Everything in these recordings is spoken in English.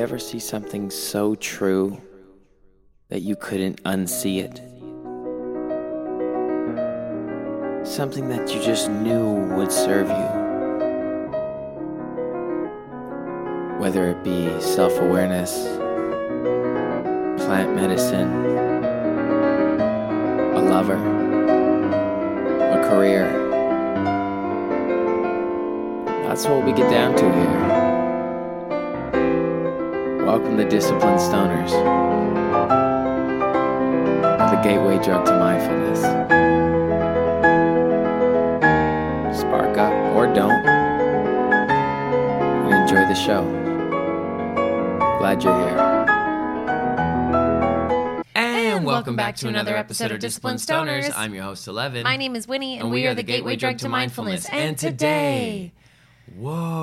ever see something so true that you couldn't unsee it? Something that you just knew would serve you. Whether it be self awareness, plant medicine, a lover, a career. That's what we get down to here. Welcome to Disciplined Stoners, the gateway drug to mindfulness. Spark up or don't, and enjoy the show. Glad you're here. And welcome back to another episode of Disciplined Stoners. I'm your host, Ellevan. My name is Winny, and, we, are the gateway drug to mindfulness. And today, whoa, we were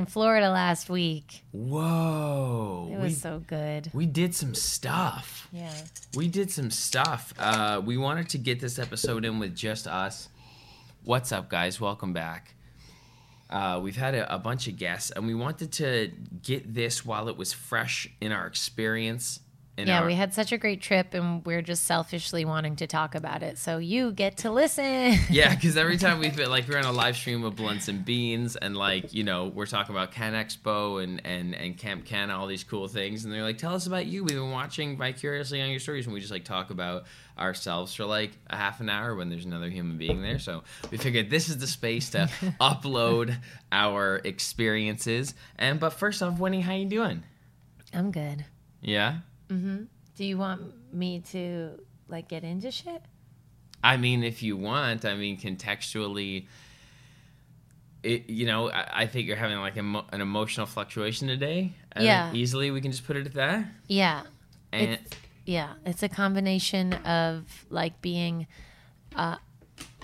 in Florida last week. whoa, It we, was so good. we did some stuff. Yeah. We did some stuff. Uh, we wanted to get this episode in with just us. What's up, guys? Welcome back. Uh, we've had a, a bunch of guests, and we wanted to get this while it was fresh in our experience. Yeah, our, we had such a great trip, and we're just selfishly wanting to talk about it. So you get to listen. Yeah, because every time we feel like we're on a live stream of Blunts and Beans, and like you know we're talking about Can Expo and and and Camp Can, all these cool things, and they're like, "Tell us about you." We've been watching vicariously on your stories, and we just like talk about ourselves for like a half an hour when there's another human being there. So we figured this is the space to upload our experiences. And but first off, Winny, how you doing? I'm good. Yeah. Do you want me to like get into shit? I mean, if you want, I mean, contextually, it, you know, I, I think you're having like emo- an emotional fluctuation today. I Yeah. easily, we can just put it at that. Yeah. And It's yeah, it's a combination of like being uh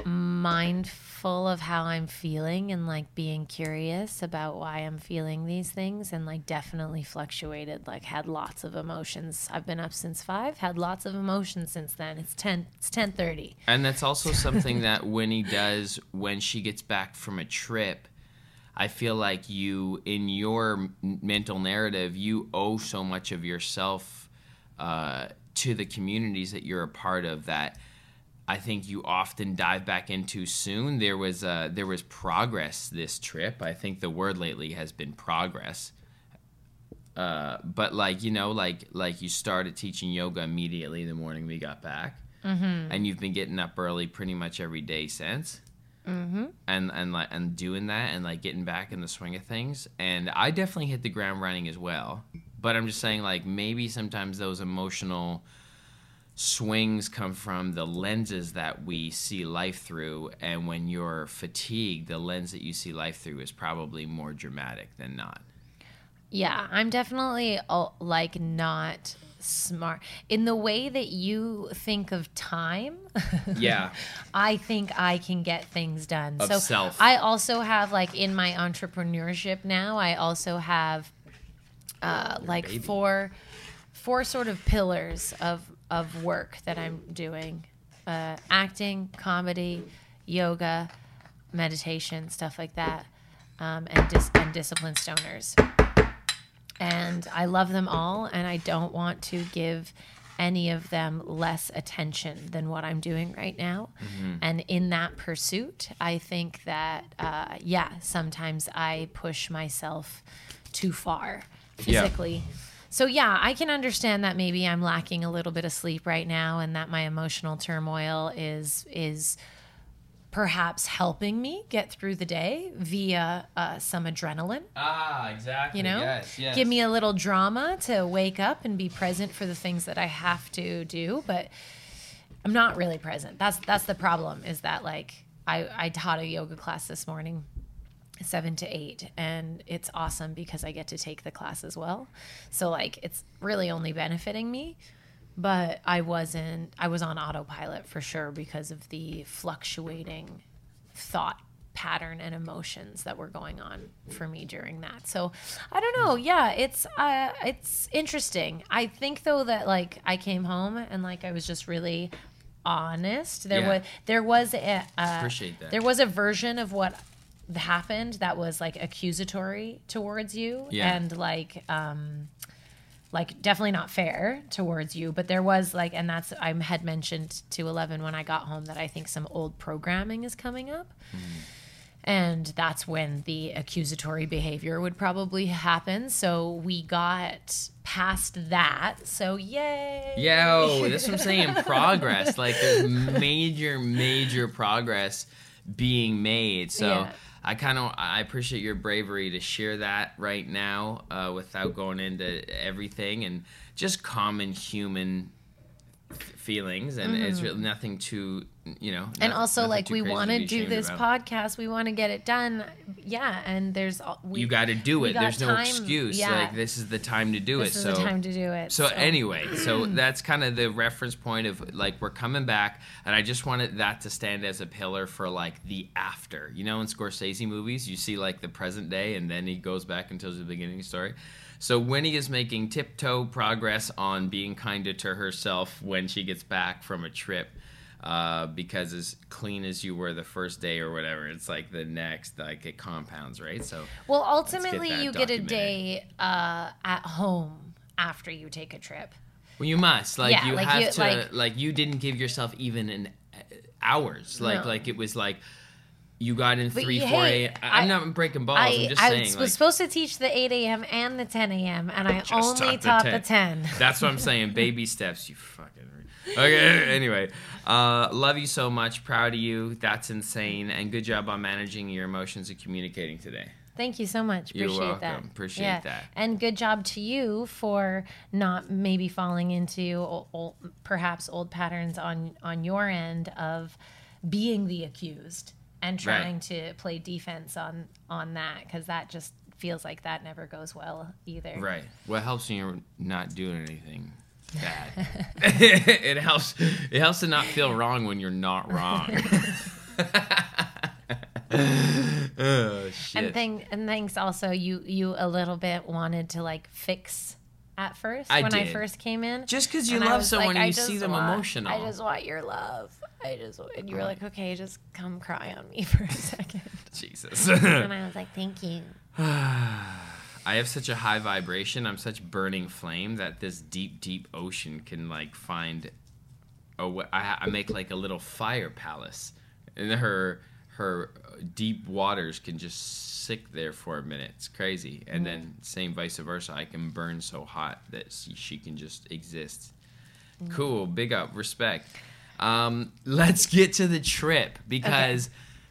mindful of how I'm feeling and like being curious about why I'm feeling these things and like definitely fluctuated like had lots of emotions. I've been up since 5, had lots of emotions since then. It's 10 it's 10:30. and that's also something that Winny does when she gets back from a trip. I feel like you, in your mental narrative, you owe so much of yourself uh, to the communities that you're a part of that I think you often dive back into soon. There was uh, there was progress this trip. I think the word lately has been progress. Uh, but like you know, like like you started teaching yoga immediately the morning we got back, mm-hmm. and you've been getting up early pretty much every day since. Mm-hmm. And and like and doing that and like getting back in the swing of things. And I definitely hit the ground running as well. But I'm just saying like maybe sometimes those emotional swings come from the lenses that we see life through and when you're fatigued the lens that you see life through is probably more dramatic than not Yeah, I'm definitely uh, like not smart in the way that you think of time. yeah I think I can get things done. Of so self. I also have like in my entrepreneurship now, I also have uh, like baby. four four sort of pillars of of work that I'm doing. Uh, acting, comedy, yoga, meditation, stuff like that. Um, and dis- and discipline stoners and I love them all, and I don't want to give any of them less attention than what I'm doing right now. And in that pursuit, I think that, uh, yeah, sometimes I push myself too far Yeah. So, yeah, I can understand that maybe I'm lacking a little bit of sleep right now and that my emotional turmoil is, is, perhaps helping me get through the day via uh, some adrenaline. Ah exactly. You know? Give me a little drama to wake up and be present for the things that i have to do but i'm not really present. That's that's the problem is that like i i taught a yoga class this morning seven to eight and it's awesome because i get to take the class as well so like it's really only benefiting me but i wasn't i was on autopilot for sure because of the fluctuating thought pattern and emotions that were going on for me during that. So I don't know. Yeah, it's uh, it's interesting. I think though that like I came home and like I was just really honest. There Yeah. was there was a uh, there was a version of what happened that was like accusatory towards you Yeah. and like um like definitely not fair towards you but there was like and that's i had mentioned to Ellevan when i got home that i think some old programming is coming up and that's when the accusatory behavior would probably happen so we got past that so yay Yo, that's what I'm saying. Progress. Like there's major, major progress being made. So Yeah. I kind of I appreciate your bravery to share that right now uh, without going into everything and just common human feelings and it's really nothing too you know and also like we want to do this about. podcast we want to get it done yeah and there's we, you got to do it there's no time. excuse Yeah. like this is the time to do it. this it is so the time to do it So anyway, so that's kind of the reference point of like we're coming back, and I just wanted that to stand as a pillar for like the after. You know, in Scorsese movies, you see like the present day, and then he goes back and tells the beginning story. So Winny is making tiptoe progress on being kinder to herself when she gets back from a trip. Uh, because as clean as you were the first day or whatever, it's like the next, like it compounds, right? So well ultimately that you get a day uh, at home after you take a trip Well, you must like Yeah, you like have you- to like- like, you didn't give yourself even an uh, hours. Like No. like it was like you got in But three you- four hey, a. I- I'm I- not breaking balls. I, I'm just I saying. was like, supposed to teach the 8 a.m. and the 10 a.m. and I only taught the taught the 10. that's what I'm saying. Baby steps. You fucking. Okay. Anyway, uh, love you so much. Proud of you. That's insane. And good job on managing your emotions and communicating today. Thank you so much. You're Appreciate that. welcome. Appreciate that. And good job to you for not maybe falling into old, old, perhaps old patterns on on your end of being the accused and Right. trying to play defense on on that because that just feels like that never goes well either. Right. What helps when you're not doing anything bad? it helps. It helps to not feel wrong when you're not wrong. oh shit. And thank and thanks also you you a little bit wanted to like fix at first I when I first came in. just because you And love someone like, and you see them want- emotional. I just want your love. I just and you were like, okay, just come cry on me for a second. Jesus. and I was like, thank you. I have such a high vibration. I'm such burning flame that this deep, deep ocean can like find. A wa- I, I make like a little fire palace, and her her deep waters can just sit there for a minute. It's crazy, and then same vice versa. I can burn so hot that she, she can just exist. Cool, big up, respect. Um, let's get to the trip because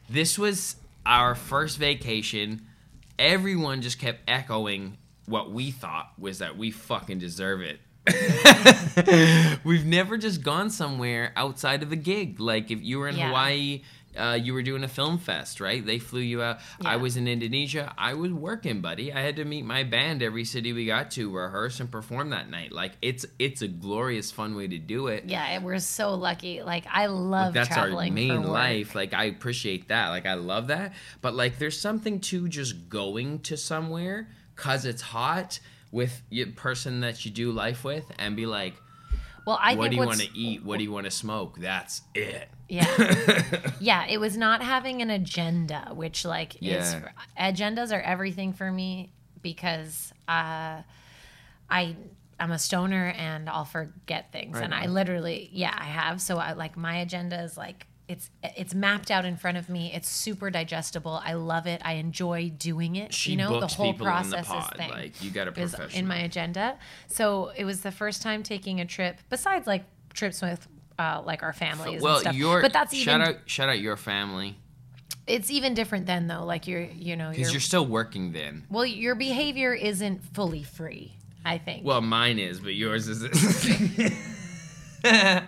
this was our first vacation. Everyone just kept echoing what we thought was that we fucking deserve it. We've never just gone somewhere outside of a gig. Like if you were in Yeah. Hawaii, uh, you were doing a film fest, right? They flew you out. I was in Indonesia. I was working, buddy. I had to meet my band every city we got to, rehearse and perform that night. Like it's it's a glorious, fun way to do it. Yeah, we're so lucky. Like I love that's our traveling main for work. life. Like I appreciate that. Like I love that. But like there's something to just going to somewhere cuz it's hot with your person that you do life with and be like, Well, I what do you want to eat? What do you want to smoke? That's it. Yeah. yeah, it was not having an agenda, which like is Yeah. agendas are everything for me because uh I I'm a stoner and I'll forget things Right and I literally yeah, I have so I like my agenda is like it's it's mapped out in front of me. It's super digestible. I love it. I enjoy doing it. She you know, the whole the process pod. is thing Like you got a professional. in my agenda. So it was the first time taking a trip besides like trips with uh, like our families well, and stuff. your but that's shout even out shout out your family it's even different then though. Like you're you know you're, you're still working then. well your behavior isn't fully free. I think. Well, mine is, but yours is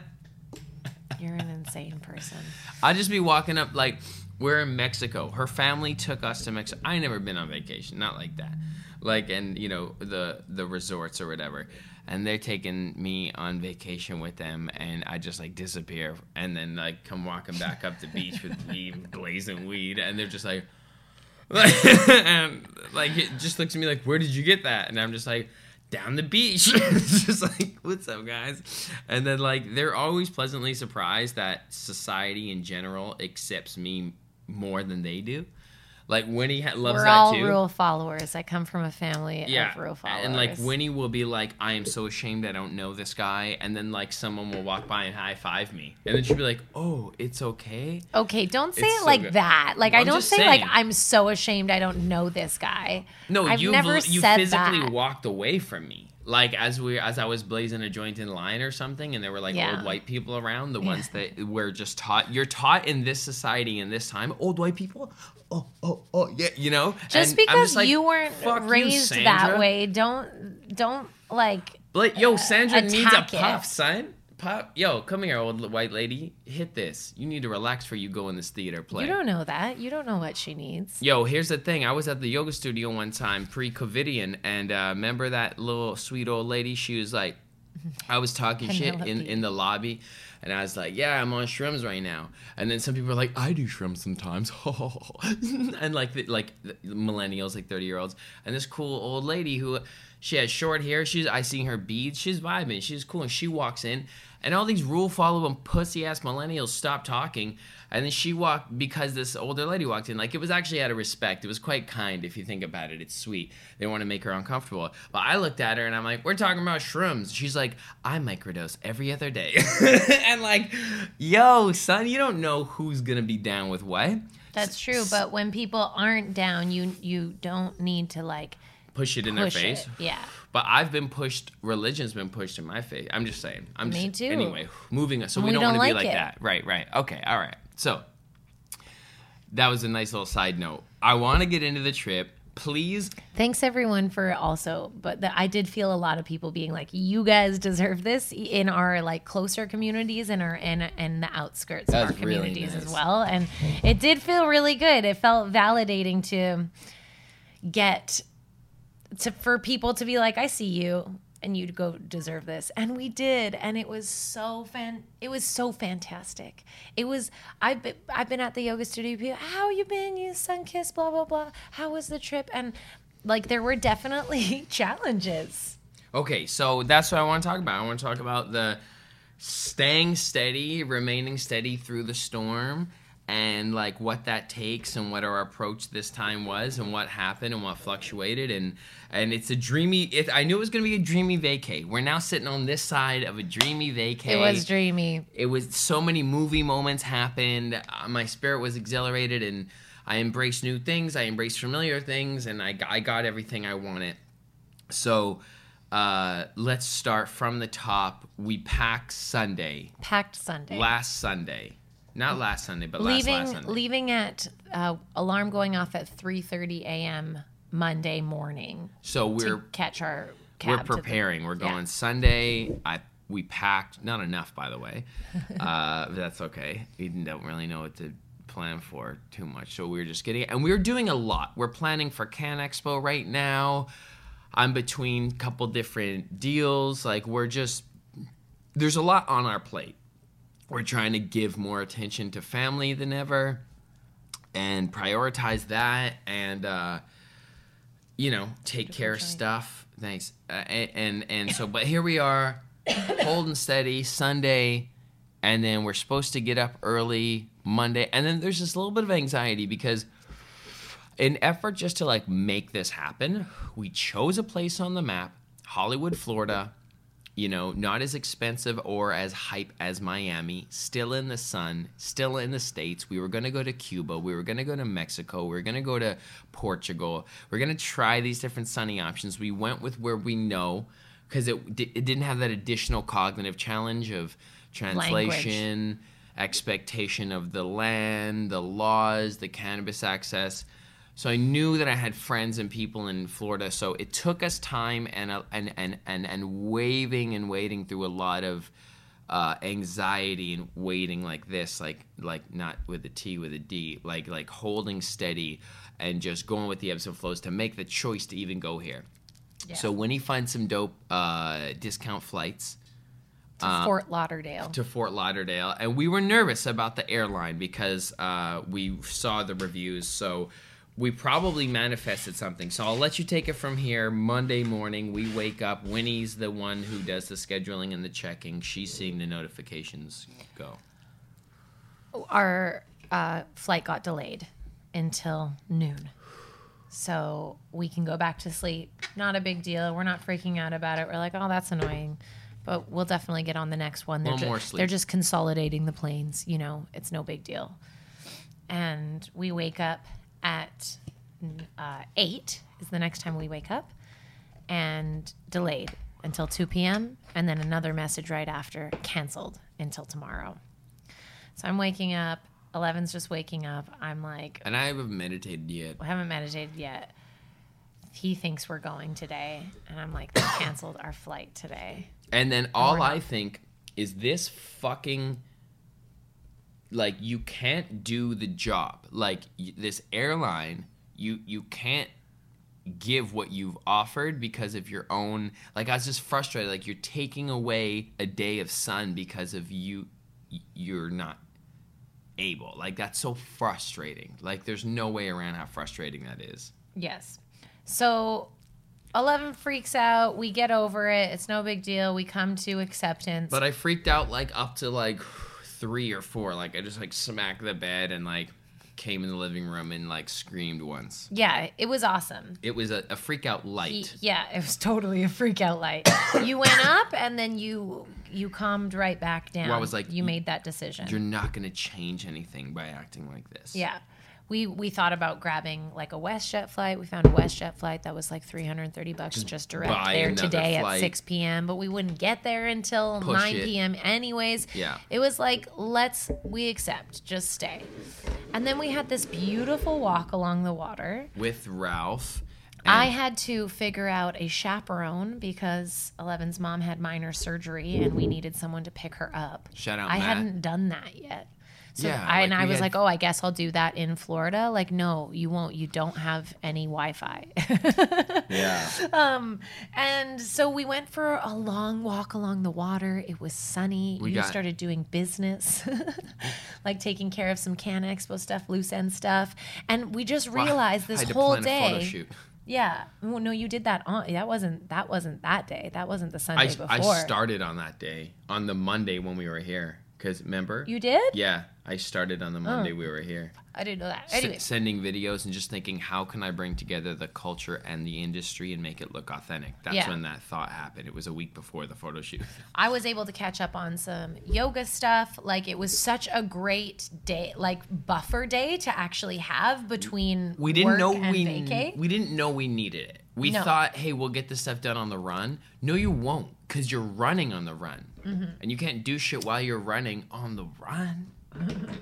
you're an insane person. I'd just be walking up like we're in Mexico. Her family took us to Mexico. I never been on vacation, not like that. Like and you know the the resorts or whatever. And they're taking me on vacation with them, and I just like disappear, and then like come walking back up the beach with me blazing weed, and they're just like, and like it just looks at me like, where did you get that? And I'm just like, down the beach. it's just like, what's up, guys? And then like they're always pleasantly surprised that society in general accepts me more than they do. Like Winny ha- loves We're that all too. rule followers. I come from a family yeah, of rule followers. and like Winny will be like, "I am so ashamed I don't know this guy," and then like someone will walk by and high five me, and then she'll be like, "Oh, it's okay." Okay, don't say It's it so like good. that. Like I don't say like. I'm so ashamed I don't know this guy. No, I've you never you physically that. walked away from me. Like as we as I was blazing a joint in line or something, and there were like Yeah. old white people around, the ones that were just taught. You're taught in this society in this time, old white people. Oh, oh, oh, yeah, you know. Just And because like, you weren't "Fuck you, raised that way, don't don't like Like, yo, Sandra needs a attack it. puff, son. Pop, yo, come here, old white lady. Hit this. You need to relax before you go in this theater play. you don't know that. You don't know what she needs. Yo, here's the thing. I was at the yoga studio one time, pre-COVIDian, and uh, remember that little sweet old lady? She was like, I was talking shit in, in the lobby, and I was like, yeah, I'm on shrooms right now. And then some people were like, I do shrooms sometimes. and like, the, like the millennials, like 30 year olds. And this cool old lady who, she has short hair. She's, I seen her beads. She's vibing. She's cool. And she walks in, and all these rule following pussy ass millennials stop talking. And then she walked because this older lady walked in. Like it was actually out of respect. It was quite kind if you think about it. It's sweet. They want to make her uncomfortable. But I looked at her and I'm like, we're talking about shrooms. She's like, I microdose every other day. and like, yo, son, you don't know who's gonna be down with what. That's true, but when people aren't down, you you don't need to like Push it in their face. it. Yeah. But I've been pushed. Religion's been pushed in my face. I'm just saying. I'm Me just, too. Anyway, moving on. So we, We don't, don't want to be like like it. that. Right. Right. Okay. All right. So that was a nice little side note. I want to get into the trip. Please. Thanks everyone for also, but the, I did feel a lot of people being like, "You guys deserve this" in our like closer communities and our and and the outskirts That of our was really communities as well. And it did feel really good. It felt validating to get to for people to be like, "I see you." And you'd go deserve this, and we did, and it was so fan. It was so fantastic. It was. I've been. I've been at the yoga studio. People, how you been? You sun kiss. Blah blah blah. How was the trip? And like, there were definitely challenges. Okay. So that's what I want to talk about. I want to talk about the staying steady, remaining steady through the storm, and like what that takes, and what our approach this time was, and what happened, and what fluctuated, and and it's a dreamy. It, I knew it was going to be a dreamy vacay. We're now sitting on this side of a dreamy vacay. It was dreamy. it was so many movie moments happened uh, my spirit was exhilarated and i embraced new things i embraced familiar things and i, got- I got everything i wanted so uh, let's start from the top we packed sunday Packed Sunday. last sunday not last sunday but last, leaving last sunday leaving at uh, alarm going off at 3:30 a.m. Monday morning so we're to catch our we're to the- preparing. we're yeah. going Sunday. I we packed not enough, by the way. Uh, but that's okay. We don't really know what to plan for too much, so we were just getting. And we were doing a lot. We're planning for Can Expo right now. I'm between a couple different deals. Like we're just there's a lot on our plate. We're trying to give more attention to family than ever, and prioritize that and. uh you know, take care of stuff. Thanks. Uh, and, and and so, but here we are, holding steady Sunday, and then we're supposed to get up early Monday, and then there's this little bit of anxiety because, in effort just to like make this happen, we chose a place on the map, Hollywood, Florida. You know, not as expensive or as hype as Miami, still in the sun, still in the States. We were going to go to Cuba. We were going to go to Mexico. We were going to go to Portugal. We're going to try these different sunny options. We went with where we know because it, it didn't have that additional cognitive challenge of translation, expectation of the land, the laws, the cannabis access. So I knew that I had friends and people in Florida. So it took us time and uh, and and and and waving and waiting through a lot of uh, anxiety and waiting like this, like like not with a T with a D, like like holding steady and just going with the ebbs and flows to make the choice to even go here. So Winny finds some dope uh, discount flights to Fort Lauderdale. to Fort Lauderdale, and we were nervous about the airline because uh, we saw the reviews. So we probably manifested something. So I'll let you take it from here. Monday morning, we wake up. Winny's the one who does the scheduling and the checking. She's seeing the notifications go. Our uh, flight got delayed until noon. So we can go back to sleep. Not a big deal. We're not freaking out about it. We're like, oh, that's annoying. But we'll definitely get on the next one. They're, One ju- more sleep. they're just consolidating the planes. You know, it's no big deal. And we wake up at uh, 8 is the next time we wake up and delayed until 2 p.m. And then another message right after canceled until tomorrow. So I'm waking up. Ellevan's just waking up. I'm like, And I haven't meditated yet. I haven't meditated yet. He thinks we're going today. And I'm like, they canceled our flight today. And then all. I think is this fucking like you can't do the job. Like y- this airline, you you can't give what you've offered because of your own like I was just frustrated like you're taking away a day of sun because of you you're not able. Like that's so frustrating. Like there's no way around how frustrating that is. Yes. So Ellevan freaks out. We get over it. It's no big deal. We come to acceptance. But I freaked out like up to like three or four. Like I just like smacked the bed and like came in the living room and like screamed once. yeah, it was awesome. It was a, a freak out He- light. yeah, it was totally a freak out light. you went up and then you you calmed right back down. Well, I was like, you made that decision. You're not gonna change anything by acting like this. Yeah. We we thought about grabbing like a WestJet flight. We found a WestJet flight that was like 330 bucks just, direct there today flight. at 6 p.m. But we wouldn't get there until Push 9 it. p.m. anyways. Yeah. It was like let's we accept, just stay. And then we had this beautiful walk along the water. With Ralph. I had to figure out a chaperone because Ellevan's mom had minor surgery and we needed someone to pick her up. Shout out I Matt. hadn't done that yet. So Yeah, I, and I was had- like, oh, I guess I'll do that in Florida. Like, no, you won't. You don't have any Wi Fi. Yeah. Um, and so we went for a long walk along the water. It was sunny. We you got- started doing business, like taking care of some Can Expo stuff, loose end stuff. And we just realized this whole plan a photo day. shoot. Yeah. Well, no, you did that on. That wasn't. That wasn't that day. That wasn't the Sunday I, before. I started on that day on the Monday when we were here. Cause remember? You did? Yeah, I started on the Monday we were here. I didn't know that. S- sending videos and just thinking, how can I bring together the culture and the industry and make it look authentic? That's Yeah. when that thought happened. It was a week before the photo shoot. I was able to catch up on some yoga stuff. Like it was such a great day, like buffer day to actually have between We didn't work know and we vacay. we didn't know we needed it. We No. thought, hey, we'll get this stuff done on the run. No, you won't, because you're running on the run, Mm-hmm. and you can't do shit while you're running on the run.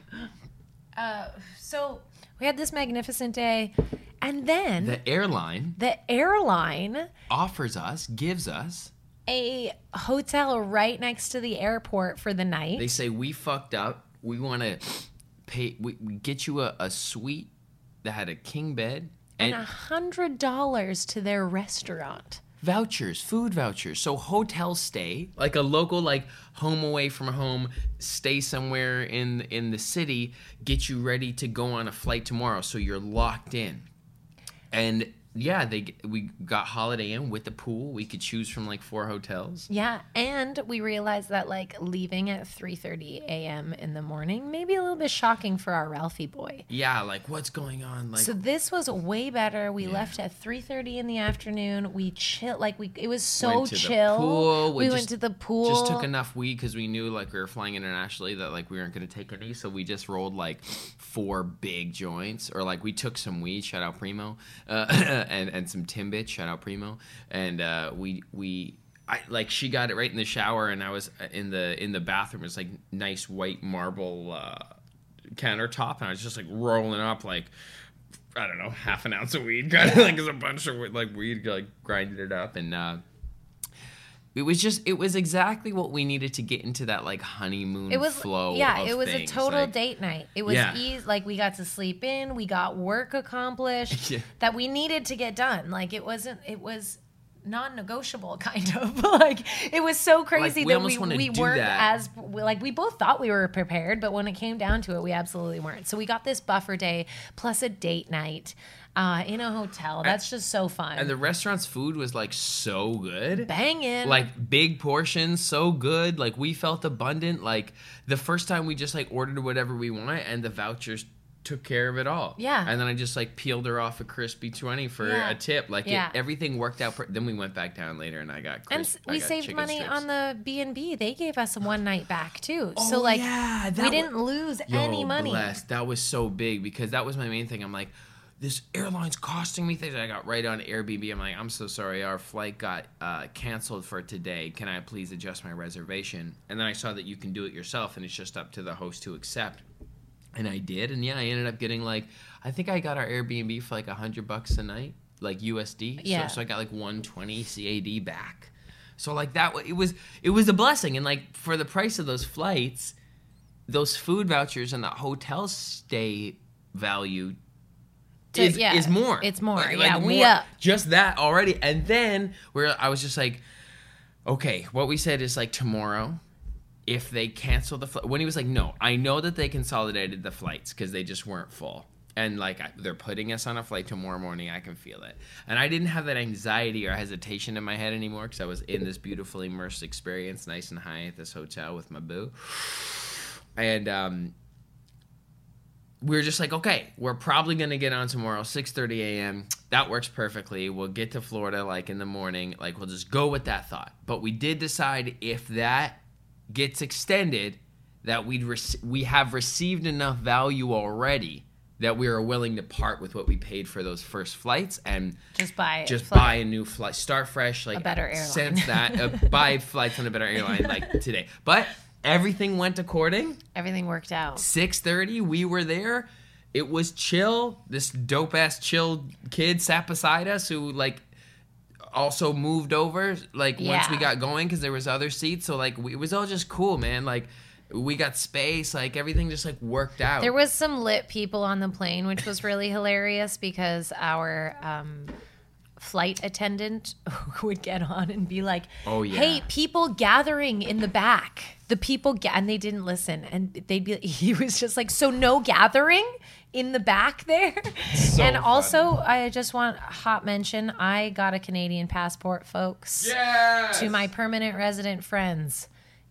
So we had this magnificent day, and then The airline the airline, offers us, gives us. a hotel right next to the airport for the night. They say we fucked up. We want to pay. We, we get you a, a suite that had a king bed and and a hundred dollars to their restaurant. Vouchers, food vouchers. So hotel stay, like a local like home away from home, stay somewhere in in the city, get you ready to go on a flight tomorrow so you're locked in. And yeah, they we got Holiday Inn with the pool. We could choose from like four hotels. Yeah, and we realized that like leaving at 3:30 a.m. in the morning may be a little bit shocking for our Ralphie boy. Yeah, like what's going on? Like So this was way better. We left at 3:30 in the afternoon. We chill like we it was so Went to the chill. pool. We, We went to the pool. just took enough weed because we knew like we were flying internationally that like we weren't going to take any so we just rolled like four big joints or like we took some weed shout out primo uh, and and some timbit shout out primo. And uh, we we I, like she got it right in the shower and I was uh, in the in the bathroom. It's like nice white marble uh, countertop and I was just like rolling up like I don't know half an ounce of weed kind of like as a bunch of like weed like grinded it up and uh it was just it was exactly what we needed to get into that like honeymoon it was flow yeah it was things. a total like, date night it was Yeah. easy like we got to sleep in we got work accomplished Yeah. that we needed to get done like it wasn't it was non-negotiable kind of like it was so crazy we that we, we weren't that. as like we both thought we were prepared but when it came down to it we absolutely weren't so we got this buffer day plus a date night uh, in a hotel that's just so fun and the restaurant's food was like so good banging like big portions so good like we felt abundant like the first time we just like ordered whatever we want and the vouchers took care of it all. Yeah. And then I just like peeled her off a crispy 20 for Yeah. a tip. Like Yeah. it, everything worked out. Per- then we went back down later and I got And crisp- I we got saved money strips. on the B and B. They gave us one night back too. Oh, so like yeah, we didn't lose Yo, any money. blessed. That was so big because that was my main thing. I'm like, this airline's costing me things. I got right on Airbnb. I'm like, I'm so sorry. Our flight got uh, canceled for today. Can I please adjust my reservation? And then I saw that you can do it yourself, and it's just up to the host to accept. And I did, and yeah, I ended up getting like, I think I got our Airbnb for like a hundred bucks a night, like USD. Yeah. So, so I got like 120 CAD back. So like that, it was it was a blessing, and like for the price of those flights, those food vouchers and the hotel stay value To- is, yeah, is more. it's more. Yeah, we up. Just that already, and then where I was just like, okay, what we said is like tomorrow. If they cancel the flight, Winny was like, no, I know that they consolidated the flights because they just weren't full. And like I- they're putting us on a flight tomorrow morning, I can feel it. And I didn't have that anxiety or hesitation in my head anymore because I was in this beautiful immersed experience, nice and high at this hotel with my boo. And um, we were just like, okay, we're probably gonna get on tomorrow, six thirty a.m. That works perfectly. We'll get to Florida like in the morning. Like we'll just go with that thought. But we did decide if that gets extended, that we'd rec- we have received enough value already that we are willing to part with what we paid for those first flights and Just buy just buy a new flight, start fresh, like A better airline. Sense that uh, buy flights on a better airline like today. But everything went according. Everything worked out. 6:30 we were there. It was chill. This dope ass chill kid sat beside us who like also moved over like once we got going because there was other seats. So like we, it was all just cool, man. Like we got space. Like everything just like worked out. There was some lit people on the plane, which was really hilarious because our um, flight attendant would get on and be like, Oh, yeah. hey, people gathering in the back." The people ga- and they didn't listen, and they'd be. He was just like, "So no gathering in the back there." So and also, I just want hot mention: I got a Canadian passport, folks. Yes! To my permanent resident friends,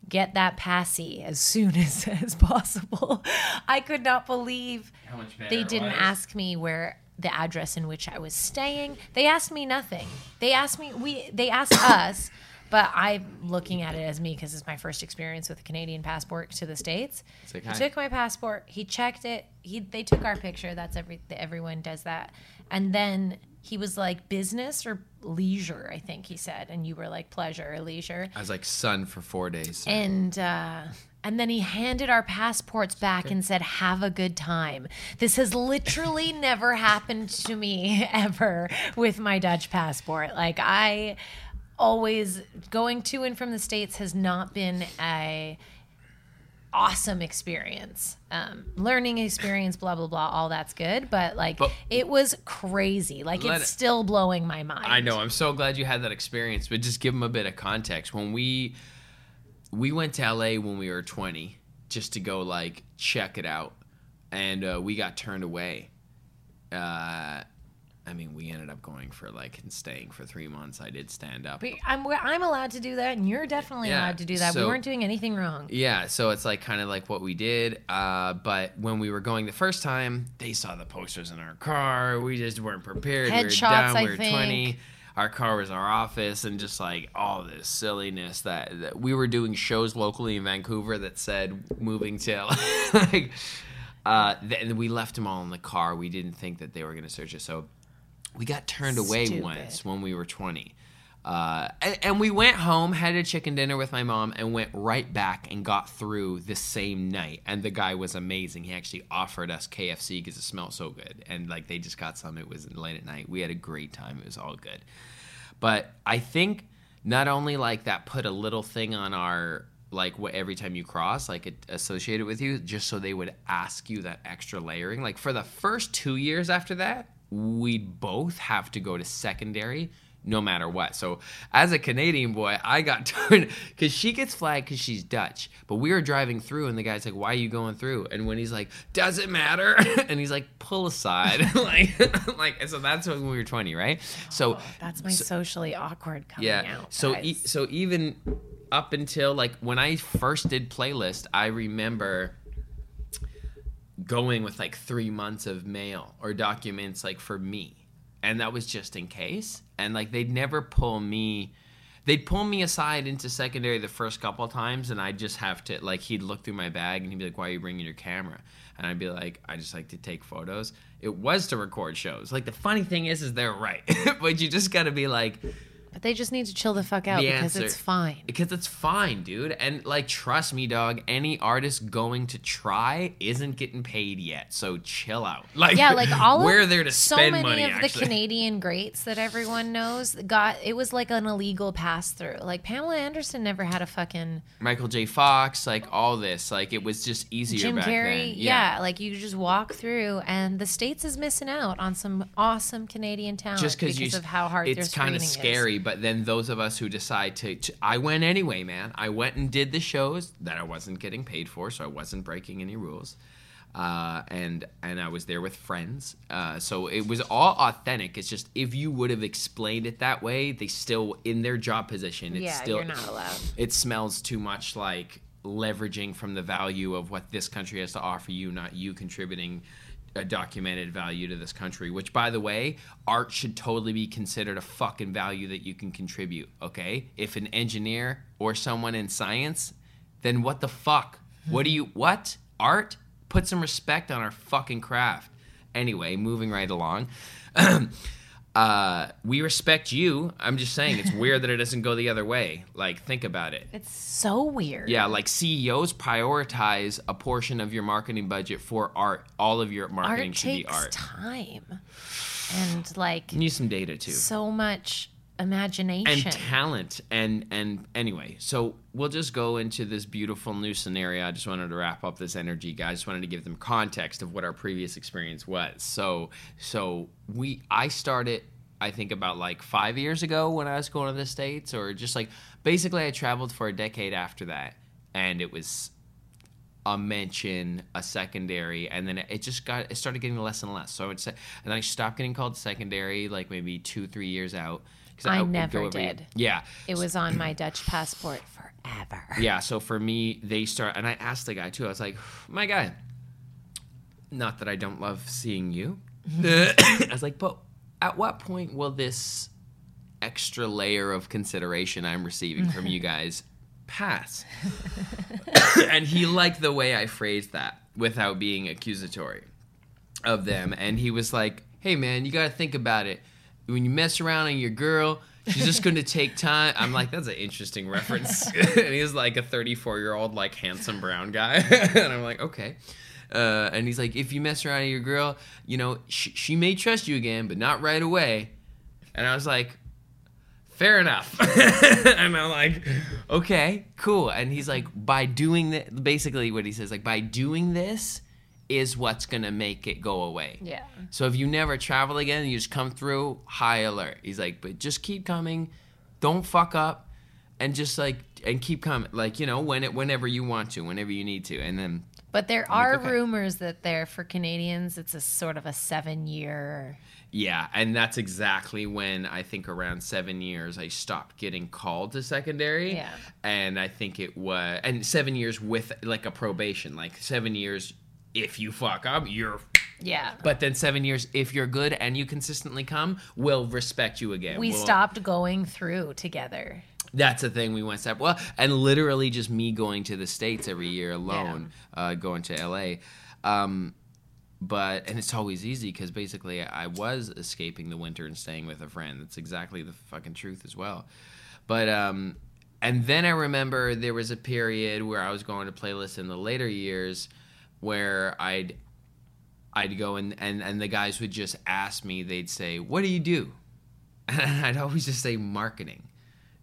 get that passy as soon as, as possible. I could not believe How much better they didn't was. ask me where the address in which I was staying. They asked me nothing. They asked me we they asked us, but I'm looking at it as me because it's my first experience with a Canadian passport to the states. Like, he took my passport. He checked it. He they took our picture. That's every everyone does that. And then he was like business or leisure, I think he said, and you were like pleasure or leisure. I was like sun for four days. And uh, and then he handed our passports back and said, "Have a good time." This has literally never happened to me ever with my Dutch passport. Like I always going to and from the states has not been a awesome experience um, learning experience blah blah blah all that's good but like But- it was crazy like it's it- still blowing my mind I know. I'm so glad you had that experience, but just give them a bit of context. When we we went to LA when we were 20 just to go like check it out, and uh, we got turned away. Uh, I mean, we ended up going for like and staying for three months. I did stand up. But I'm, I'm allowed to do that and you're definitely Yeah, allowed to do that we weren't doing anything wrong Yeah, so it's like kind of like what we did. Uh, but when we were going the first time, they saw the posters in our car. We just weren't prepared. we were Headshots. I we were think. 20. Our car was our office, and just like all this silliness that, that we were doing shows locally in Vancouver that said moving to like, uh, and we left them all in the car. We didn't think that they were going to search us. So we got turned away Stupid. once when we were 20. Uh, and, and we went home, had a chicken dinner with my mom, and went right back and got through the same night. And the guy was amazing. He actually offered us KFC because it smelled so good. And like they just got some. It was late at night. We had a great time. It was all good. But I think not only like that put a little thing on our like what every time you cross like it associated with you just so they would ask you that extra layering like for the first two years after that we'd both have to go to secondary no matter what. So as a canadian boy i got turned because she gets flagged because she's dutch but we were driving through and the guy's like why are you going through? And when he's like does it matter? And he's like pull aside. Like like so that's when we were 20 right? So oh, That's my socially awkward coming yeah. out. So e- so even up until like when I first did playlist, I remember going with like three months of mail or documents like for me. And that was just in case and like they'd never pull me they'd pull me aside into secondary the first couple times and i'd just have to like he'd look through my bag and he'd be like why are you bringing your camera? And i'd be like i just like to take photos. It was to record shows. Like the funny thing is is they're right. But you just gotta be like But they just need to chill the fuck out The because answer- it's fine. because it's fine, dude. And like, trust me, dog. Any artist going to try isn't getting paid yet, so chill out. Like, Yeah, like all of we're there to so spend many money. of the. Canadian greats that everyone knows got it was like an illegal pass through. Like Pamela Anderson never had a fucking Michael J. Fox, like all this, like it was just easier Jim back Carrey. then. Yeah. like you just walk through, and the states is missing out on some awesome Canadian talent just because of how hard it's kind of scary but then those of us who decide to, to i went anyway man. I went and did the shows that i wasn't getting paid for so i wasn't breaking any rules. Uh, and and i was there with friends. Uh, so it was all authentic. It's just if you would have explained it that way they still in their job position it's Yeah, still you're not allowed. it smells too much like leveraging from the value of what this country has to offer you, not you contributing a documented value to this country. Which, by the way, art should totally be considered a fucking value that you can contribute. Okay, if an engineer or someone in science, then what the fuck? What do you what art? Put some respect on our fucking craft. Anyway, moving right along. uh, we respect you. I'm just saying it's weird that it doesn't go the other way. Like, think about it. It's so weird. Yeah, like CEOs prioritize a portion of your marketing budget for art. All of your marketing art should be takes art. time, and like You need some data too. so much and talent. And and anyway so we'll just go into this beautiful new scenario. I just wanted to wrap up this energy guys. Just wanted to give them context of what our previous experience was. So so we i started i think about like five years ago when i was going to the states or just like basically i traveled for a decade after that and it was a mention, a secondary, and then it just got it started getting less and less. So I would say, and then I stopped getting called secondary, like maybe two, three years out. I would never did. Yeah, it was on my Dutch passport forever. yeah. So for me, they start, and I asked the guy too. I was like, my guy, not that I don't love seeing you. I was like, but at what point will this extra layer of consideration I'm receiving from you guys pass? and he liked the way I phrased that without being accusatory of them. And he was like, hey, man, you got to think about it. When you mess around on your girl, she's just going to take time. I'm like, that's an interesting reference. and he's like a 34 year old, like, handsome brown guy. and I'm like, okay. Uh, and he's like, if you mess around on your girl, you know, sh- she may trust you again, but not right away. And I was like, fair enough. and I'm like, okay, cool. And he's like, by doing that, basically what he says, like, by doing this is what's to make it go away. Yeah. So if you never travel again, you just come through high alert. He's like, but just keep coming, don't fuck up, and just like and keep coming. Like you know, when it whenever you want to, whenever you need to, and then But there are okay. rumors that there for Canadians, it's a sort of a seven year. yeah, and that's exactly when I think around seven years I stopped getting called to secondary. Yeah. and I think it was and seven years with like a probation, like seven years. If you fuck up, you're Yeah. But then seven years, if you're good and you consistently come, we'll respect you again. we We'll- stopped going through together. That's the thing we went step. Well, and literally just me going to the states every year alone, uh, going to LA. Um, but and it's always easy because basically I was escaping the winter and staying with a friend. That's exactly the fucking truth as well. But um, and then I remember there was a period where I was going to playlists in the later years where I'd I'd go and, and and the guys would just ask me. They'd say, "What do you do?" And I'd always just say marketing.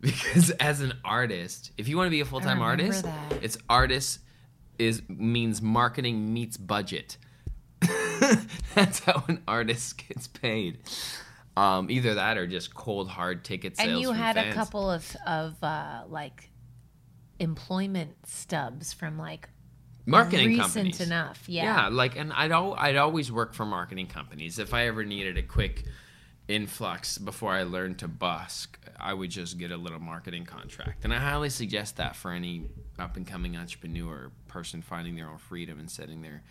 Because as an artist, if you want to be a full time artist, that. it's artist is means marketing meets budget. That's how an artist gets paid. Um, either that or just cold hard ticket sales. And you had a couple of of uh, like employment stubs from like marketing recent companies. enough. Yeah. Yeah, like, and I'd al- I'd always work for marketing companies. If I ever needed a quick influx before I learned to busk, I would just get a little marketing contract. And I highly suggest that for any up and coming entrepreneur, person finding their own freedom and setting their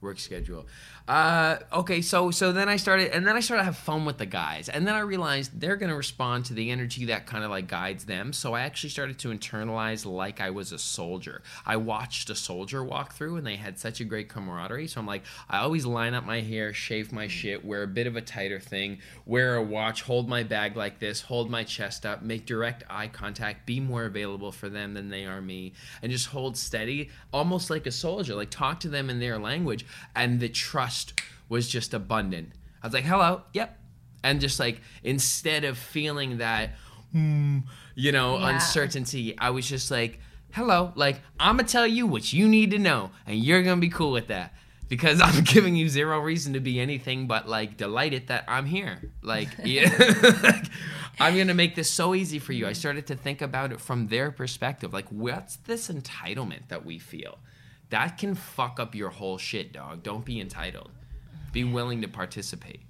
work schedule. Uh, okay, so so then I started, and then I started to have fun with the guys, and then I realized they're gonna respond to the energy that kind of like guides them. So I actually started to internalize like I was a soldier. I watched a soldier walk through, and they had such a great camaraderie. So I'm like, I always line up my hair, shave my shit, wear a bit of a tighter thing, wear a watch, hold my bag like this, hold my chest up, make direct eye contact, be more available for them than they are me, and just hold steady, almost like a soldier. Like talk to them in their language, and the trust was just abundant. I was like, hello, yep. And just like, instead of feeling that, hmm, you know, Yeah. uncertainty, I was just like, hello, like, I'm to tell you what you need to know, and you're to be cool with that. Because I'm giving you zero reason to be anything but like delighted that I'm here. Like, yeah, like, I'm gonna make this so easy for you. I started to think about it from their perspective. Like, what's this entitlement that we feel? That can fuck up your whole shit, dog. Don't be entitled. Be willing to participate.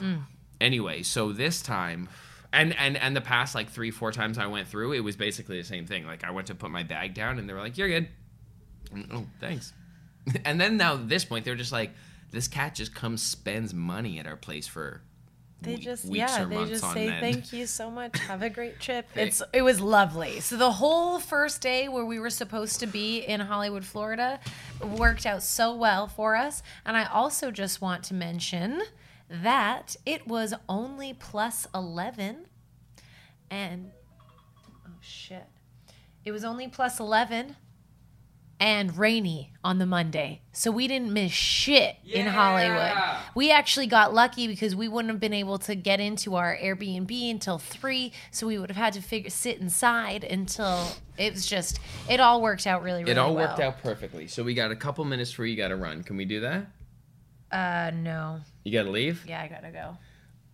Mm. Anyway, so this time, and and and the past like three four times I went through, it was basically the same thing. Like I went to put my bag down, and they were like, "You're good." And, oh, thanks. and then now at this point, they're just like, "This cat just comes spends money at our place for." They we- just yeah, they just say end. thank you so much. Have a great trip. It's it was lovely. So the whole first day where we were supposed to be in Hollywood, Florida, worked out so well for us. And I also just want to mention that it was only plus 11 and oh shit. It was only plus 11 and rainy on the Monday. So we didn't miss shit in Hollywood. We actually got lucky because we wouldn't have been able to get into our Airbnb until 3, so we would have had to figure sit inside until it was just it all worked out really really It all well. worked out perfectly. So we got a couple minutes for you got to run. Can we do that? Uh no. You got to leave? Yeah, I got to go.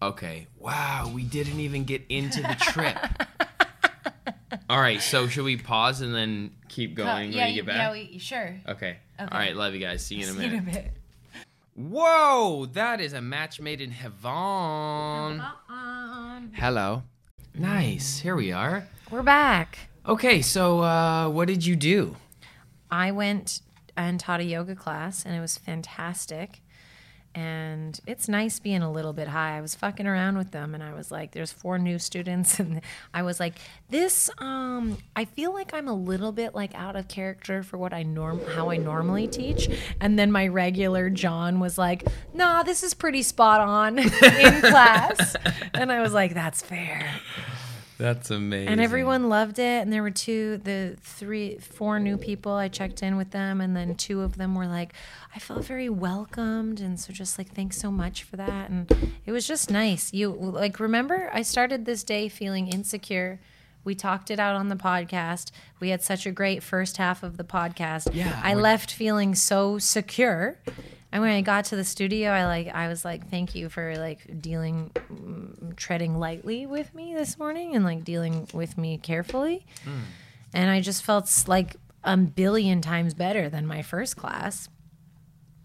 Okay. Wow, we didn't even get into the trip. All right, so should we pause and then keep going yeah, when you get yeah, back? we, sure. okay. Okay. All right, love you guys. See you in a See you minute. in a bit. Whoa, that is a match made in heaven. Uh-uh. Hello. Nice. Here we are. We're back. Okay, so uh, what did you do? I went and taught a yoga class, and it was fantastic. And it's nice being a little bit high. I was fucking around with them, and I was like, "There's four new students," and I was like, "This, um, I feel like I'm a little bit like out of character for what I norm, how I normally teach." And then my regular John was like, "Nah, this is pretty spot on in class," and I was like, "That's fair." That's amazing. And everyone loved it. And there were two, the three, four new people. I checked in with them, and then two of them were like, I felt very welcomed. And so just like, thanks so much for that. And it was just nice. You like, remember, I started this day feeling insecure. We talked it out on the podcast. We had such a great first half of the podcast. Yeah, I left feeling so secure. And when I got to the studio, I like I was like, "Thank you for like dealing, mm, treading lightly with me this morning, and like dealing with me carefully." Hmm. And I just felt like a billion times better than my first class,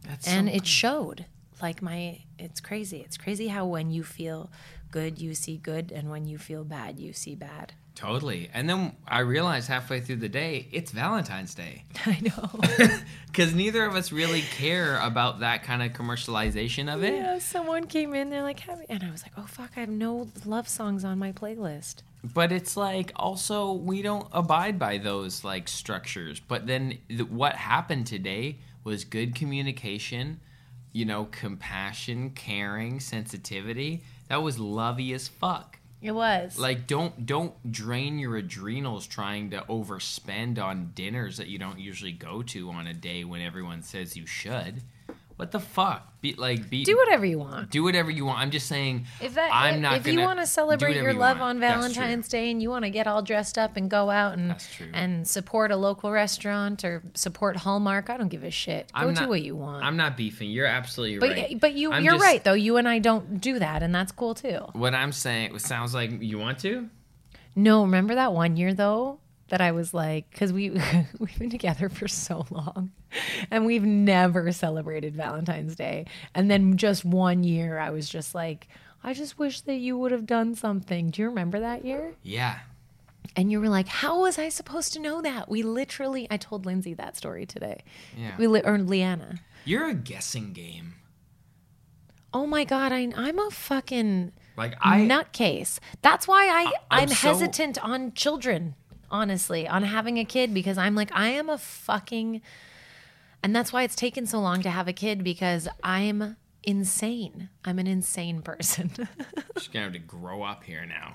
That's and so it showed. Like my, it's crazy. It's crazy how when you feel good, you see good, and when you feel bad, you see bad. Totally. And then I realized halfway through the day, it's Valentine's Day. I know. Because neither of us really care about that kind of commercialization of it. yeah, someone came in, they're like, "Happy," and I was like, "Oh fuck, I have no love songs on my playlist." But it's like also we don't abide by those like structures. But then th- what happened today was good communication, you know, compassion, caring, sensitivity. That was lovey as fuck. It was Like don't don't drain your adrenals trying to overspend on dinners that you don't usually go to on a day when everyone says you should. What the fuck? Be like be do whatever you want. do whatever you want. I'm just saying If that, I'm not if you want to celebrate your you love want. on Valentine's Day and you want to get all dressed up and go out and and support a local restaurant or support Hallmark, I don't give a shit. Go I'm do not- what you want. I'm not beefing. You're absolutely but right. but you I'm you're just- right though. You and I don't do that, and that's cool too. What I'm saying it sounds like you want to. No, remember that one year though that I was like, because we we've been together for so long, and we've never celebrated Valentine's Day, and then just one year I was just like, I just wish that you would have done something. Do you remember that year? Yeah. And you were like, "How was I supposed to know that?" We literally, I told Lindsay that story today. Yeah. We li- or Leanna. You're a guessing game. Oh my god, I, I'm a fucking Like I nutcase. That's why I, I- I'm I'm, so- hesitant on children, honestly, on having a kid because I'm like, I am a fucking. And that's why it's taken so long to have a kid because I'm insane. I'm an insane person. just gonna have to grow up here now.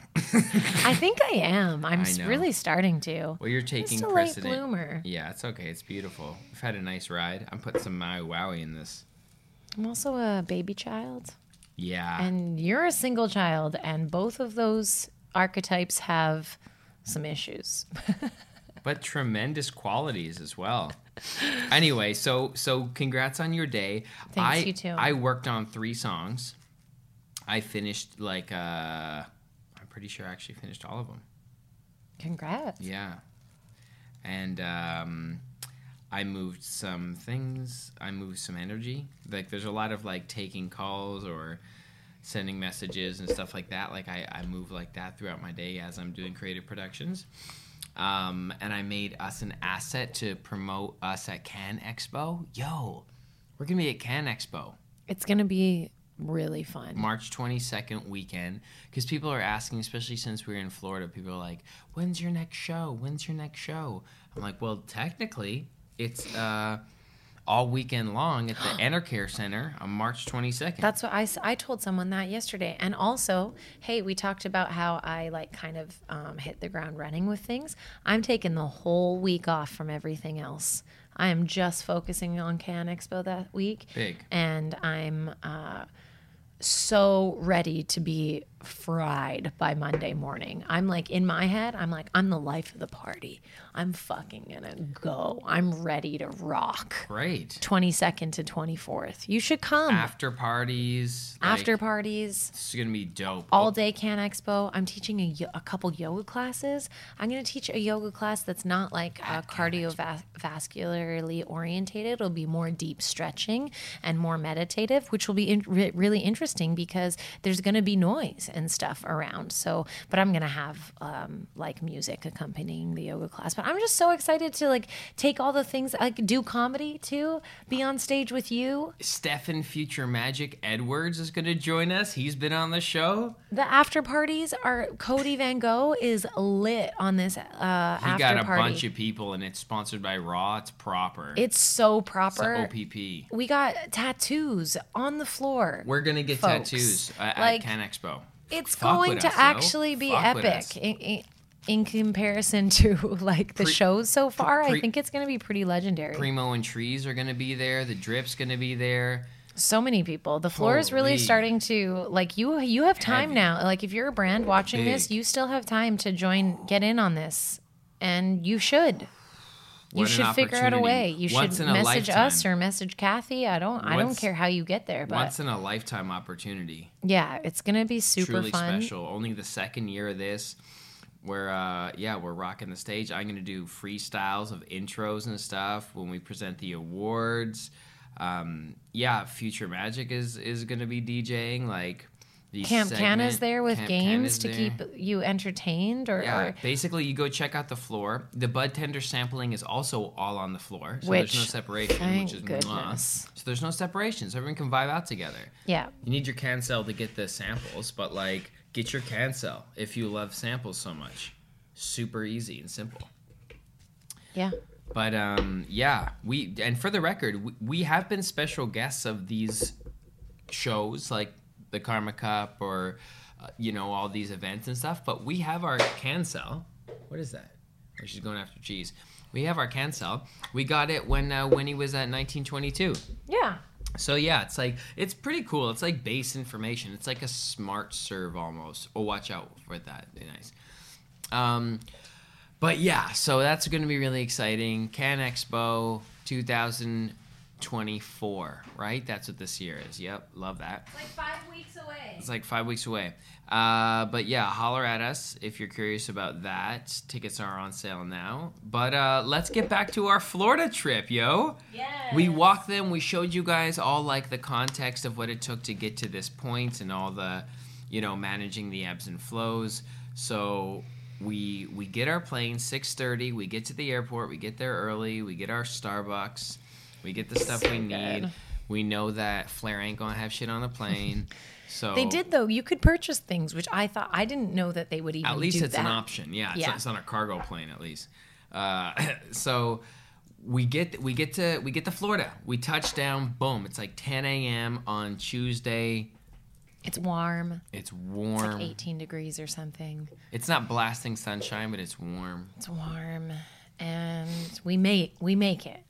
I think I am. I'm I really starting to. well, you're taking Just a late bloomer. Yeah, it's okay. It's beautiful. We've had a nice ride. I'm putting some Maui Wowie in this. I'm also a baby child. Yeah. And you're a single child, and both of those archetypes have some issues. but tremendous qualities as well. Anyway, so so congrats on your day. Thanks, I, you too. I worked on three songs. I finished like uh I'm pretty sure I actually finished all of them. Congrats. Yeah. And um I moved some things. I moved some energy. Like there's a lot of like taking calls or sending messages and stuff like that. Like I, I move like that throughout my day as I'm doing creative productions. Um, and I made us an asset to promote us at Can Expo. Yo, we're gonna be at Can Expo. It's going to be really fun. March 22nd weekend because people are asking, especially since we're in Florida, people are like, when's your next show? When's your next show? I'm like, well, technically, it's uh, all weekend long at the Enercare Center on March 22nd. That's what I, I told someone that yesterday. And also, hey, we talked about how I like kind of um, hit the ground running with things. I'm taking the whole week off from everything else. I am just focusing on Can Expo that week. Big. And I'm uh, so ready to be fried by Monday morning. I'm like, in my head, I'm like, I'm the life of the party. I'm fucking gonna go. I'm ready to rock. Great. 22nd to 24th. You should come. After parties. like, After parties, It's going to be dope. all day Can Expo. I'm teaching a, a couple yoga classes. I'm going to teach a yoga class that's not like uh, cardiovascularly orientated. It'll be more deep stretching and more meditative, which will be in- re- really interesting because there's going to be noise and stuff around. So, but I'm going to have um, like music accompanying the yoga class. But I'm just so excited to like take all the things, like do comedy too, be on stage with you. Stefan Future Magic Edwards is going to join us. He's been on the show. The after parties are Cody Van Gogh is lit on this uh, He after got a party. bunch of people, and it's sponsored by Raw. It's proper. it's so It's proper. OPP. We got tattoos on the floor. We're gonna get folks. tattoos uh, at Like, Can Expo. It's Fuck going to us, actually be Fuck epic in, in, in comparison to like the Pre- shows so far. I think it's going to be pretty legendary. Primo and Trees are gonna be there. The Drip's gonna be there. so many people. The floor is really starting to like you. You have time Heavy. now. Like if you're a brand watching this, you still have time to join, get in on this, and you should. You What should figure out a way. You Once should message lifetime. us or message Kathy. I don't. I don't care how you get there, but Once in a lifetime opportunity. yeah, it's gonna be super Truly fun. special. Only the second year of this. Where uh yeah, we're rocking the stage. I'm gonna do freestyles of intros and stuff when we present the awards. Um yeah, Future Magic is is gonna be DJing like Camp Canna's segment- there with Camp games to there. keep you entertained, or, Yeah, or basically, you go check out the floor. The bud tender sampling is also all on the floor, so there's no separation, which is goodness. So there's no separation, so everyone can vibe out together. yeah, You need your CannSell to get the samples, but like, get your CannSell if you love samples so much. Super easy and simple. yeah. But um, yeah, we and for the record, we, we have been special guests of these shows like the Karma Cup or uh, you know all these events and stuff. But we have our CannSell. What is that? Oh, she's going after cheese. We have our CannSell. We got it when uh, when he was at 1922. Yeah. So yeah, it's like it's pretty cool. It's like base information. It's like a smart serve almost. Oh, watch out for that. Nice. Um, but yeah, so that's going to be really exciting. Can Expo 2024, right? That's what this year is. Yep, love that. It's Like five weeks away. It's like five weeks away. Uh, but yeah, holler at us if you're curious about that. Tickets are on sale now. But uh, let's get back to our Florida trip, yo. Yes. We walked them. We showed you guys all like the context of what it took to get to this point and all the, you know, managing the ebbs and flows. So we we get our plane 6:30. We get to the airport. We get there early. We get our Starbucks. We get the stuff we need. good. We know that Flair ain't gonna have shit on the plane. So They did though. You could purchase things, which I thought I didn't know that they would even. At least it's that. an option. Yeah, it's, Yeah. Not, it's not a cargo plane at least. Uh, so we get we get to we get to Florida. We touch down. Boom! It's like 10 a.m. on Tuesday. It's warm. It's warm. It's like 18 degrees or something. It's not blasting sunshine, but it's warm. It's warm, and we make we make it.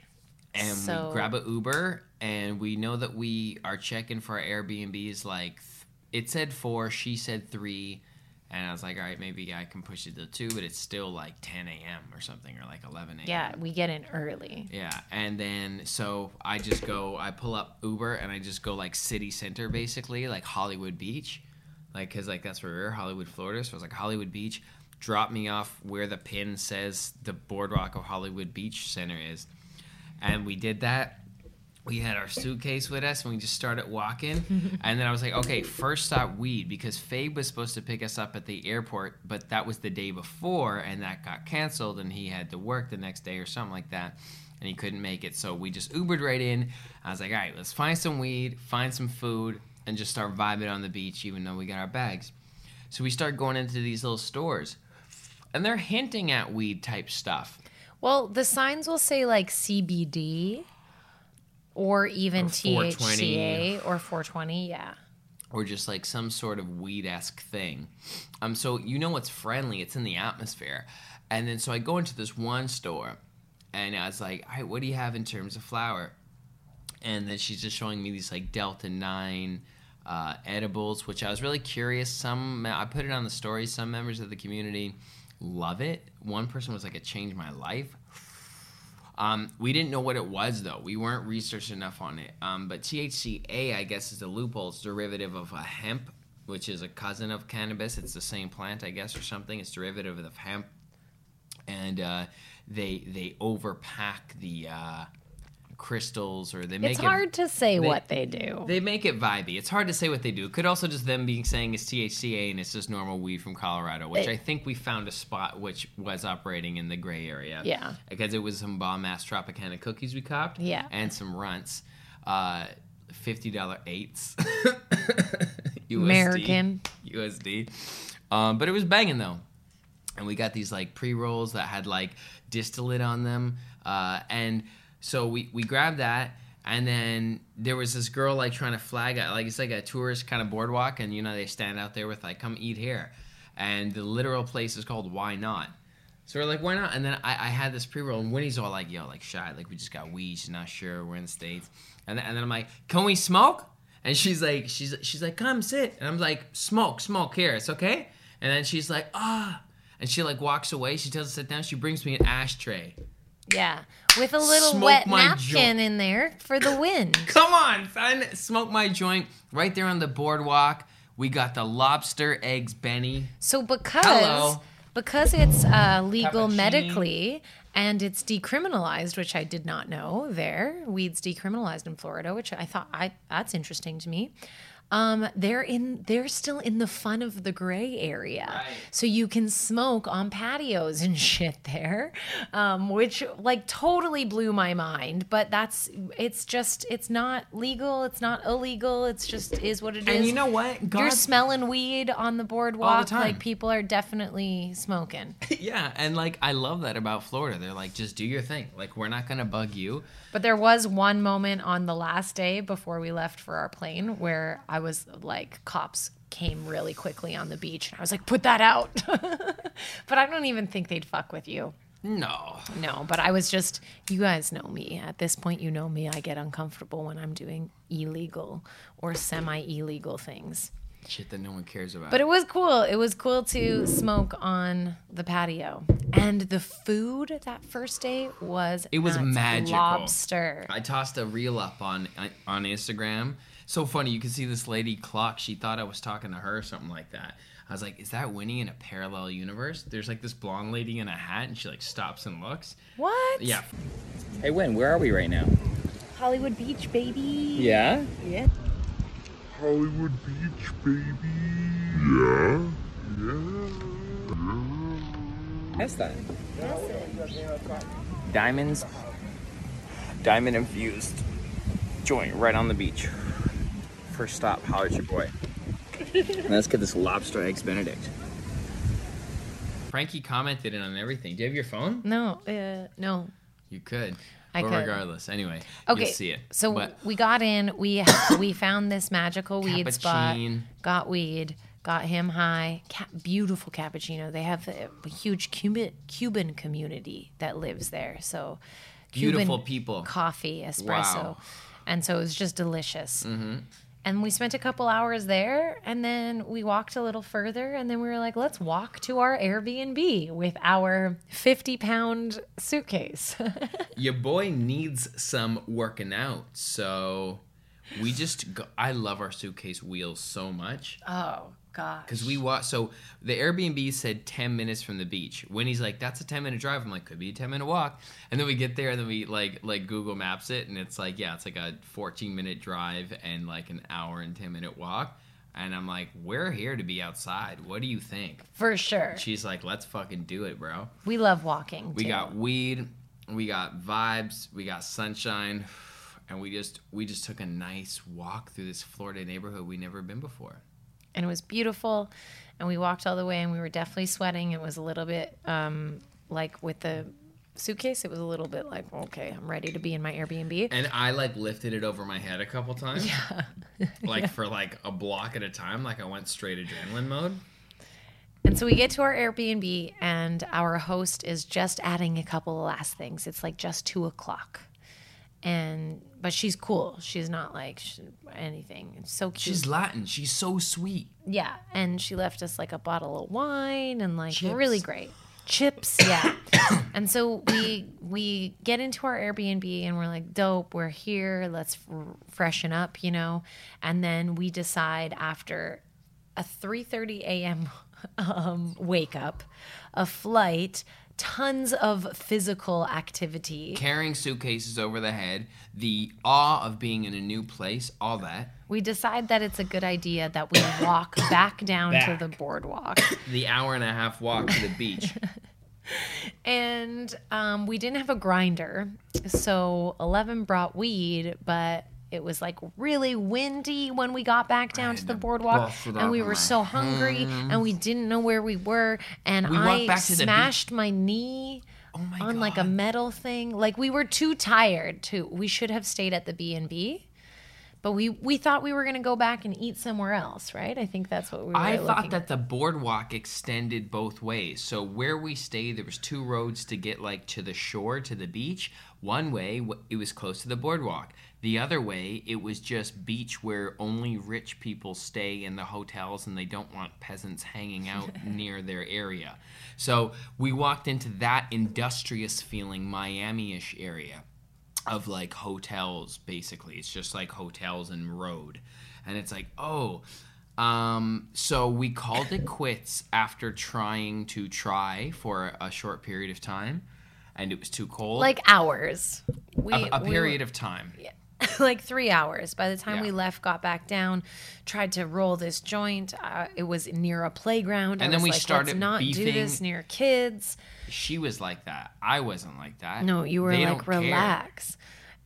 And So- we grab a Uber, and we know that we are checking for our Airbnbs. Like th- it said four, she said three, and I was like, all right, maybe I can push it to two, but it's still like 10 a.m. or something, or like 11 a.m. Yeah, we get in early. Yeah, and then so I just go, I pull up Uber and I just go like city center basically, like Hollywood Beach, like because like that's where we're Hollywood, Florida. So I was like Hollywood Beach, drop me off where the pin says the Boardwalk of Hollywood Beach Center is, and we did that. We had our suitcase with us and we just started walking. and then I was like, okay, first stop weed because Fabe was supposed to pick us up at the airport, but that was the day before and that got canceled and he had to work the next day or something like that. And he couldn't make it. So we just Ubered right in. I was like, all right, let's find some weed, find some food, and just start vibing on the beach, even though we got our bags. So we start going into these little stores. And they're hinting at weed type stuff. Well, the signs will say like CBD or even Or 420. THCA or 420. Yeah. or just like some sort of weed esque thing. Um, so you know what's friendly? It's in the atmosphere. And then so I go into this one store, and I was like, "All right, what do you have in terms of flour?" And then she's just showing me these like Delta Nine uh, edibles, which I was really curious. Some I put it on the story. Some members of the community love it. One person was like, "It changed my life." Um, we didn't know what it was though. We weren't researched enough on it. Um, but THCA, I guess, is a loophole. It's derivative of a hemp, which is a cousin of cannabis. It's the same plant, I guess, or something. It's derivative of hemp, and uh, they they overpack the uh, crystals or they make It's it hard to say they- what they do. they make it vibey. It's hard to say what they do. It could also just them being saying it's THCA and it's just normal weed from Colorado, which It- I think we found a spot which was operating in the gray area. Yeah. Because it was some bomb ass Tropicana cookies we copped. Yeah. And some Runtz. Uh, $50 eights. USD. American. USD. Um, but it was banging though and we got these like pre-rolls that had like distillate on them uh, and so we we grabbed that and then there was this girl like trying to flag like it's like a tourist kind of boardwalk and you know they stand out there with like come eat here and the literal place is called why not so we're like why not and then i, I had this pre-roll and Winny's all like yo like shy like we just got weed she's not sure we're in the states and, then- and then i'm like can we smoke and she's like she's she's like come sit and i'm like smoke smoke here it's okay and then she's like ah and she like walks away. She tells us to sit down. She brings me an ashtray. Yeah. With a little Smoke wet my napkin joint. in there for the wind. Come on, son. Smoke my joint right there on the boardwalk. We got the lobster eggs, Benny. So because Hello. because it's uh, legal medically and it's decriminalized, which I did not know. There, weed's decriminalized in Florida, which I thought I that's interesting to me. Um, they're in they're still in the fun of the gray area, Right. so you can smoke on patios and shit there, um, which like totally blew my mind. But that's it's just it's not legal, it's not illegal, it's just is what it is. And you know what? You're smelling weed on the boardwalk. time. Like people are definitely smoking. yeah, and like I love that about Florida. They're like, just do your thing. Like we're not gonna bug you. But there was one moment on the last day before we left for our plane where I was like, cops came really quickly on the beach. And I was like, put that out. but I don't even think they'd fuck with you. No. No, but I was just, you guys know me. At this point, you know me. I get uncomfortable when I'm doing illegal or semi illegal things. Shit that no one cares about. But it was cool. It was cool to smoke on the patio. And the food that first day was It was nuts. magical. Lobster. I tossed a reel up on on Instagram. So funny, you can see this lady clock. She thought I was talking to her or something like that. I was like, "Is that Winny in a parallel universe?" There's like this blonde lady in a hat, and she like stops and looks. What? Yeah, Hey, Win, where are we right now? Hollywood Beach, baby. Yeah? Yeah. Hollywood Beach, baby. Yeah, yeah, yeah. That's that. Diamonds. Diamond infused joint right on the beach. First stop, holler at your boy. Let's get this lobster eggs Benedict. Frankie commented on everything. Do you have your phone? No, uh, no. You could. I but could. regardless, anyway, Okay, you'll see it. so But we got in. We we found this magical weed spot. Got weed. Got him high. Ca- beautiful cappuccino. They have a, huge Cuban Cuban community that lives there. So Cuban Beautiful people. coffee, espresso, Wow. and so it was just delicious. Mm-hmm. And we spent a couple hours there, and then we walked a little further, and then we were like, let's walk to our Airbnb with our fifty-pound suitcase. your boy needs some working out, so we just. Go, I love our suitcase wheels so much. oh gosh. Because we walk, so the Airbnb said 10 minutes from the beach. When he's like, that's a 10 minute drive, I'm like, could be a 10 minute walk. And then we get there and then we like, like Google Maps it and it's like, yeah, it's like a 14 minute drive and like an hour and 10 minute walk. And I'm like, we're here to be outside. What do you think? For sure. She's like, let's fucking do it, bro. We love walking. We too. got weed, we got vibes, we got sunshine, and we just we just took a nice walk through this Florida neighborhood we never been before. And it was beautiful. And we walked all the way, and we were definitely sweating. It was a little bit um, like with the suitcase. It was a little bit like, okay, I'm ready to be in my Airbnb. And I like lifted it over my head a couple times. Yeah. like for like a block at a time. Like I went straight adrenaline mode. And so we get to our Airbnb, and our host is just adding a couple of last things. It's like just two o'clock, and but she's cool. She's not like sh anything. It's so cute. She's Latin. She's so sweet. Yeah, and she left us like a bottle of wine and like Chips. really great chips. Yeah, and so we we get into our Airbnb and we're like, dope. We're here. Let's f- freshen up, you know. And then we decide after a three thirty a.m. Um, wake up, a flight, tons of physical activity. Carrying suitcases over the head, the awe of being in a new place, all that. We decide that it's a good idea that we walk back down to the boardwalk. The hour and a half walk to the beach. and um, we didn't have a grinder so 11 brought weed but it was like really windy when we got back down to the boardwalk and we were so hungry and we mm-hmm. didn't know where we were and We walked i back to the smashed my knee Oh my on like a metal thing. Like we were too tired to we should have stayed at the b&b but we we thought we were going to go back and eat somewhere else right? I think that's what we were I looking thought that the boardwalk extended both ways. So where we stayed, there was two roads to get like to the shore, to the beach. One way, w- it was close to the boardwalk. The other way, it was just beach where only rich people stay in the hotels and they don't want peasants hanging out near their area. So we walked into that industrious feeling Miami-ish area of like hotels basically. It's just like hotels and road. And it's like oh um so we called it quits after trying to try for a short period of time and it was too cold. Like hours. We, a, a we period of time like three hours. By the time Yeah. we left, got back down, tried to roll this joint. Uh, it was near a playground. I And then was we like, started Let's not do this near kids. she was like that i wasn't like that No, you were They like don't care. relax.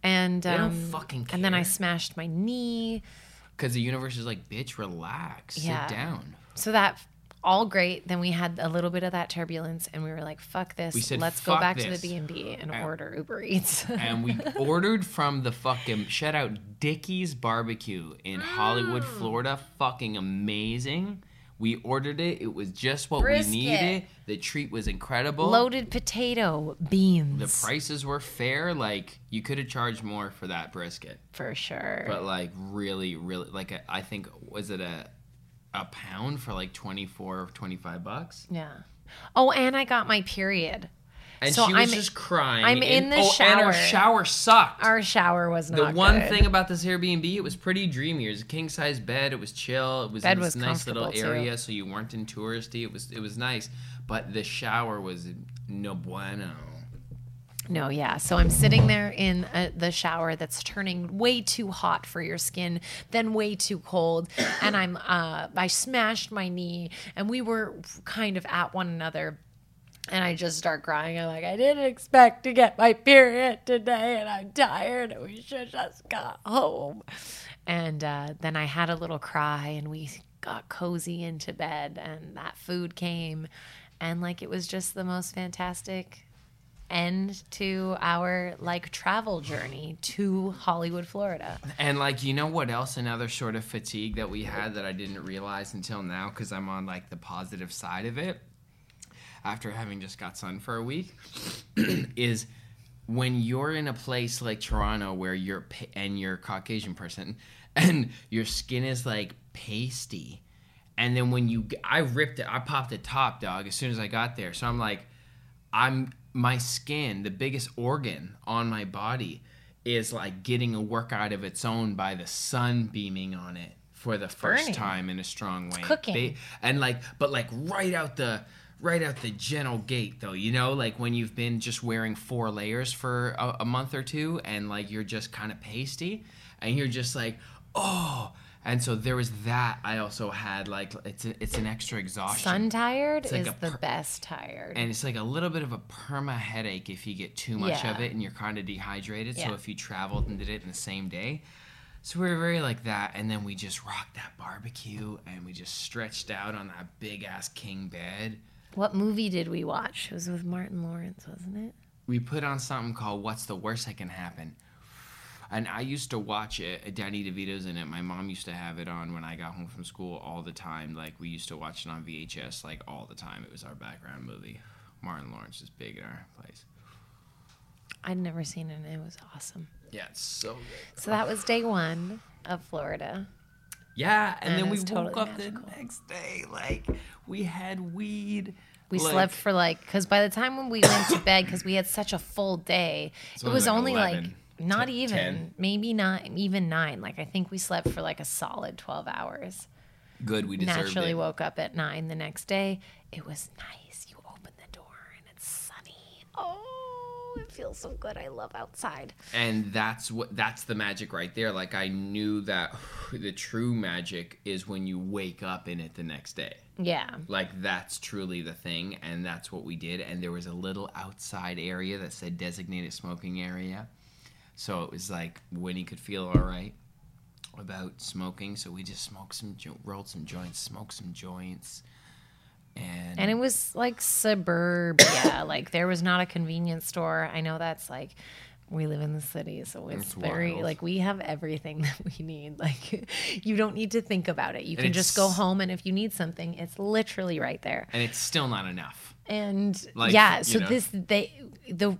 And don't um, and then I smashed my knee. because the universe is like bitch relax Yeah. sit down So that all great. Then we had a little bit of that turbulence, and we were like, "Fuck this! Said, Let's go back this." to the B and B and order Uber Eats." and we ordered from the fucking shout out Dickey's Barbecue in Hollywood, Mm. Florida. Fucking amazing. We ordered it. It was just what Brisket. we needed. The treat was incredible. Loaded potato, beans, the prices were fair. Like you could have charged more for that brisket, for sure. but like really, really, like a, I think was it a a pound for like 24 or 25 bucks yeah. Oh, and I got my period. and So she was I'm- just crying I'm in the oh, and her shower. shower sucked Our shower was not. The one good. thing about this Airbnb, it was pretty dreamy. It was a king size bed. It was chill. It was Bed in this was nice little comfortable, too. area, so you weren't in touristy. It was it was nice, but the shower was no bueno. No, yeah. So I'm sitting there in uh, the shower that's turning way too hot for your skin, then way too cold, and I'm uh, I smashed my knee, and we were kind of at one another. And I just start crying. I'm like, I didn't expect to get my period today, and I'm tired, and we should just got home. And uh, then I had a little cry, and we got cozy into bed, and that food came, and like it was just the most fantastic end to our like travel journey to Hollywood, Florida. And like, you know what else? Another sort of fatigue that we had that I didn't realize until now because I'm on like the positive side of it after having just got sun for a week is when you're in a place like Toronto where you're and you're Caucasian person and your skin is like pasty. And then when you, I ripped it, I popped the top, dog, as soon as I got there. So I'm like, I'm my skin, the biggest organ on my body, is like getting a workout of its own by the sun beaming on it for the first burning. time in a strong way. cooking. Ba- and like, but like right out the right out the gentle gate though, you know, like when you've been just wearing four layers for a, a month or two, and like you're just kind of pasty, and you're just like, oh. And so there was that. I also had like it's a, it's an extra exhaustion. Sun tired like is a the best tired. and it's like a little bit of a perma headache if you get too much of it and you're kind of dehydrated. So if you traveled and did it in the same day, so we were very like that, and then we just rocked that barbecue and we just stretched out on that big ass king bed. what movie did we watch? It was with Martin Lawrence, wasn't it? We put on something called "What's the Worst That Can Happen," and I used to watch it. Danny DeVito's in it. My mom used to have it on when I got home from school all the time. Like we used to watch it on VHS like all the time. It was our background movie. Martin Lawrence is big in our place. I'd never seen it. and It was awesome. Yeah, it's so good. So that was day one of Florida. Yeah, and, And then we it's woke totally up magical. the next day like we had weed. We like- slept for like because by the time when we went to bed because we had such a full day, it was like only 11, like not 10, even 10. maybe not even nine. Like I think we slept for like a solid twelve hours. good. We deserved Naturally it. woke up at nine the next day. It was nice. You open the door and it's sunny. Oh, it feels so good. I love outside. and that's what that's the magic right there. Like I knew that the true magic is when you wake up in it the next day. Yeah. Like that's truly the thing, and that's what we did. And there was a little outside area that said designated smoking area, so it was like Winny could feel all right about smoking. So we just smoked some, jo- rolled some joints, smoked some joints, and And it was like suburbia. like there was not a convenience store. I know that's like we live in the city, so it's, It's very wild. like we have everything that we need. Like you don't need to think about it. You And can just go home and if you need something, it's literally right there. and it's still not enough. And Like, yeah, so know. this they the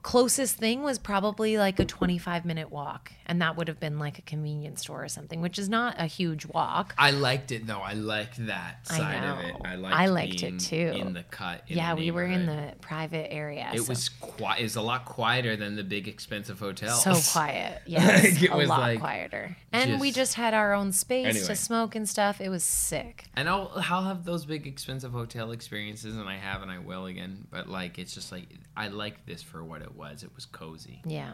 closest thing was probably like a 25 minute walk and that would have been like a convenience store or something, which is not a huge walk. I liked it though. I liked that side of it. I liked, I liked it, too. In the cut. in yeah, the we were in the private area. It so- was quiet. It was a lot quieter than the big expensive hotels. So quiet. Yes. Like, it a was lot like quieter. And we just- just had our own space Anyway. to smoke and stuff. It was sick. And I'll, I'll have those big expensive hotel experiences, and I have, and I will again. But like, it's just like I like this for what it was. It was cozy. Yeah.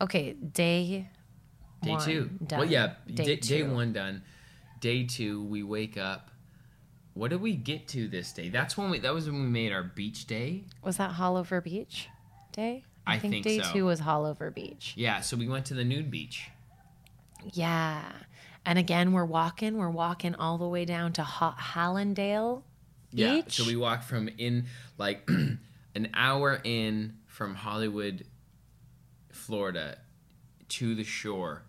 Okay, day Day one, two. Done. Well, yeah. Day, Day, day one done. Day two, we wake up. What did we get to this day? That's when we. That was when we made our beach day. Was that Haulover Beach day? I think day so. two was Haulover Beach. Yeah. So we went to the nude beach. Yeah. And again, we're walking. We're walking all the way down to Ho- Hallandale Yeah. So we walked from in like an hour in from Hollywood, Florida, to the shore,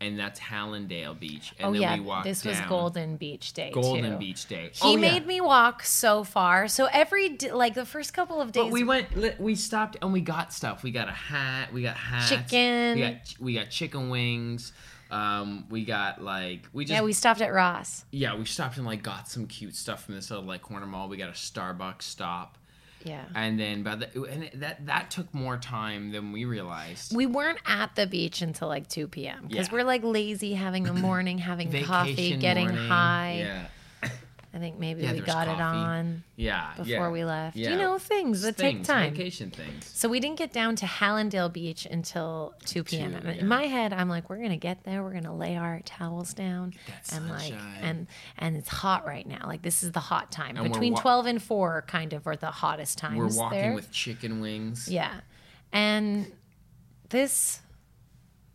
and that's Hallandale Beach. And oh then yeah, we walked this was down Golden Beach Day. Golden too. Beach Day. He oh, yeah. made me walk so far. So every d- like the first couple of days, But we went. We stopped and we got stuff. We got a hat. We got hats. Chicken. We got we got chicken wings. Um, we got like we just yeah, we stopped at Ross. yeah we stopped and like got some cute stuff from this little like corner mall. We got a Starbucks stop. Yeah. and then by the and that that took more time than we realized. We weren't at the beach until like 2 p.m. because Yeah. we're like lazy having a morning, having coffee, getting morning, high. Yeah, I think maybe Yeah, we got it on Yeah. before yeah. we left. Yeah. You know, things that Things, take time. Vacation things. So we didn't get down to Hallandale Beach until 2 p.m. Two. In my head, I'm like, we're gonna get there. We're gonna lay our towels down, and like, and and it's hot right now. Like this is the hot time And between wa- 12 and 4, kind of, are the hottest times. We're walking there. with chicken wings. yeah, and this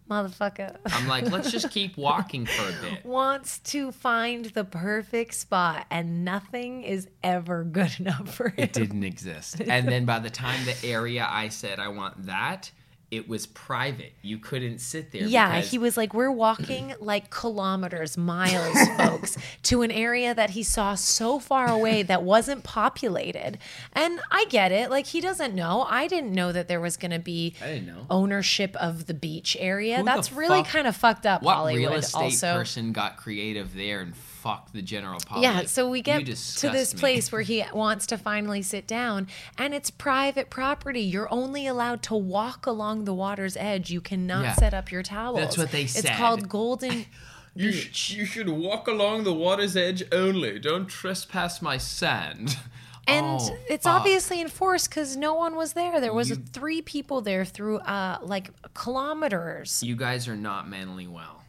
motherfucker I'm like, let's just keep walking for a bit. wants to find the perfect spot, and nothing is ever good enough for him. It didn't exist. And then by the time the area I said I want that, it was private. You couldn't sit there. Yeah, he was like, we're walking like kilometers, miles, folks, to an area that he saw so far away that wasn't populated. And I get it. Like, he doesn't know. I didn't know that there was going to be I didn't know. ownership of the beach area. Who the That's really fuck- kind of fucked up, What Hollywood. real estate also. person got creative there and fucked the general public? Yeah, so we get to this me. place where he wants to finally sit down, and it's private property. You're only allowed to walk along the water's edge. You cannot Yeah. set up your towels. That's what they said. It's called Golden You, sh- you should walk along the water's edge only. Don't trespass my sand. And Oh, it's fuck. obviously enforced because no one was there. There was You- three people there through uh like kilometers. You guys are not mentally well.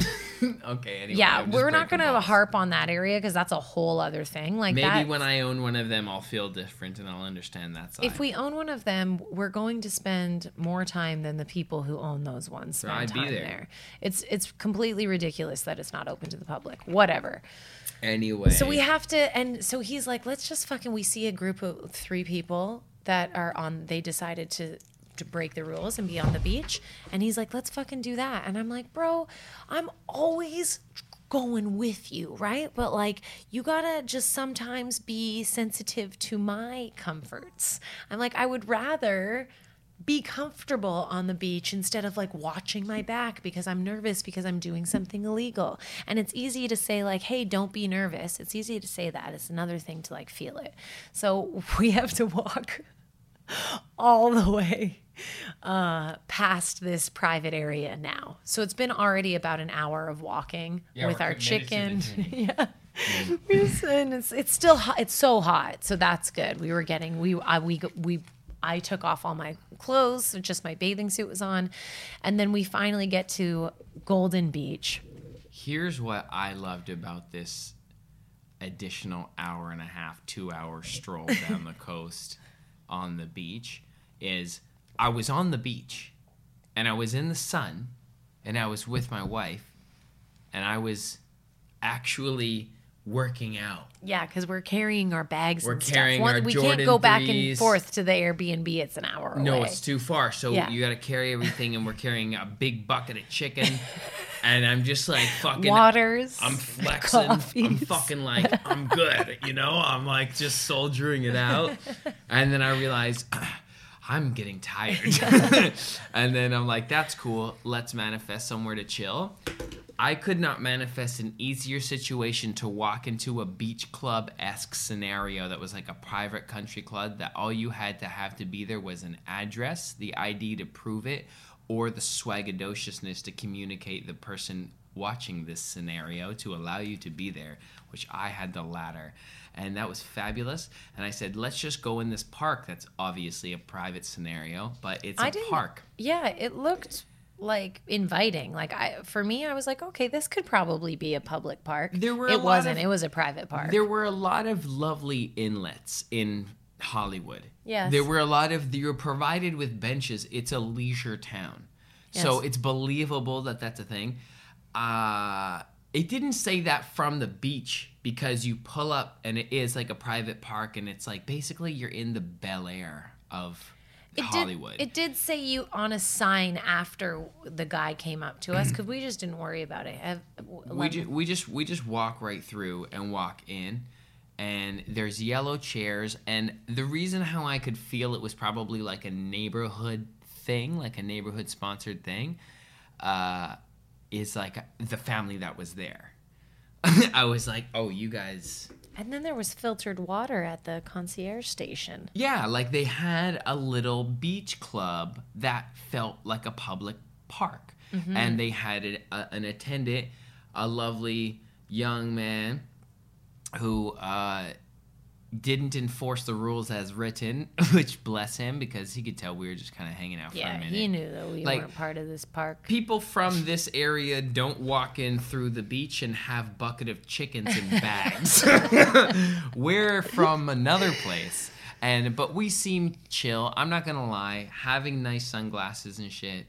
okay, anyway. yeah, we're not gonna balls. harp on that area because that's a whole other thing. Like Maybe when I own one of them, I'll feel different and I'll understand that side. if we own one of them, we're going to spend more time than the people who own those ones spend I'd be time there. there. It's it's completely ridiculous that it's not open to the public. Whatever. anyway, So we have to, and so he's like, let's just fucking. We see a group of three people that are on. They decided to to break the rules and be on the beach, and he's like, let's fucking do that. And I'm like, bro, I'm always going with you, right? But like, you gotta just sometimes be sensitive to my comforts. I'm like, I would rather be comfortable on the beach instead of like watching my back because I'm nervous because I'm doing something illegal. And it's easy to say, like, hey, don't be nervous. It's easy to say that. It's another thing to like feel it. So we have to walk all the way uh, past this private area now. So it's been already about an hour of walking Yeah, with our committed to the chicken. yeah. And it's it's still hot. It's so hot, so that's good. We were getting we I we we I took off all my clothes, just my bathing suit was on, and then we finally get to Golden Beach. Here's what I loved about this additional hour and a half, two hour stroll down the coast on the beach is I was on the beach and I was in the sun and I was with my wife and I was actually working out. Yeah, because we're carrying our bags. We're and stuff. carrying One- our we Jordan can't go back and forth to the Airbnb. It's an hour away. No, it's too far. So Yeah. you got to carry everything, and we're carrying a big bucket of chicken. and I'm just like fucking. waters. I'm flexing. I'm fucking like I'm good. You know, I'm like just soldiering it out. And then I realize. I'm getting tired. and then I'm like, that's cool. Let's manifest somewhere to chill. I could not manifest an easier situation to walk into a beach club esque scenario that was like a private country club that all you had to have to be there was an address, the ID to prove it, or the swaggadociousness to communicate the person watching this scenario to allow you to be there, which I had the latter. And that was fabulous. And I said, let's just go in this park that's obviously a private scenario, but it's a I didn't- park. Yeah, it looked like inviting. Like I, for me, I was like, okay, this could probably be a public park. There were It wasn't. of- it was a private park. There were a lot of lovely inlets in Hollywood. Yes. There were a lot of you're provided with benches. It's a leisure town. So it's believable that that's a thing. Uh it didn't say that from the beach because you pull up and it is like a private park and it's like basically you're in the Bel Air of It Hollywood. Did, it did say you on a sign after the guy came up to us because we just didn't worry about it. Have- we just we just we just walk right through and walk in and there's yellow chairs and the reason how i could feel it was probably like a neighborhood thing like a neighborhood sponsored thing uh, is like the family that was there. I was like oh you guys. And then there was filtered water at the concierge station. yeah like they had a little beach club that felt like a public park. And they had a, an attendant a lovely young man who uh, didn't enforce the rules as written, which bless him because he could tell we were just kind of hanging out for a Yeah, minute. he knew that we Like- weren't part of this park. People from this area don't walk in through the beach and have bucket of chickens in bags. We're from another place. And but we seem chill. I'm not gonna lie, having nice sunglasses and shit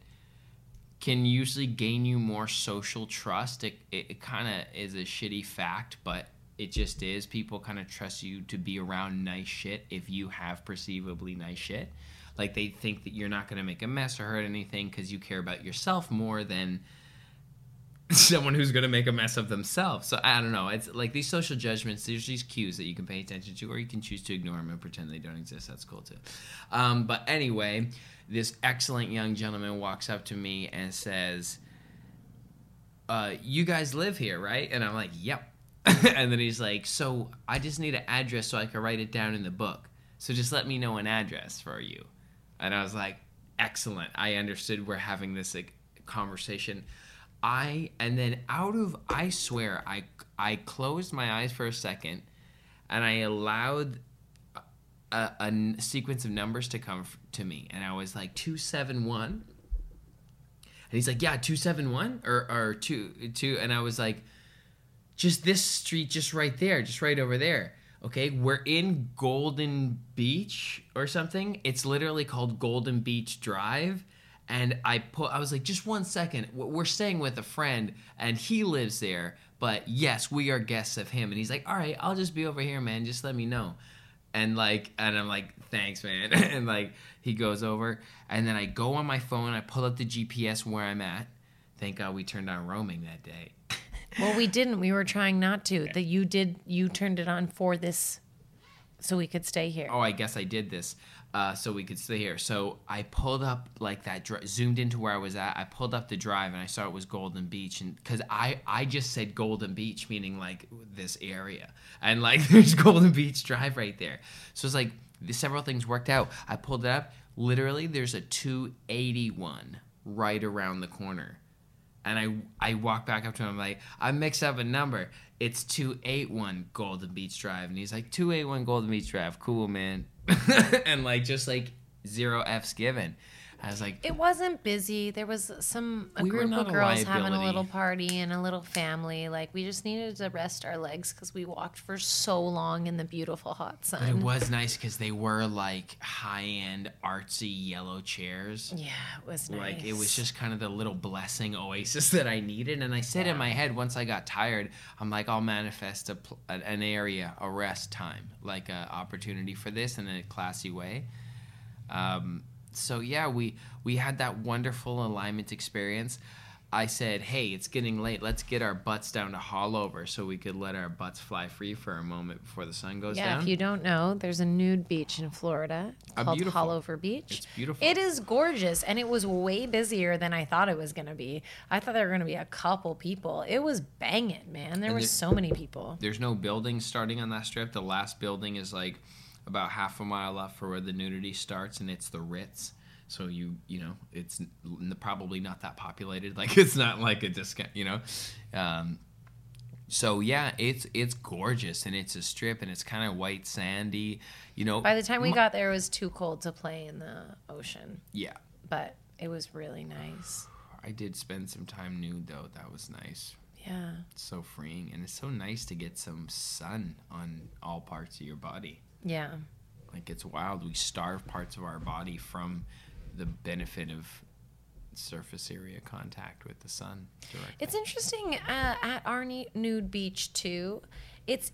can usually gain you more social trust. It it, it kind of is a shitty fact, but it just is. People kind of trust you to be around nice shit if you have perceivably nice shit. Like they think that you're not going to make a mess or hurt anything because you care about yourself more than someone who's going to make a mess of themselves. So I don't know. It's like these social judgments. There's these cues that you can pay attention to, or you can choose to ignore them and pretend they don't exist. That's cool too. Um, but anyway, this excellent young gentleman walks up to me and says, uh, "You guys live here, right?" And I'm like, "Yep." and then he's like, "So I just need an address so I can write it down in the book. So just let me know an address for you." And I was like, "Excellent. I understood we're having this like, conversation." I and then out of I swear I I closed my eyes for a second and I allowed a sequence of numbers to come f- to me and I was like 271 and he's like yeah 271 or or 2 2 and I was like just this street just right there just right over there. Okay we're in Golden Beach or something. It's literally called Golden Beach Drive. And I put I was like just one second. We're staying with a friend and he lives there but yes we are guests of him. And he's like all right I'll just be over here man. Just let me know. And like and I'm like thanks man. And like he goes over and then I go on my phone I pull up the GPS where I'm at. Thank God we turned on roaming that day Well, we didn't. We were trying not to. That you did. You turned it on for this, so we could stay here. oh, I guess I did this uh, so we could stay here. So I pulled up like that, dri- zoomed into where I was at. I pulled up the drive and I saw it was Golden Beach, and because I I just said Golden Beach, meaning like this area, and like there's Golden Beach Drive right there. So it's like the several things worked out. I pulled it up. Literally, there's a 281 right around the corner. And I I walk back up to him I'm like, I mixed up a number. It's 281 Golden Beach Drive. And he's like, 281 Golden Beach Drive. Cool, man. and like, just like zero F's given. I was like, It wasn't busy. There was some a We group of a girls having a little party and a little family. Like we just needed to rest our legs because we walked for so long in the beautiful hot but it was nice because they were like high end, artsy yellow chairs. yeah, it was nice. Like it was just kind of the little blessing oasis that I needed, and I said in my head once I got tired, I'm like, I'll manifest a pl- an an area, a rest time, like a opportunity for this in a classy way. Um, so yeah, we we had that wonderful alignment experience. I said, "Hey, it's getting late. Let's get our butts down to Haulover so we could let our butts fly free for a moment before the sun goes yeah, down." if you don't know, there's a nude beach in Florida A called beautiful- Haulover Beach. It's beautiful. It is gorgeous, and it was way busier than I thought it was going to be. I thought there were going to be a couple people. It was banging, man. There And were there- so many people. There's no buildings starting on that strip. The last building is like about half a mile up for where the nudity starts, and it's the Ritz. So you you know it's n- probably not that populated. Like it's not like a discount. You know. Um, so yeah, it's it's gorgeous, and it's a strip, and it's kind of white sandy. You know. By the time we mu- got there, it was too cold to play in the ocean, yeah, but it was really nice. I did spend some time nude though. That was nice. Yeah. It's so freeing, and it's so nice to get some sun on all parts of your body. Yeah. Like it's wild. We starve parts of our body from the benefit of surface area contact with the sun. Directly. It's interesting uh, at our nude beach too. It's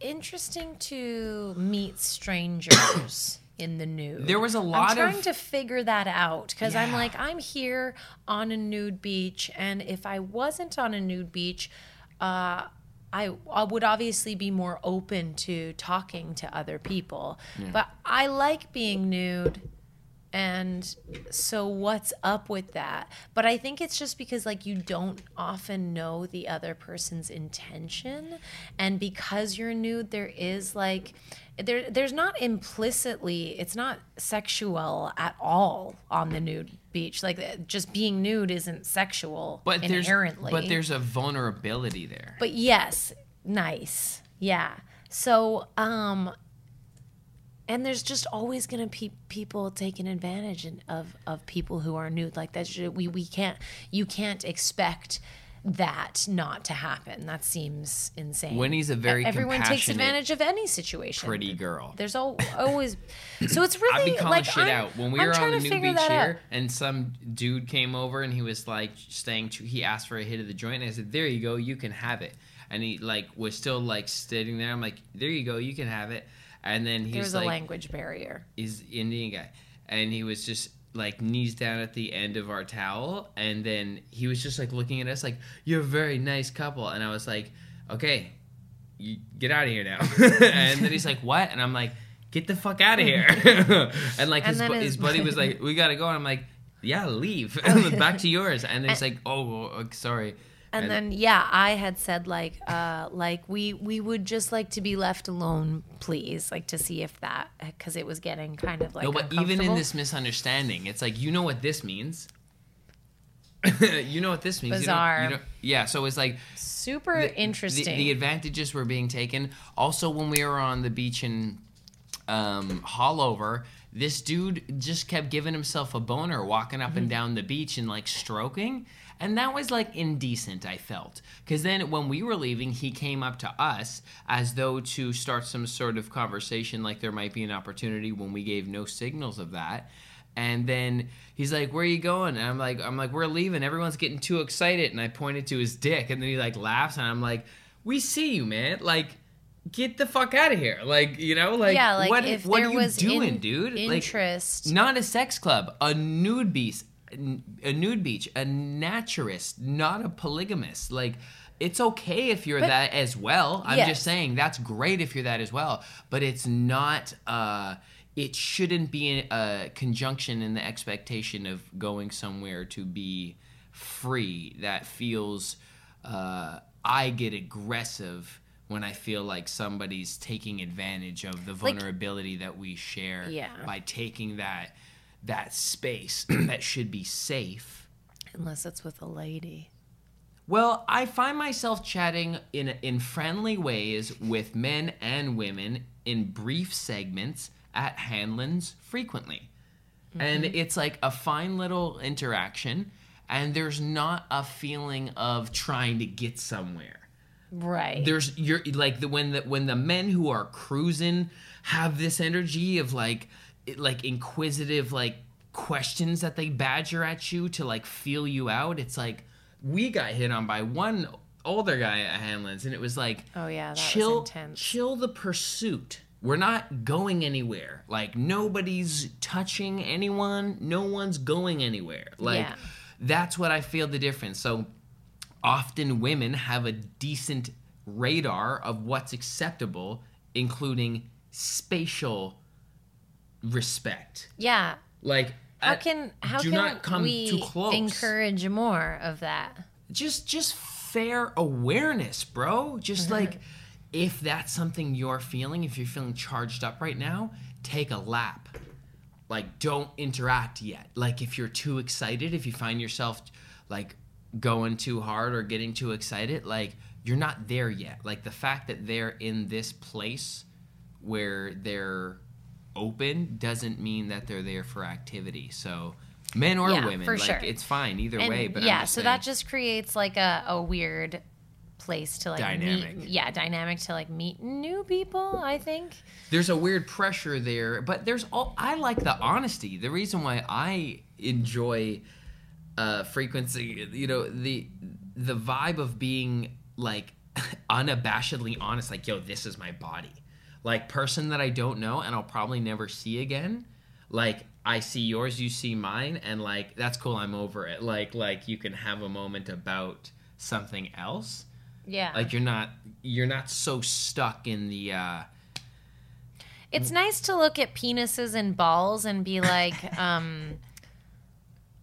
interesting to meet strangers in the nude. There was a lot I'm trying of- to figure that out because I'm like I'm here on a nude beach, and if I wasn't on a nude beach, uh, I, I would obviously be more open to talking to other people. But I like being nude. And so what's up with that? But I think it's just because like you don't often know the other person's intention and because you're nude there is like there there's not implicitly it's not sexual at all on the nude beach. Like uh, just being nude isn't sexual but there's inherently. but there's a vulnerability there. But yes, nice. Yeah. So, um, and there's just always gonna be people taking advantage of of people who are nude. Like that, we we can't you can't expect that not to happen. That seems insane. Winny's a very everyone takes advantage of any situation. pretty girl. There's al- always so it's really I'd be calling like shit I'm, out when we I'm were on the new beach that out. and some dude came over and he was like staying. To, he asked for a hit of the joint, and I said, "There you go, you can have it." And he like was still like sitting there. I'm like, "There you go, you can have it." And then There he's was like, a language barrier. "He's Indian guy," and he was just like knees down at the end of our towel, and then he was just like looking at us like, "You're a very nice couple," and I was like, "Okay." you get out of here now. and then he's like, what? And I'm like, get the fuck out of here. and like And his, bu- his- his buddy was like, we gotta go. And I'm like, yeah, leave. Oh, Back to yours. And then he's like, oh, oh, sorry. And then yeah, I had said like uh like we we would just like to be left alone, please, like to see if that because it was getting kind of like no, but even in this misunderstanding, it's like, you know what this means. you know what this means. You don't- Bizarre. You don't, yeah, so it's like super the- interesting. The, the advantages were being taken. Also, when we were on the beach in um, Haulover, this dude just kept giving himself a boner, walking up Mm-hmm. and down the beach and like stroking. And that was like indecent, I felt. Because then when we were leaving, he came up to us as though to start some sort of conversation, like there might be an opportunity when we gave no signals of that. And then he's like, "Where are you going?" And I'm like, "I'm like, we're leaving. Everyone's getting too excited." And I pointed to his dick, and then he like laughs, and I'm like, "We see you, man. Like, get the fuck out of here. Like, you know, like, yeah, like what, if what there are you was doing, in- dude? Like, interest. not a sex club, a nude beach, a nude beach, a naturist, not a polygamist. Like, it's okay if you're But- that as well. I'm Yes. just saying that's great if you're that as well. But it's not. uh It shouldn't be a conjunction in the expectation of going somewhere to be free. That feels. Uh, I get aggressive when I feel like somebody's taking advantage of the Like- vulnerability that we share Yeah. by taking that that space that should be safe. unless it's with a lady. Well, I find myself chatting in in friendly ways with men and women in brief segments at Hanlan's frequently. And mm-hmm. it's like a fine little interaction and there's not a feeling of trying to get somewhere. Right. there's you're like the when the when the men who are cruising have this energy of like it- like inquisitive like questions that they badger at you to like feel you out. It's like we got hit on by one older guy at Hanlan's and it was like Oh, yeah, that was chill intense. chill the pursuit. We're not going anywhere. Like nobody's touching anyone. No one's going anywhere. Like Yeah. that's what I feel the difference. So often women have a decent radar of what's acceptable, including spatial respect. yeah. Like, How can how do can not come we too close. encourage more of that? just just fair awareness, bro. Just uh-huh. like if that's something you're feeling, if you're feeling charged up right now, take a lap. Like don't interact yet. Like if you're too excited, if you find yourself like going too hard or getting too excited, like you're not there yet. Like the fact that they're in this place where they're open doesn't mean that they're there for activity. So men or Yeah, women, like sure. it's fine either And way. But yeah, so saying- that just creates like a, a weird place to like Dynamic. meet yeah, dynamic to like meet new people, I think. there's a weird pressure there, but there's all I like the honesty. The reason why I enjoy uh frequency, you know, the the vibe of being like unabashedly honest like yo, this is my body. Like person that I don't know and I'll probably never see again. Like I see yours, you see mine and like that's cool, I'm over it. Like like you can have a moment about something else. Yeah. Like you're not you're not so stuck in the uh It's nice to look at penises and balls and be like, um,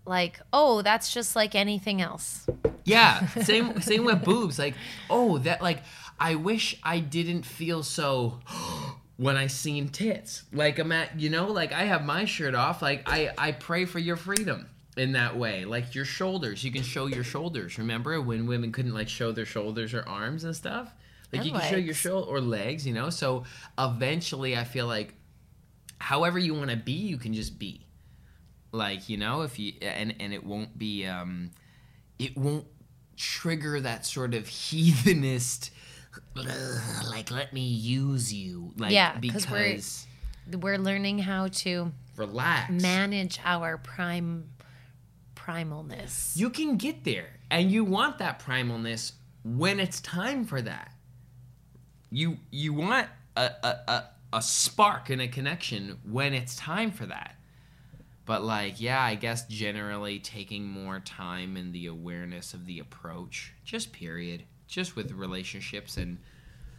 like, oh, that's just like anything else. Yeah, same same with boobs. Like, oh, that like I wish I didn't feel so when I seen tits. Like I'm at, you know, like I have my shirt off. Like I I pray for your freedom in that way. Like your shoulders, you can show your shoulders. Remember when women couldn't like show their shoulders or arms and stuff? Like And you can show your legs. shoulder or legs, you know. So eventually, I feel like, however you want to be, you can just be. Like you know, if you and and it won't be, um, it won't trigger that sort of heathenist, "Ugh, like let me use you, like Yeah, 'cause because we're- We're learning how to relax. manage our prime primalness. you can get there and you want that primalness when it's time for that you you want a, a, a, a spark and a connection when it's time for that but like yeah i guess generally taking more time in the awareness of the approach just period just with relationships and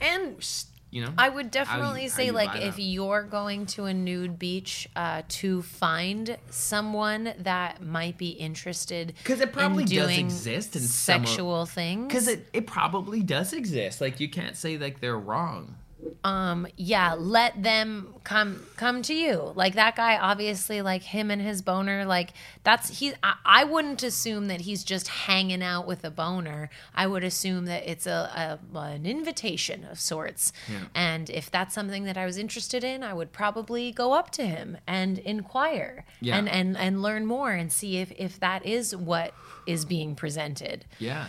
and you know I would definitely how say like if out. you're going to a nude beach uh, to find someone that might be interested because it probably does exist in some sexual things. Because it, it probably does exist. Like you can't say like they're wrong um yeah let them come come to you. Like that guy obviously like him and his boner like that's he I, I wouldn't assume that he's just hanging out with a boner. I would assume that it's a, a an invitation of sorts. Yeah. and if that's something that i was interested in i would probably go up to him and inquire Yeah. and and and learn more and see if if that is what is being presented. Yeah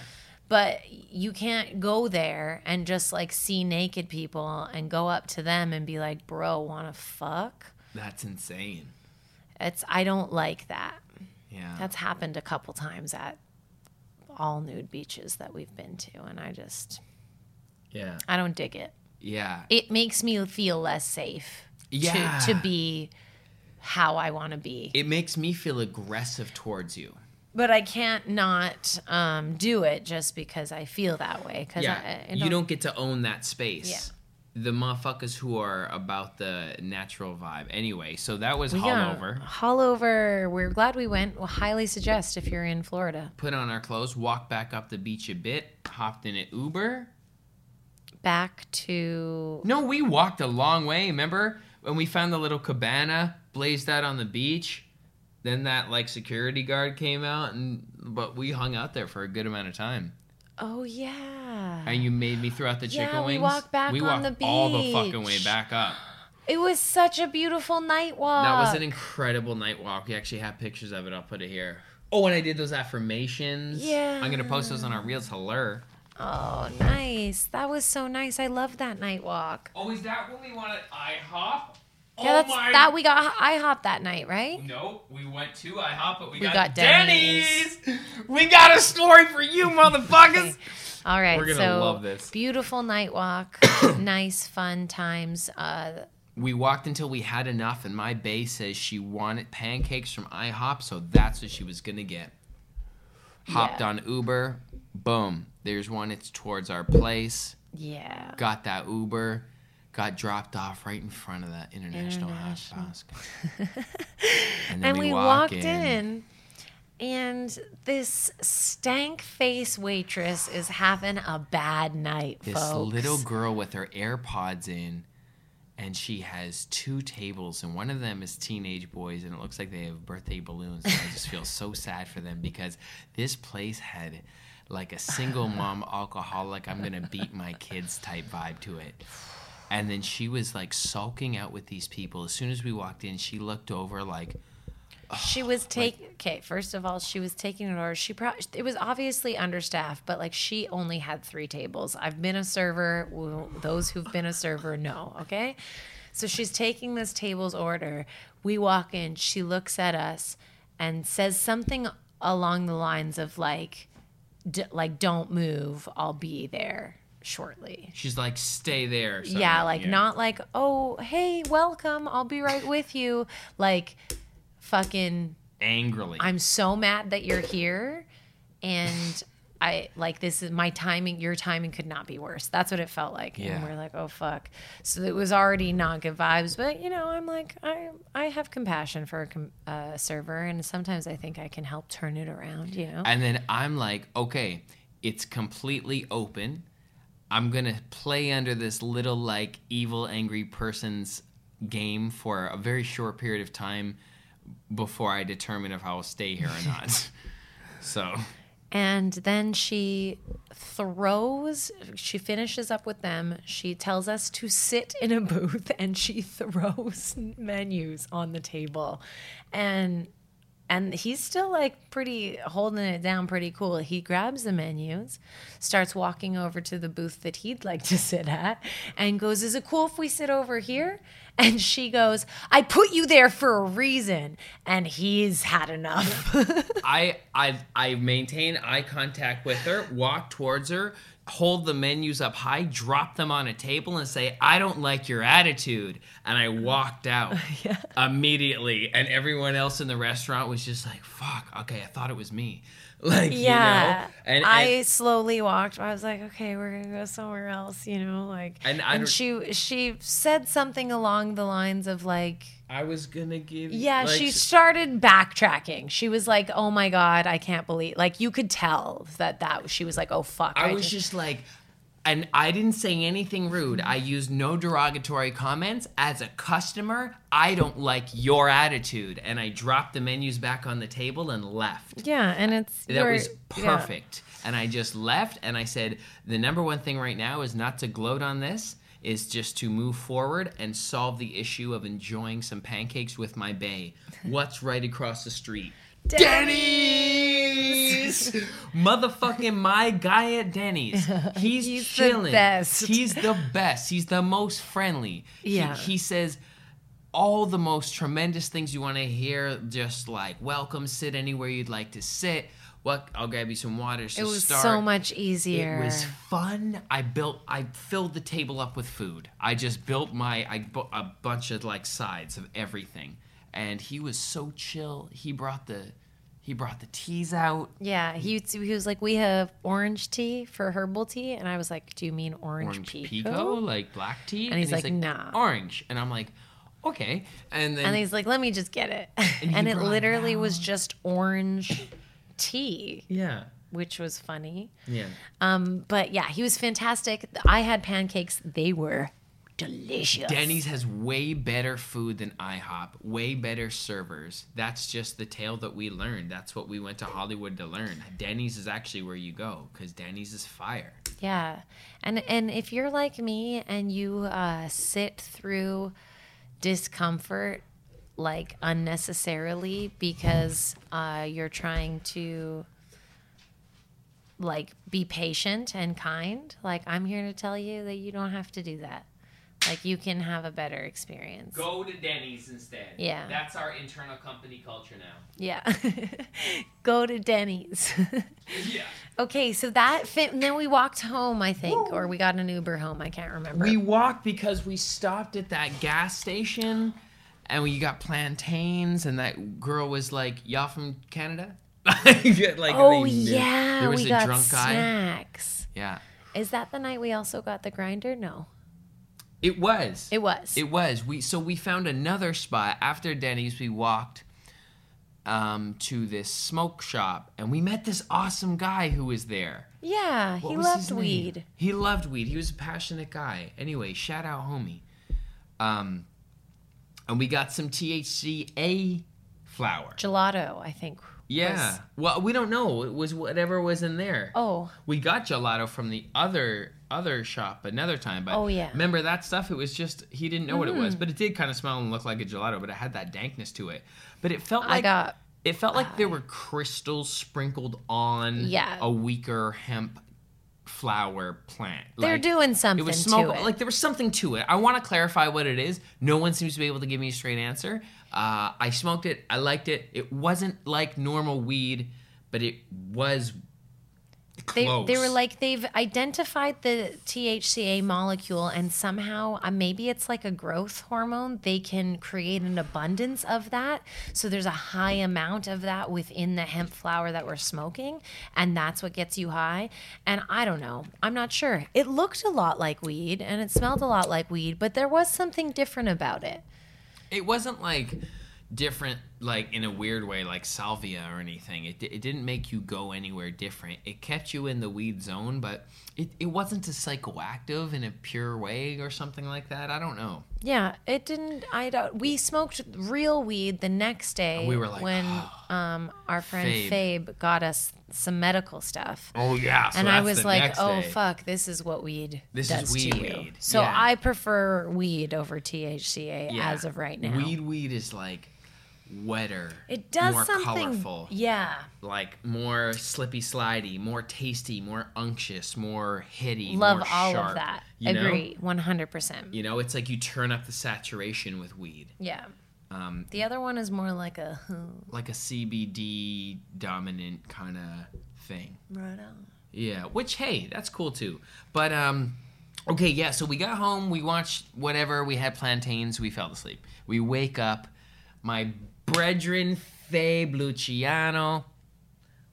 but you can't go there and just like see naked people and go up to them and be like, bro, wanna fuck? that's insane It's I don't like that. yeah That's happened a couple times at all nude beaches that we've been to, and I just yeah I don't dig it. yeah It makes me feel less safe Yeah. to to be how I want to be. it makes me feel aggressive towards you. But I can't not um, do it just because I feel that way. Because Yeah, I, I you don't get to own that space. Yeah. The motherfuckers who are about the natural vibe. Anyway, so that was We haul got- over. Haul over. We're glad we went. We'll highly suggest if you're in Florida. Put on our clothes, walked back up the beach a bit, hopped in an Uber. Back to No, we walked a long way. Remember when we found the little cabana blazed out on the beach? Then that like security guard came out, and but we hung out there for a good amount of time. oh yeah, And you made me throw out the Yeah, chicken we walked back we on walked the all the fucking way back up. it was such a beautiful night walk. That was an incredible night walk. We actually have pictures of it. I'll put it here. Oh, and I did those affirmations. Yeah. I'm gonna post those on our reels. Hello. oh nice. That was so nice. I loved that night walk. Oh, is that when we wanted IHOP? Yeah, that's that we got IHOP that night, right? No, we went to IHOP, but we, We got, got Denny's. We got a story for you, motherfuckers. All right, We're gonna so love this. beautiful night walk, nice fun times. Uh, we walked until we had enough, and my bae says she wanted pancakes from IHOP, so that's what she was gonna get. Hopped Yeah. on Uber. Boom. There's one. It's towards our place. yeah, got that Uber, got dropped off right in front of that international, International. house. and and we, we, walk walked in. and this stank face waitress is having a bad night, This folks. little girl with her AirPods in, and she has two tables, and one of them is teenage boys, and it looks like they have birthday balloons. And I just feel so sad for them because this place had like a single mom alcoholic, I'm gonna beat my kids type vibe to it. And then she was like sulking out with these people. As soon as we walked in, she looked over like, She was taking. Okay, first of all, she was taking an order. She probably it was obviously understaffed, but like she only had three tables. I've been a server. Well, those who've been a server know. Okay, so she's taking this table's order. We walk in. She looks at us and says something along the lines of like, d- like don't move. I'll be there shortly. she's like, stay there. Yeah, like not like, oh, hey, welcome. I'll be right with you. Like, fucking, angrily. I'm so mad that you're here. And I like this is my timing, your timing could not be worse. That's what it felt like. Yeah. And we're like, oh, fuck. So it was already not good vibes. But, you know, I'm like, I, I have compassion for a com- uh, server. And sometimes I think I can help turn it around, you know? And then I'm like, okay, it's completely open. I'm going to play under this little, like, evil, angry person's game for a very short period of time before I determine if I will stay here or not. so, And then she throws, she finishes up with them. She tells us to sit in a booth and she throws menus on the table. And and he's still like pretty holding it down pretty cool. He grabs the menus, starts walking over to the booth that he'd like to sit at, and goes, Is it cool if we sit over here? And she goes, I put you there for a reason. And he's had enough. I I I maintain eye contact with her, walk towards her, hold the menus up high, drop them on a table, and say, "I don't like your attitude," and I walked out immediately. And everyone else in the restaurant was just like, "Fuck, okay, I thought it was me." Like, yeah. you know, and, I and slowly walked. I was like, okay, we're gonna go somewhere else, you know, like. And and she she said something along the lines of like, I was gonna give. yeah, like, she started backtracking. She was like, oh my god, I can't believe. Like you could tell that that she was like, oh fuck. I was just like, and I didn't say anything rude. I used no derogatory comments. As a customer, I don't like your attitude. And I dropped the menus back on the table and left. yeah, and it's That was yeah. perfect. And I just left and I said, the number one thing right now is not to gloat on this, is just to move forward and solve the issue of enjoying some pancakes with my bae. What's right across the street? Denny's! Motherfucking my guy at Denny's. He's, He's the chilling. best. He's the best. He's the most friendly. He- Yeah. he says all the most tremendous things you want to hear, just like welcome, sit anywhere you'd like to sit. What I'll grab you some water. to It was start. so much easier. It was fun. I built, I filled the table up with food. I just built my, I bu- a bunch of like sides of everything, and he was so chill. He brought the, he brought the teas out. Yeah, he he was like, we have orange tea for herbal tea, and I was like, do you mean orange, orange pekoe? pekoe, like black tea, And he's like, "Nah." orange, and I'm like, okay, and then And he's like, let me just get it, he and, it literally was just orange tea, yeah, which was funny. yeah. Um, but yeah, he was fantastic. I had pancakes; they were delicious. Denny's has way better food than IHOP, way better servers. That's just the tale that we learned. That's what we went to Hollywood to learn. Denny's is actually where you go because Denny's is fire. Yeah, and and if you're like me and you uh, sit through discomfort like unnecessarily because uh, you're trying to like be patient and kind, like I'm here to tell you that you don't have to do that. Like you can have a better experience. Go to Denny's instead. Yeah. That's our internal company culture now. Yeah. Go to Denny's. Yeah. okay, so that fit. And then we walked home, I think, or we got an Uber home. I can't remember. We walked because we stopped at that gas station and we got plantains and that girl was like, Y'all from Canada? like, oh yeah, There was we a got drunk guy. snacks. Yeah. Is that the night we also got the grinder? No, It was. it was. It was. We so we found another spot after Denny's. We walked um, to this smoke shop, and we met this awesome guy who was there. yeah, What he loved weed. He loved weed. He was a passionate guy. Anyway, shout out, homie. Um, and we got some THCA flower. Gelato, I think. Yeah. was- Well, we don't know. It was whatever was in there. Oh, We got gelato from the other other shop another time, but Oh, yeah. Remember that stuff? It was just he didn't know what it was, mm. but it did kind of smell and look like a gelato, but it had that dankness to it. But it felt I like got. it felt like there were crystals sprinkled on Yeah. a weaker hemp flower plant. They're Like, doing something it was smoke. Like there was something to it. I want to clarify what it is. No one seems to be able to give me a straight answer. Uh, I smoked it. I liked it. It wasn't like normal weed, but it was They, close. they were like they've identified the THCA molecule and somehow uh, maybe it's like a growth hormone. They can create an abundance of that. So there's a high amount of that within the hemp flower that we're smoking and that's what gets you high. And I don't know. I'm not sure. It looked a lot like weed and it smelled a lot like weed but there was something different about it. It wasn't like different like in a weird way, like salvia or anything. It, it didn't make you go anywhere different. It kept you in the weed zone, but it, it wasn't a psychoactive in a pure way or something like that. I don't know. Yeah, it didn't. I don't. We smoked real weed the next day. We were like, when um our friend Fabe. Fabe. got us some medical stuff. Oh yeah, and I was like, "Oh fuck, this is what weed This is does weed to you." weed. So Yeah. I prefer weed over THCA as of right now. Weed weed is like wetter. it does more something. colorful. Yeah, Like more slippy slidey, more tasty, more unctuous, more hitty. love more all sharp, of that. Agree, one hundred percent. You know, it's like you turn up the saturation with weed. Yeah. Um, The other one is more like a like a CBD dominant kind of thing. right on. Yeah, which hey, that's cool too. But um okay, yeah, so we got home, we watched whatever, we had plantains, we fell asleep. We wake up, my brethren Fabe Luciano,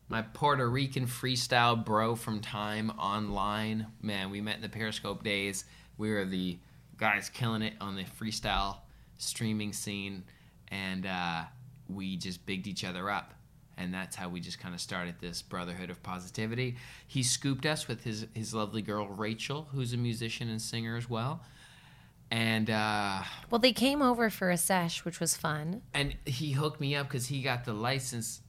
my Puerto Rican freestyle bro from time online. Man, we met in the Periscope days. We were the guys killing it on the freestyle streaming scene and uh we just bigged each other up and that's how we just kind of started this brotherhood of positivity. He scooped us with his his lovely girl Rachel, who's a musician and singer as well, and uh, Well, they came over for a sesh, which was fun. and he hooked me up because he got the license.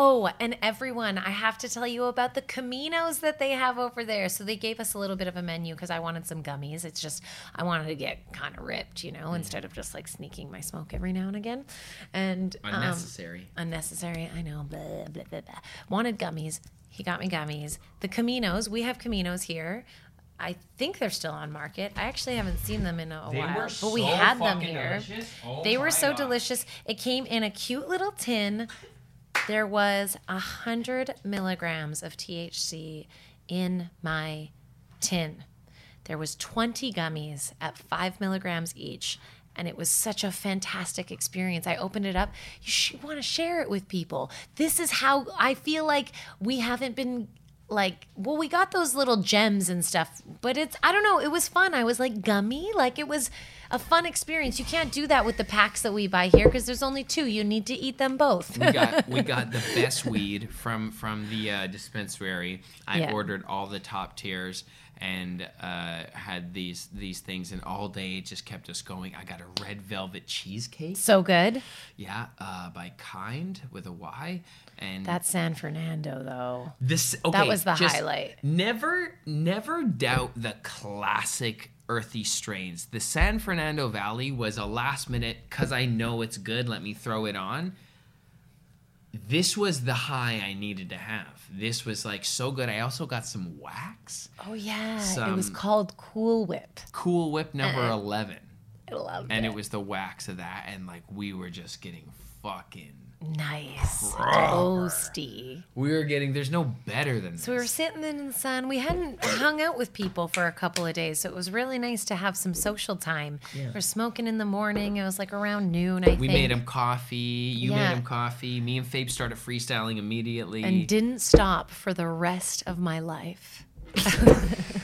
Oh, and everyone, I have to tell you about the Caminos that they have over there. So they gave us a little bit of a menu because I wanted some gummies. It's just, I wanted to get kind of ripped, you know, instead of just like sneaking my smoke every now and again. And um, Unnecessary. unnecessary, I know, blah, blah, blah, blah. Wanted gummies. He got me gummies. The Caminos, we have Caminos here. I think they're still on market. I actually haven't seen them in a They while, were but we had them here. Oh they were so God. delicious. It came in a cute little tin. There was a hundred milligrams of THC in my tin. There was 20 gummies at five milligrams each. And it was such a fantastic experience. I opened it up. You want to share it with people. This is how I feel like we haven't been like well we got those little gems and stuff but it's i don't know it was fun i was like gummy like it was a fun experience you can't do that with the packs that we buy here because there's only two you need to eat them both We got we got the best weed from from the uh, dispensary. I Yeah. ordered all the top tiers and uh, had these these things, and all day it just kept us going. I got a red velvet cheesecake. so good Yeah, uh, by Kind with a Y, and that's san fernando though this okay, was the highlight. Never, never doubt the classic earthy strains. The San Fernando Valley was a last minute because I know it's good. Let me throw it on. This was the high I needed to have. This was like so good. I also got some wax. oh yeah it was called cool whip Cool Whip number Uh-uh. eleven, i loved and it it was the wax of that, and like we were just getting fucking. Nice toasty We were getting. There's no better than this. so we were sitting in the sun we hadn't hung out with people for a couple of days so it was really nice to have some social time we're smoking in the morning it was like around noon i We think made him coffee. You Yeah. made him coffee. Me and Fabe started freestyling immediately. and didn't stop for the rest of my life.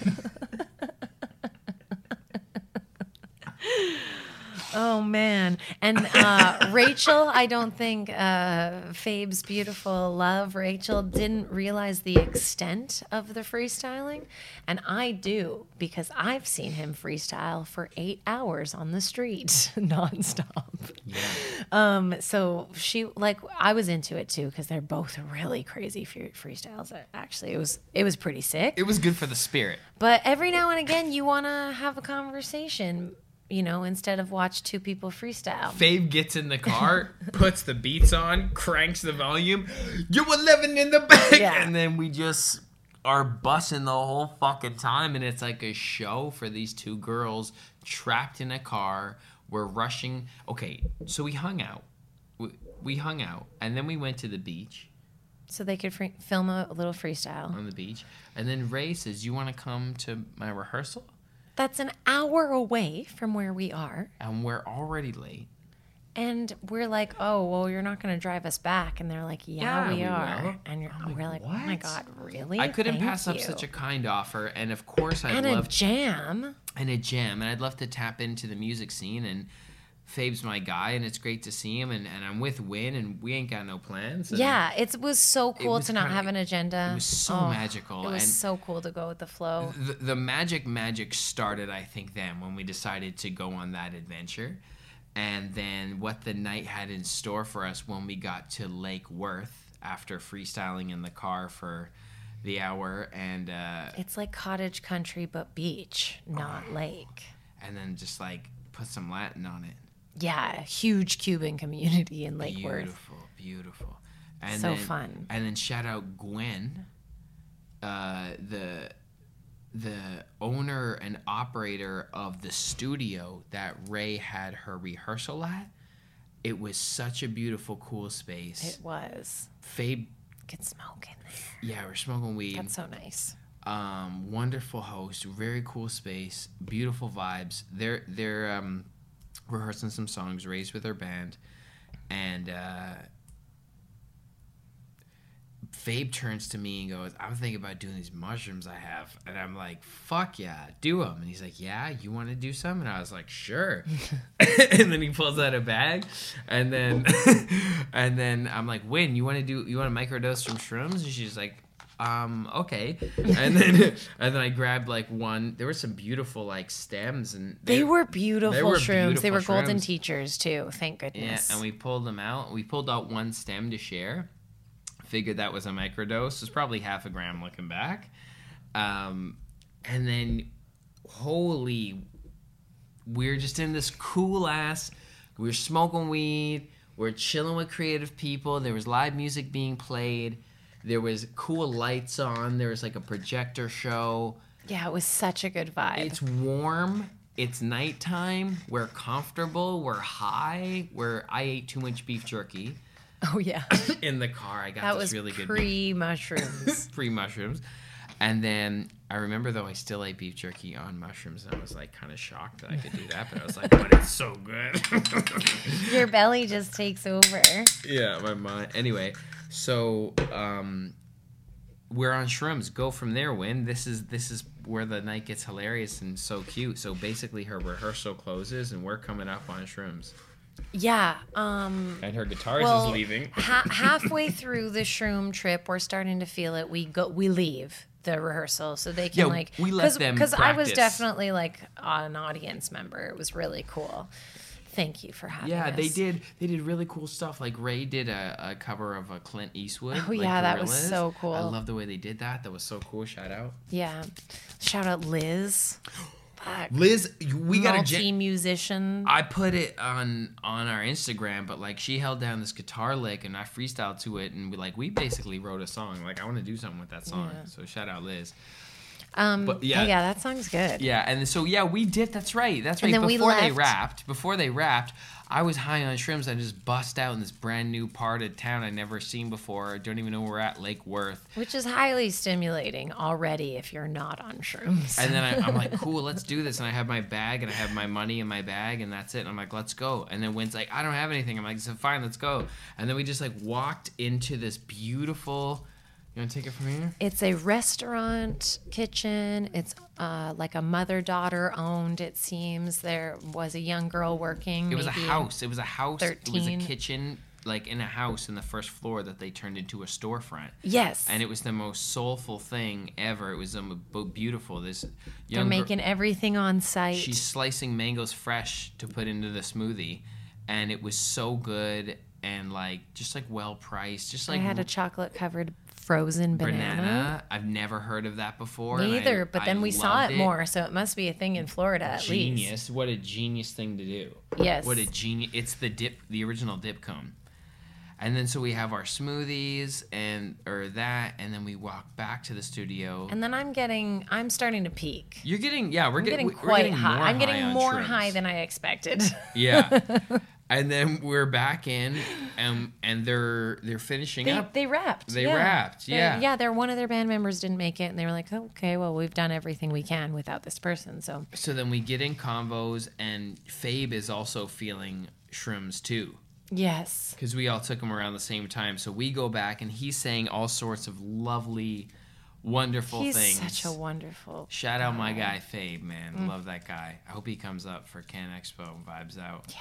oh man. And uh, Rachel, I don't think uh, Fabe's beautiful love, Rachel didn't realize the extent of the freestyling. And I do because I've seen him freestyle for eight hours on the street nonstop. yeah. Um, so she like I was into it too because they're both really crazy free- freestyles. Actually, it was it was pretty sick. It was good for the spirit. But every now and again, you want to have a conversation, you know, instead of watch two people freestyle. Fabe gets in the car, puts the beats on, cranks the volume. You were living in the back, Yeah. and then we just are bussing the whole fucking time, and it's like a show for these two girls trapped in a car. We're rushing. Okay, so we hung out. We, we hung out, and then we went to the beach. So they could free- film a little freestyle. On the beach, and then Ray says, "You want to come to my rehearsal?" That's an hour away from where we are. And we're already late. And we're like, oh, well, you're not going to drive us back. And they're like, yeah, Yeah, we, are. will. And like, we're like, oh my God, really? I couldn't Thank pass up such a kind offer, and of course, I'd and love a jam. and a jam, and I'd love to tap into the music scene. And Fabe's my guy, and it's great to see him. And, and I'm with Win, and we ain't got no plans. Yeah, it was so cool was to not kinda- have an agenda. it was so Oh, magical, It was and- so cool to go with the flow. The, the magic magic started, I think, then when we decided to go on that adventure. And then what the night had in store for us when we got to Lake Worth after freestyling in the car for the hour and uh, It's like cottage country but beach, not Oh. lake. and then just like put some Latin on it. Yeah, huge Cuban community in Lake Worth. beautiful, beautiful. And So then, fun. And then shout out Gwen, uh, the the owner and operator of the studio that Ray had her rehearsal at. It was such a beautiful, cool space. It was. Fabe, Could smoke in there. yeah, we're smoking weed. That's so nice. um, wonderful host, very cool space, beautiful vibes. They're they're um, rehearsing some songs, raised with her band, and uh, Fabe turns to me and goes, "I'm thinking about doing these mushrooms I have," and I'm like, "Fuck yeah, do them!" And he's like, "Yeah, you want to do some?" And I was like, "Sure." and then he pulls out a bag, and then and then I'm like, "Win, you want to do? You want to microdose some shrooms?" And she's like, um okay and then and then i grabbed like one there were some beautiful like stems and They were beautiful they were shrooms. they were beautiful golden shrooms. teachers too. Thank goodness. yeah and we pulled them out we pulled out one stem to share figured that was a microdose it was probably half a gram looking back um and then holy we're just in this cool ass we we're smoking weed we're chilling with creative people there was live music being played there was cool lights on there was like a projector show yeah, it was such a good vibe. it's warm it's nighttime we're comfortable we're high where i ate too much beef jerky oh yeah, in the car i got that this was really good pre mushrooms. free mushrooms. And then I remember though I still ate beef jerky on mushrooms and I was like kind of shocked that I could do that, but I was like, but it's so good. Your belly just takes over. yeah, my mind. Anyway, so um we're on shrooms. Go from there, Win. This is this is where the night gets hilarious and so cute. So basically her rehearsal closes and we're coming up on shrooms. Yeah. Um. And her guitarist Well, is leaving. ha- halfway through the shroom trip, we're starting to feel it. We go, we leave the rehearsal so they can Yeah, like we let them because I was definitely like an audience member. It was really cool. Thank you for having Yeah, us. Yeah, they did. They did really cool stuff. Like Ray did a, a cover of a Clint Eastwood. Oh, like yeah, that was so cool. I love the way they did that. That was so cool. Shout out, Yeah. Shout out Liz. Fuck. Liz. We got a. Multi Gen- musician. I put it on on our Instagram, but like she held down this guitar lick and I freestyled to it, and we like we basically wrote a song. Like I want to do something with that song. Yeah. So shout out Liz. Um, but yeah. yeah. yeah, that song's good. Yeah, and so yeah, we did. That's right. That's right. And then we before they left. rapped, before they rapped, I was high on shrooms. I just bust out in this brand new part of town I'd never seen before. I don't even know where we're at, Lake Worth. Which is highly stimulating already if you're not on shrooms. And then I, I'm like, cool, let's do this. And I have my bag and I have my money in my bag and that's it. And I'm like, let's go. And then Win's like, I don't have anything. I'm like, so fine, let's go. And then we just like walked into this beautiful. You want to take it from here? It's a restaurant kitchen. It's uh, like a mother daughter owned. It seems there was a young girl working. It was a house. It was a house. It was a kitchen, like in a house in the first floor that they turned into a storefront. Yes, And it was the most soulful thing ever. It was beautiful. This they're making everything on site. she's slicing mangoes fresh to put into the smoothie, and it was so good and like just like well priced. Just like I had a chocolate covered frozen banana. banana. I've never heard of that before. Neither, but then I we saw loved it more, so it must be a thing in Florida at least. Genius! What a genius thing to do. Yes. What a genius! It's the dip, the original dip cone. And then so we have our smoothies and or that, and then we walk back to the studio. And then I'm getting, I'm starting to peak. You're getting, yeah, we're getting we're quite getting high. More I'm getting high on more shrooms. high than I expected. Yeah. and then we're back in, and and they're they're finishing they, up. they rapped. They yeah. rapped, They're- yeah. yeah, they're one of their band members didn't make it, and they were like, okay, well, we've done everything we can without this person. So so then we get in convos, and Fabe is also feeling shrooms too. yes, because we all took him around the same time. So we go back, and he's saying all sorts of lovely, wonderful he's things. such a wonderful. Shout out my guy Fabe, man. Mm. Love that guy. I hope he comes up for CannExpo and vibes out. Yeah,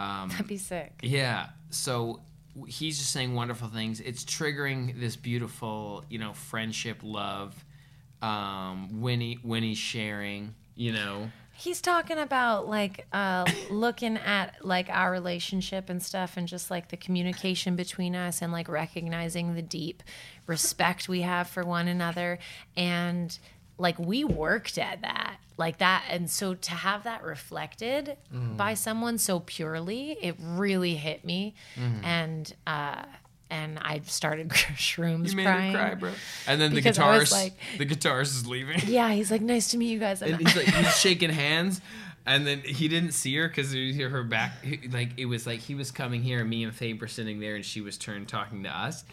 Um, That'd be sick. yeah. So he's just saying wonderful things. It's triggering this beautiful, you know, friendship, love. Um, Winny, Winny sharing, you know. He's talking about like uh, looking at like our relationship and stuff, and just like the communication between us, and like recognizing the deep respect we have for one another, and like we worked at that, like that, and so to have that reflected by someone so purely, it really hit me, and uh, and I started shrooms You made crying. cry, bro. And then the guitarist, like- the guitarist is leaving. Yeah, he's like, "Nice to meet you guys." and And he's like he's shaking hands and then he didn't see her because he hear her back like it was like he was coming here and me and Fabe were sitting there and she was turned talking to us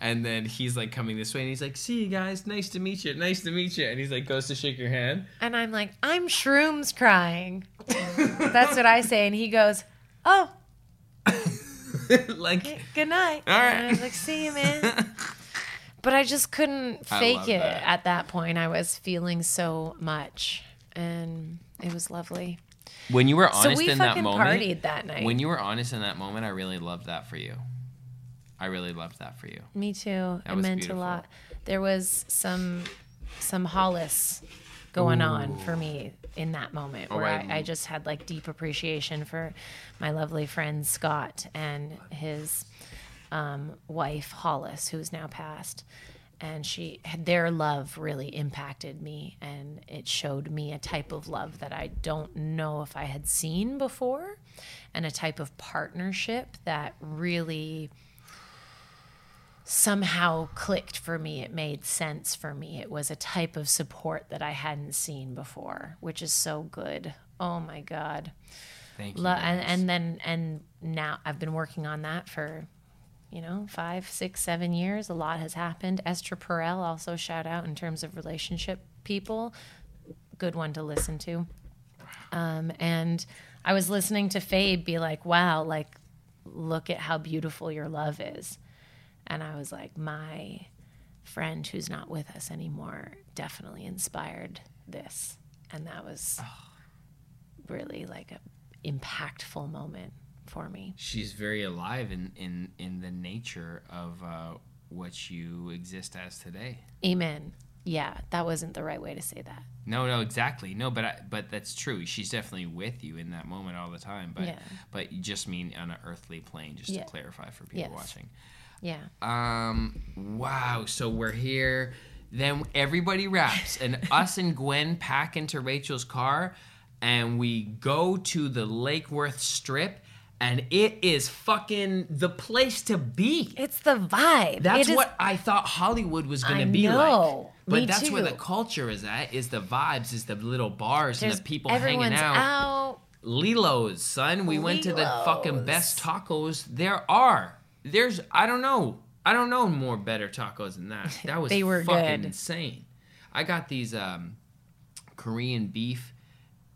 and then he's like coming this way and he's like see you guys nice to meet you nice to meet you and he's like goes to shake your hand And I'm like, I'm shrooms crying. That's what I say. And he goes, Oh, like good night. All right. And I was like, See you, man. But I just couldn't I fake love it that. at that point. I was feeling so much. And it was lovely. when you were So honest we in that fucking moment partied that night. when you were honest in that moment I really loved that for you I really loved that for you Me too. That it meant beautiful. a lot. There was some some Hollis going on for me in that moment Oh, where I- I, I just had like deep appreciation for my lovely friend Scott and his um, wife Hollis, who's now passed. And she their love really impacted me and it showed me a type of love that I don't know if I had seen before and a type of partnership that really somehow clicked for me. It made sense for me. It was a type of support that I hadn't seen before, which is so good. Oh my God. thank you Lo- and, and then, and now I've been working on that for, you know, five, six, seven years. A lot has happened. Esther Perel, also shout out in terms of relationship people. Good one to listen to. Um, and I was listening to Fabe be like, wow, like, look at how beautiful your love is. And I was like, my friend who's not with us anymore definitely inspired this. And that was really like a impactful moment for me. she's very alive in in in the nature of uh, what you exist as today. Amen. Yeah, that wasn't the right way to say that. No, no, exactly. No, but I, but that's true. She's definitely with you in that moment all the time. But Yeah. but you just mean on an earthly plane, just Yeah. to clarify for people Yes. watching. Yeah. Um. Wow. So we're here. Then everybody wraps, and us and Gwen pack into Rachel's car, and we go to the Lake Worth Strip, and it is fucking the place to be. It's the vibe. That's It is- what I thought Hollywood was going I to be know. like. But Me that's where the culture is at. Is the vibes, is the little bars there's and the people hanging everyone's out. out. Lilo's, son. We went to the fucking best tacos there are. There's I don't know. I don't know more better tacos than that. That was They were fucking good. insane. I got these um Korean beef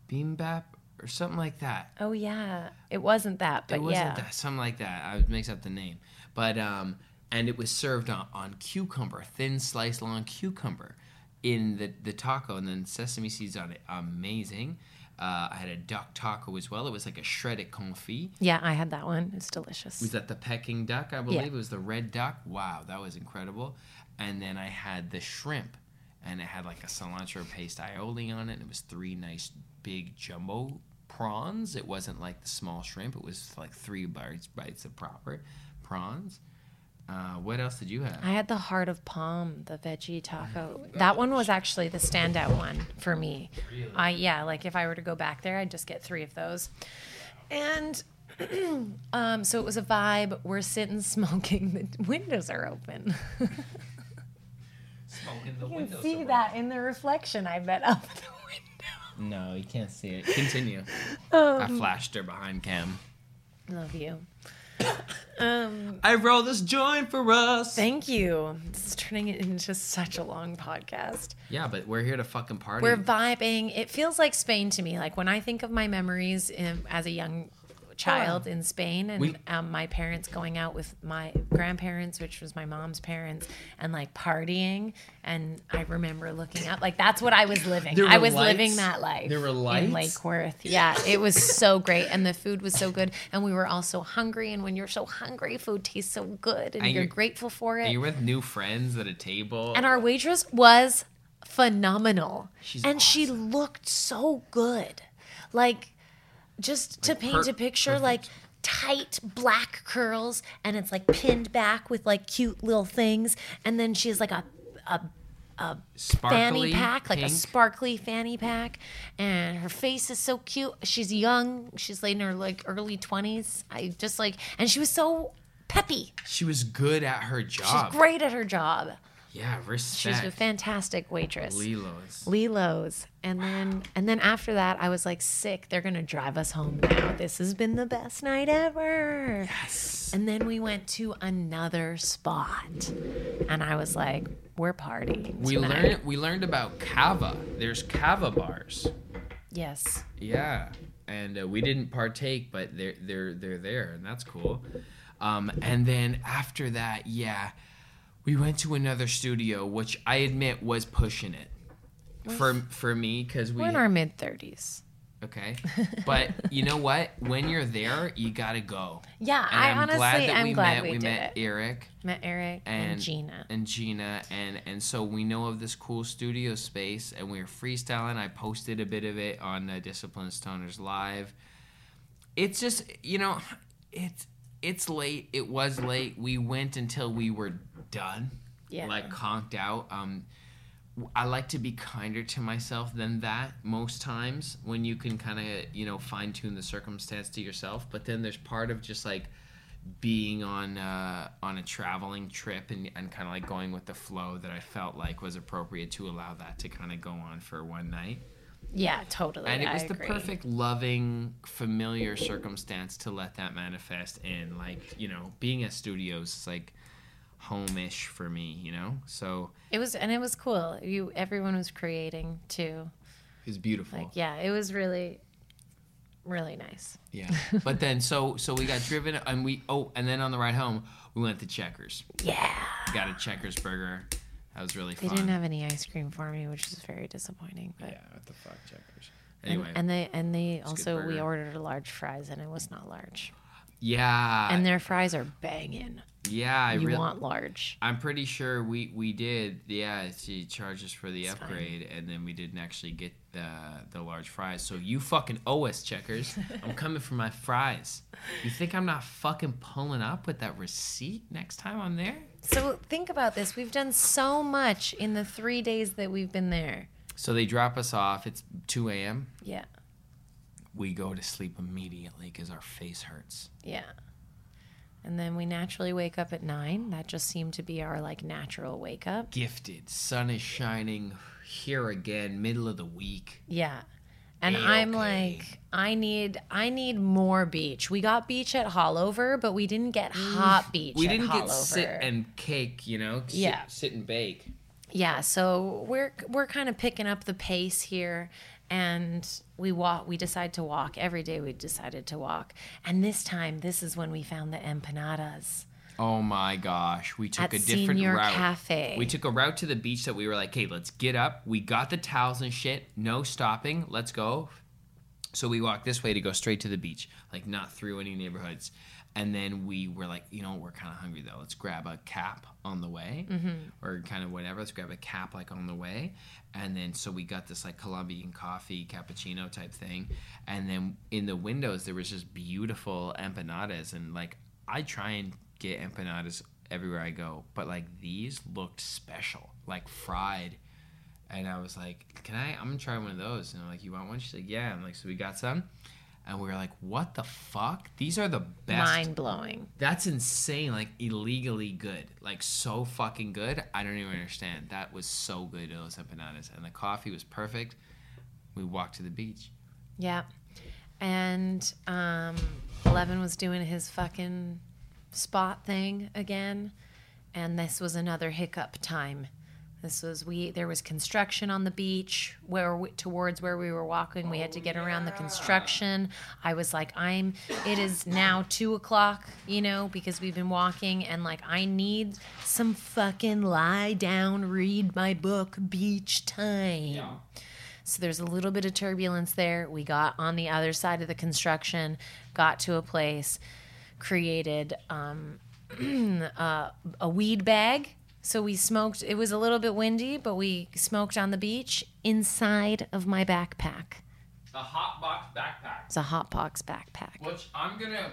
bimbap or something like that. Oh yeah, it wasn't that, but it wasn't yeah, that something like that. I would mix up the name, but um, and it was served on, on cucumber, thin sliced long cucumber, in the the taco, and then sesame seeds on it. Amazing. Uh, I had a duck taco as well. It was like a shredded confit. yeah. I had that one. It's delicious. Was that the Peking duck? I believe Yeah. it was the red duck. Wow, that was incredible. And then I had the shrimp, and it had like a cilantro paste aioli on it. And it was three nice big jumbo prawns. It wasn't like the small shrimp. It was like three bites bites of proper prawns. Uh, what else did you have? I had the heart of palm, the veggie taco. That one was actually the standout one for me. I yeah, like if I were to go back there, I'd just get three of those. And um, so it was a vibe. We're sitting smoking. The windows are open. Smoking the you can see that in the reflection. I bet up the window. No, you can't see it. Continue. Um, I flashed her behind cam. Love you. Um, I roll this joint for us. thank you. This is turning it into such a long podcast. yeah, but we're here to fucking party. We're vibing. It feels like Spain to me. Like when I think of my memories in, as a young child in Spain, and We- um, my parents going out with my grandparents, which was my mom's parents, and like partying. And I remember looking up, like that's what I was living. I was lights? living that life. There were lights in lights? Lake Worth. Yeah, it was so great, and the food was so good, and we were all so hungry. And when you're so hungry, food tastes so good, and, And you're you're- grateful for it. You're with new friends at a table. And our waitress was phenomenal. She's and she looked so good. Like just to Like, paint per- a picture perfect. like tight black curls and it's like pinned back with like cute little things and then she has like a a Sparkly fanny pack, like a sparkly fanny pack, and her face is so cute. She's young. She's like in her like early twenties. I just like, and she was so peppy. She was good at her job. She's great at her job. Yeah, respect. She's a fantastic waitress. Lilo's. Lilo's. And then and then after that I was like sick. They're gonna drive us home now. This has been the best night ever. Yes. And then we went to another spot. And I was like, we're partying. We tonight. learned we learned about kava. There's kava bars. Yes. Yeah, and uh, we didn't partake, but they're they're they're there, and that's cool. Um, and then after that, yeah, we went to another studio, which I admit was pushing it for for me because we We're in our mid thirties. okay. But you know what? When you're there, you gotta go. Yeah, And I I'm honestly glad that I'm we glad met. we, we met it. Eric Met Eric and, and Gina. and Gina and and so we know of this cool studio space and we were freestyling. I posted a bit of it on uh, Disciplined Stoners Live. It's just you know, it's it's late. It was late. We went until we were done. Yeah. Like conked out. Um, I like to be kinder to myself than that most times when you can kind of you know fine tune the circumstance to yourself. But then there's part of just like being on uh, on a traveling trip and, and kind of like going with the flow that I felt like was appropriate to allow that to kind of go on for one night. yeah, totally. And it I was the agree. perfect, loving, familiar circumstance to let that manifest in. Like you know, being at studios is like home-ish for me. You know, so It was and it was cool. You everyone was creating too. It was beautiful. Like yeah, it was really really nice. Yeah. but then so so we got driven and we oh and then on the ride home we went to Checkers. Yeah. Got a Checkers burger. That was really They fun. didn't have any ice cream for me, which is very disappointing. But yeah, what the fuck Checkers. and, Anyway. and they and they also we ordered a large fries and it was not large. yeah. and their fries are banging. Yeah, I you really want large. I'm pretty sure we we did. Yeah, she charged us for the It's fine. upgrade, and then we didn't actually get the the large fries. So you fucking owe us, checkers. I'm coming for my fries. You think I'm not fucking pulling up with that receipt next time I'm there? So think about this. We've done so much in the three days that we've been there. So they drop us off. It's 2 a.m. Yeah. We go to sleep immediately because our face hurts. Yeah. And then we naturally wake up at nine. That just seemed to be our like natural wake up. Gifted, sun is shining. Here again, middle of the week. Yeah. And I'm like, I need I need more beach. We got beach at Haulover, but we didn't get mm. hot beach We didn't get sit and cake, you know. Sit, Yeah. sit and bake. yeah, so we're we're kind of picking up the pace here and we walk we decide to walk every day we decided to walk. And this time this is when we found the empanadas. Oh my gosh, we took At a different Senor route. Cafe. We took a route to the beach that we were like, hey, let's get up. We got the towels and shit. No stopping. Let's go. So we walked this way to go straight to the beach, like not through any neighborhoods. And then we were like, you know, we're kind of hungry though. Let's grab a cap on the way, mm-hmm. or kind of whatever. Let's grab a cap like on the way. And then so we got this like Colombian coffee cappuccino type thing. And then in the windows there was just beautiful empanadas, and like I try and get empanadas everywhere I go, but like these looked special, like fried. And I was like, "Can I? I'm gonna try one of those." And I'm like, "You want one?" She's like, "Yeah." I'm like, "So we got some," and we were like, "What the fuck? These are the best." Mind blowing. That's insane. Like illegally good. Like so fucking good. I don't even understand. That was so good. Those empanadas and the coffee was perfect. We walked to the beach. Yeah. And um, Ellevan was doing his fucking spot thing again. And this was another hiccup time. This was we. There was construction on the beach where we, towards where we were walking. We had to get around the construction. I was like, I'm. It is now two o'clock, you know, because we've been walking, and like I need some fucking lie down, read my book, beach time. So there's a little bit of turbulence there. We got on the other side of the construction, got to a place, created um, uh, a weed bag. So we smoked. It was a little bit windy, but we smoked on the beach inside of my backpack. A hot box backpack. It's a hot box backpack. Which I'm gonna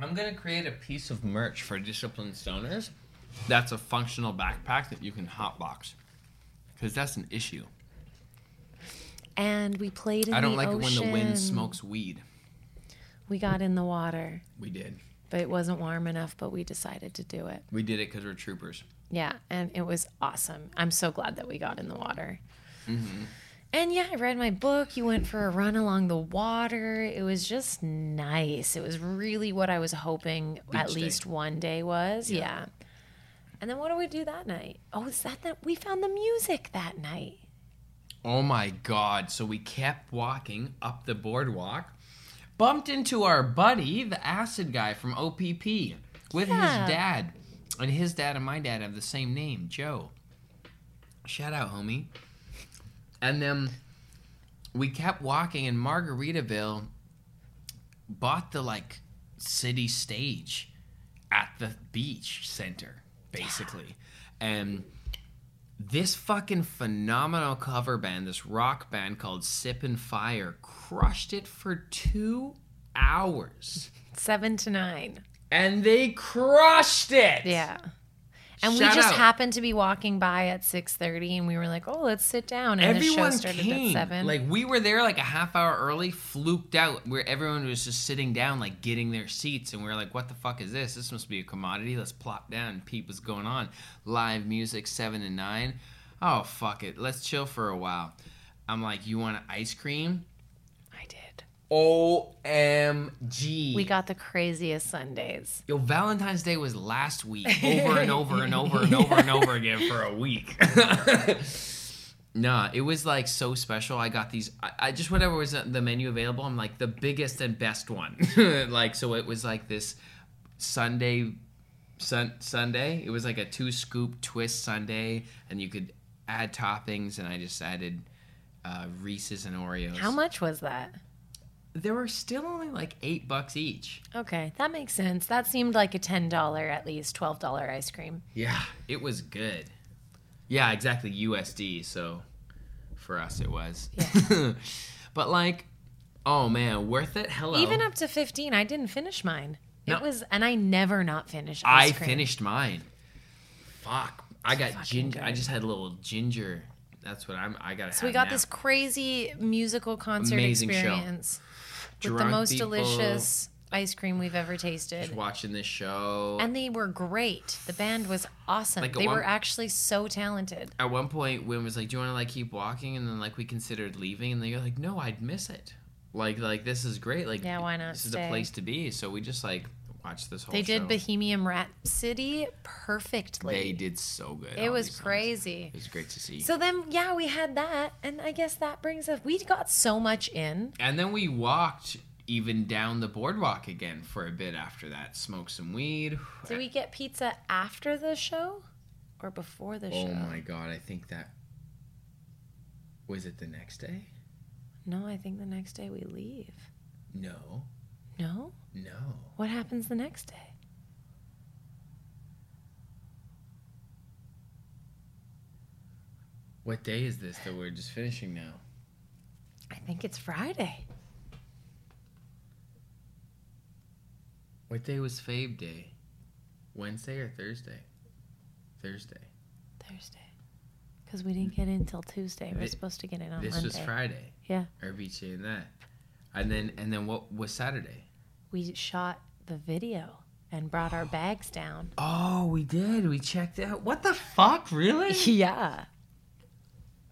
I'm gonna create a piece of merch for disciplined stoners. That's a functional backpack that you can hot box, Because that's an issue. And we played in I don't like it when the wind smokes weed. We got in the water, We did. But it wasn't warm enough. But we decided to do it. We did it because we're troopers. Yeah, and it was awesome. I'm so glad that we got in the water. Mm-hmm. And yeah, I read my book. You went for a run along the water. It was just nice. It was really what I was hoping at day. least one day was. Yeah. And then what did we do that night? Oh, is that that we found the music that night? Oh my god. So we kept walking up the boardwalk, bumped into our buddy, the acid guy from OPP, with Yeah. his dad. And his dad and my dad have the same name, Joe. Shout out, homie. And then we kept walking, and Margaritaville bought the like city stage at the beach center, basically. And this fucking phenomenal cover band, this rock band called Sip and Fire, crushed it for two hours. Seven to nine. And they crushed it. Yeah. And we just out. happened to be walking by at six thirty, and we were like, "Oh, let's sit down." And the show Everyone started came. at seven. Like we were there like a half hour early, fluked out, where everyone was just sitting down, like getting their seats, and we were like, "What the fuck is this? This must be a commodity. Let's plop down peep what's going on." Live music, seven and nine. Oh fuck it, let's chill for a while. I'm like, "You want an ice cream?" OMG. We got the craziest sundaes. Yo, Valentine's Day was last week, over and over and over and over and over again for a week. nah, it was like so special. I got these. I, I just whatever was the menu available. I'm like the biggest and best one. like so, it was like this sundae, sun, sundae. It was like a two scoop twist sundae, and you could add toppings. And I just added uh, Reese's and Oreos. How much was that? There were still only like eight bucks each. Okay, that makes sense. That seemed like a ten dollar, at least twelve dollar ice cream. Yeah, it was good. Yeah, exactly USD. So for us, it was. but like, oh man, worth it. Hello. Even up to fifteen, I didn't finish mine. It was, and I never not finish. I Ice cream. I finished mine. Fuck, I got ginger. I just had a little ginger. That's what I'm. I gotta. So we got now. this crazy musical concert Amazing show. With the most people delicious ice cream we've ever tasted. just watching this show. And they were great. The band was awesome. Like, they one- were actually so talented. At one point, Wim was like, "Do you want to like keep walking?" And then like we considered leaving, and they go like, "No, I'd miss it. Like like this is great. Like Yeah, why not This is stay? the place to be." So we just like watched this whole. They did show. Bohemian Rhapsody perfectly. They did so good. It was these songs. crazy. It was great to see. So then, yeah, we had that, and I guess that brings us. We got so much in. and then we walked even down the boardwalk again for a bit after that. Smoked some weed. Did we get pizza after the show, or before the Oh show? Oh my god! I think that was it. The next day? No, I think the next day we leave. No, No, no. what happens the next day? What day is this that we're just finishing now? I think it's Friday. What day was Fabe Day? Wednesday or Thursday? Thursday. Thursday, because we didn't get in until Tuesday. We're Thi- supposed to get in on this Monday. was Friday. Yeah. Or and that. And then and then what was Saturday? We shot the video and brought our bags down. Oh, we did. We checked out. What the fuck? Really? yeah.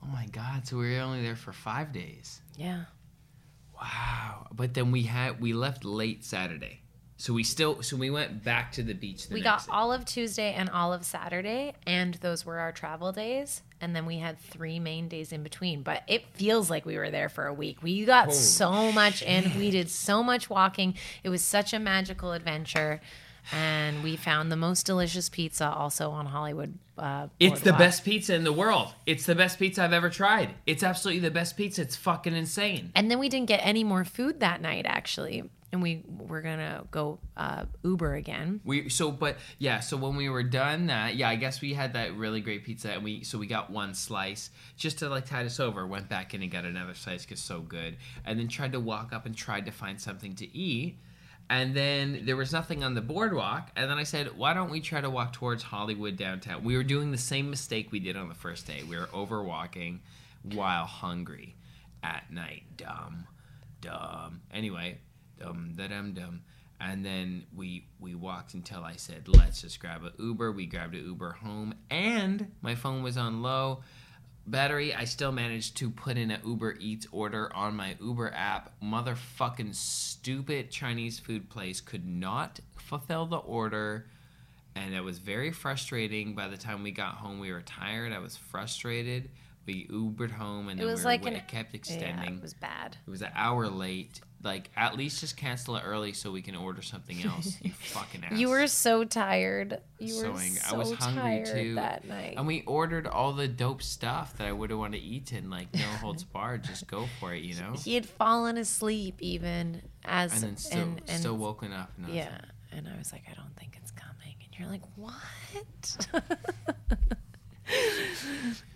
Oh my god! So we were only there for five days. Yeah. Wow! But then we had we left late Saturday. So we still so we went back to the beach. The we got day. all of Tuesday and all of Saturday, and those were our travel days. And then we had three main days in between. But it feels like we were there for a week. We got Holy so much in. We did so much walking. It was such a magical adventure. And we found the most delicious pizza also on Hollywood. Uh, It's the best pizza in the world. It's the best pizza I've ever tried. It's absolutely the best pizza. It's fucking insane. And then we didn't get any more food that night, actually. And we were gonna go uh, Uber again. We so but yeah, so when we were done that, yeah, I guess we had that really great pizza and we so we got one slice just to like tide us over. Went back in and got another slice cuz so good. And then tried to walk up and tried to find something to eat. And then there was nothing on the boardwalk. And then I said, why don't we try to walk towards Hollywood downtown? We were doing the same mistake we did on the first day. We were overwalking while hungry at night. Dumb. Dumb. Anyway, dum da dum dum. And then we we walked until I said, let's just grab a Uber. We grabbed an Uber home and my phone was on low battery, I still managed to put in an Uber Eats order on my Uber app. Motherfucking stupid Chinese food place could not fulfill the order. And it was very frustrating. By the time we got home, we were tired. I was frustrated. We Ubered home and It then was we were, like an it kept Yeah, extending. it was bad. It was an hour late. Like, at least just cancel it early so we can order something else. You fucking ass. You were so tired. You So were angry. I was hungry, tired too. that night. And we ordered all the dope stuff that I would have wanted to eat and like no holds barred, just go for it, you know. he had fallen asleep even as And then still and, and still woken up. And yeah. like, And I was like, I don't think it's coming. And you're like, what?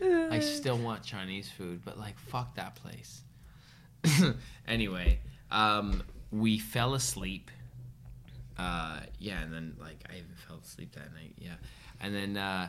I still want Chinese food, but like fuck that place. anyway, um, we fell asleep. Uh, yeah, and then like I even fell asleep that night. Yeah, and then uh,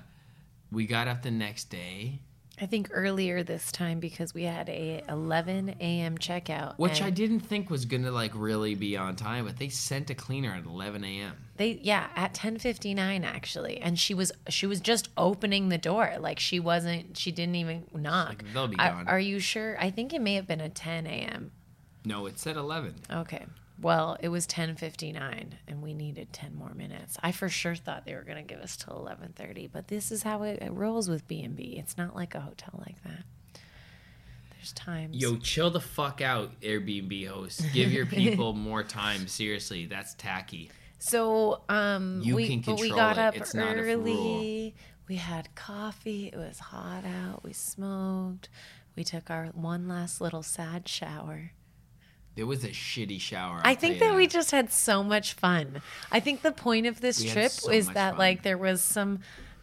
we got up the next day, I think earlier this time because we had a 11 a.m. checkout, which I didn't think was gonna like really be on time, but they sent a cleaner at 11 a.m. They yeah at 10:59 actually, and she was she was just opening the door like she wasn't she didn't even knock. like, they'll be I- gone. are you sure? I think it may have been a 10 a.m. No, it said 11. Okay. Well, it was 10:59 and we needed 10 more minutes. I for sure thought they were going to give us till 11:30, but this is how it, it rolls with B&B. It's not like a hotel like that. There's times. Yo, chill the fuck out, Airbnb hosts. Give your people more time. Seriously, that's tacky. So, um You we can but we control got it. up It's not a early. We had coffee. It was hot out. We smoked. We took our one last little sad shower. It was a shitty shower. I'll I think you that we just had so much fun. I think the point of this We trip so is that fun. like there was some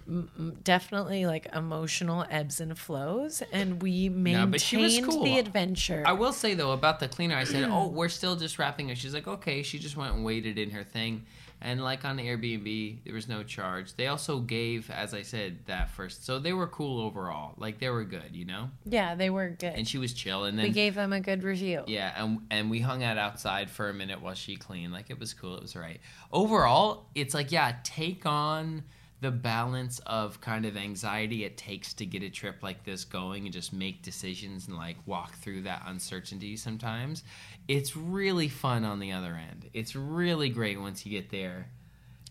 mm, definitely like emotional ebbs and flows and we maintained was cool. the adventure. I will say though about the cleaner, I said, "Oh, we're still just wrapping it." She's like, "Okay." She just went and waited in her thing, and like on Airbnb, there was no charge. They also gave, as I said, that first, so they were cool overall. Like they were good, you know. yeah, they were good. And she was chill, and then we gave them a good review. yeah, and and we hung out outside for a minute while she cleaned. Like it was cool. It was right. Overall, it's like yeah, take on the balance of kind of anxiety it takes to get a trip like this going and just make decisions and like walk through that uncertainty sometimes. It's really fun on the other end. It's really great once you get there.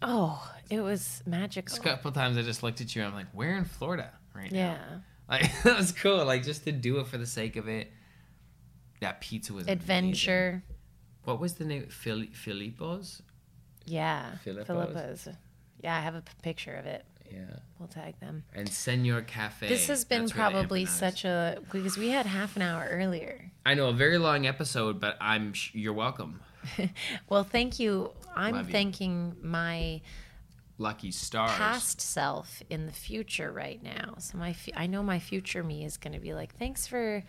Oh, it was magical. A couple times I just looked at you and I'm like, we're in Florida right now. Yeah. Like that was cool. Like just to do it for the sake of it. That pizza was amazing. Adventure. What was the name? Fili- Filippo's? Yeah. Philippo's? Philippo's. Yeah, I have a p- picture of it. Yeah. We'll tag them. And Senor Cafe. This has been That's probably such a because we had half an hour earlier. I know a very long episode, but I'm sh- you're welcome. Well, thank you. I'm Love you. thanking my Lucky stars. past self in the future right now. So my I know my future me is going to be like, "Thanks for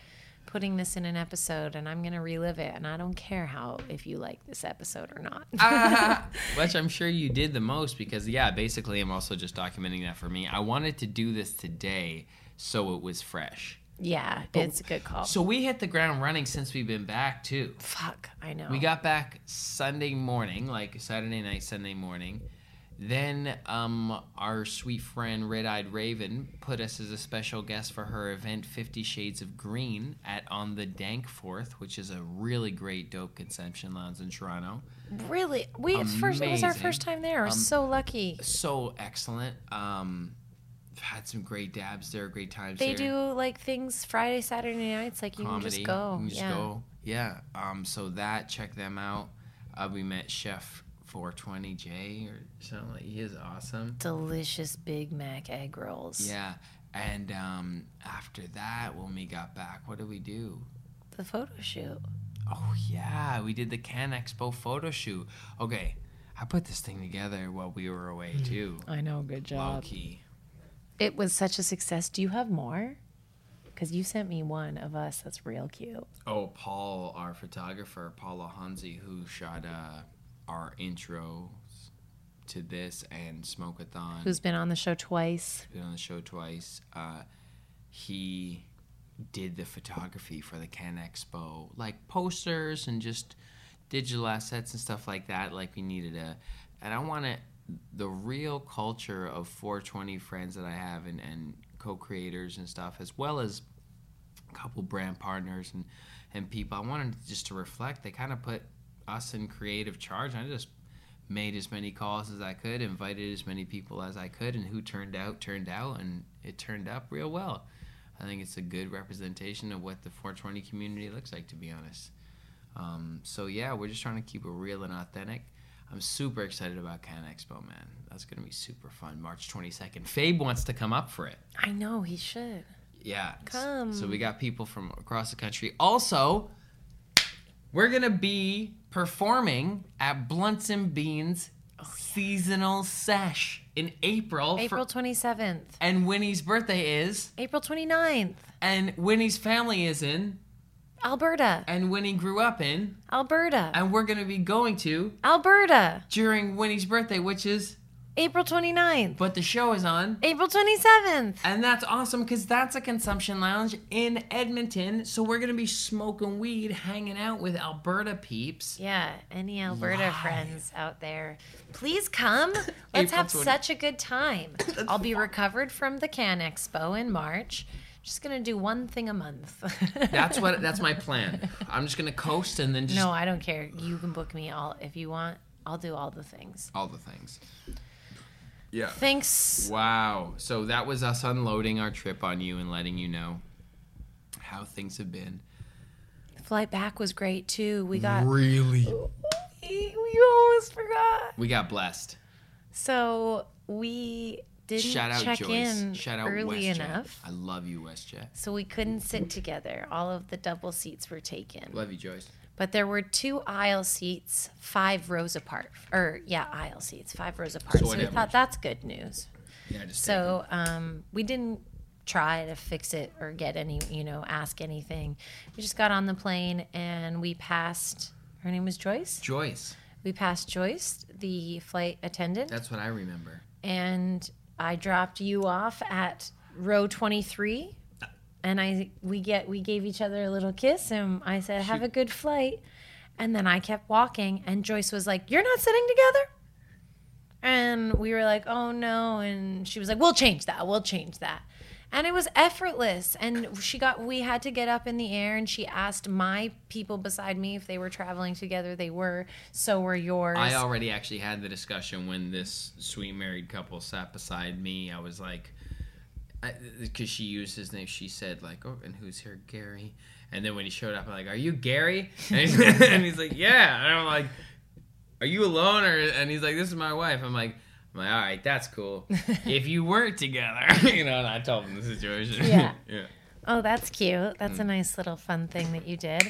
putting this in an episode and I'm going to relive it and I don't care how if you like this episode or not." Ah, which I'm sure you did the most because yeah, basically I'm also just documenting that for me. I wanted to do this today so it was fresh. yeah, it's a good call. So we hit the ground running since we've been back too. Fuck, I know. We got back Sunday morning, like Saturday night, Sunday morning, then um, our sweet friend Red Eyed Raven put us as a special guest for her event Fifty Shades of Green at on the Dank Dankforth, which is a really great dope consumption lounge in Toronto. Really, we first it was our Amazing. first time there. We're Um, so lucky. So excellent. Um, had some great dabs there, great times They there. do like things Friday, Saturday nights. Like you can just go. You can just yeah. go. Yeah. Um. So that check them out. Uh, we met Chef 420 J or something. Like, he is awesome. Delicious Big Mac egg rolls. Yeah. And um, after that, when we got back, what did we do? The photo shoot. Oh yeah, we did the CannExpo photo shoot. Okay, I put this thing together while we were away too. I know. Good Low key. It was such a success. Do you have more? Because you sent me one of us that's real cute. Oh, Paul, our photographer, Paula Hansi, who shot uh, our intros to this and Smokeathon. Who's been on the show twice? been on the show twice. Uh, he did the photography for the CannExpo, like posters and just digital assets and stuff like that. Like we needed a, and I want to the real culture of 420 friends that I have and, and co-creators and stuff, as well as a couple brand partners and and people. I wanted just to reflect. They kind of put us in creative charge. I just made as many calls as I could, invited as many people as I could, and who turned out turned out, and it turned up real well. I think it's a good representation of what the 420 community looks like, to be honest. Um, so yeah, we're just trying to keep it real and authentic. I'm super excited about CannExpo, man. That's gonna be super fun. March 22nd. Fabe wants to come up for it. I know he should. Yeah. Come. So we got people from across the country. Also, we're gonna be performing at Blunts and Beans oh, seasonal sesh in April. for- April 27th. and Winny's birthday is, April 29th. and Winny's family is in, Alberta. and Winny grew up in, Alberta. and we're gonna be going to Alberta. during Winny's birthday, which is, April 29th. but the show is on. April 27th. And that's awesome because that's a consumption lounge in Edmonton. So we're going to be smoking weed, hanging out with Alberta peeps. Yeah, any Alberta Live. friends out there, please come. Let's have 20 such a good time. I'll be recovered from the CannExpo in March. Just gonna do one thing a month. That's what that's my plan. I'm just going to coast and then just no, I don't care. You can book me all if you want. I'll do all the things. all the things. Yeah. Thanks. Wow. So that was us unloading our trip on you and letting you know how things have been. The flight back was great too. We got. Really? We we almost forgot. We got blessed. So we didn't Shout out check Joyce. in Shout out early WestJet. enough. I love you, WestJet. So we couldn't sit together. All of the double seats were taken. Love you, Joyce. But there were two aisle seats, five rows apart. Or yeah, aisle seats, five rows apart. So So, we thought that's good news. Yeah, just So um, we didn't try to fix it or get any, you know, ask anything. We just got on the plane and we passed. Her name was Joyce. Joyce. We passed Joyce, the flight attendant, That's what I remember. and I dropped you off at row 23 and I we get we gave each other a little kiss and I said have a good flight. And then I kept walking and Joyce was like you're not sitting together? And we were like oh no. And she was like we'll change that. We'll change that. And it was effortless. And she got we had to get up in the air and she asked my people beside me if they were traveling together. They were. So were yours. I already actually had the discussion when this sweet married couple sat beside me. I was like, because she used his name, she said like, "Oh, and who's here, Gary?" And then when he showed up, I'm like, "Are you Gary?" And he's, and he's like, "Yeah." And I'm like, "Are you alone?" Or and he's like, "This is my wife." I'm like. I'm like, all right, that's cool. if you weren't together, you know, and I told him the situation. Yeah. yeah. Oh, that's cute. That's Mm. a nice little fun thing that you did.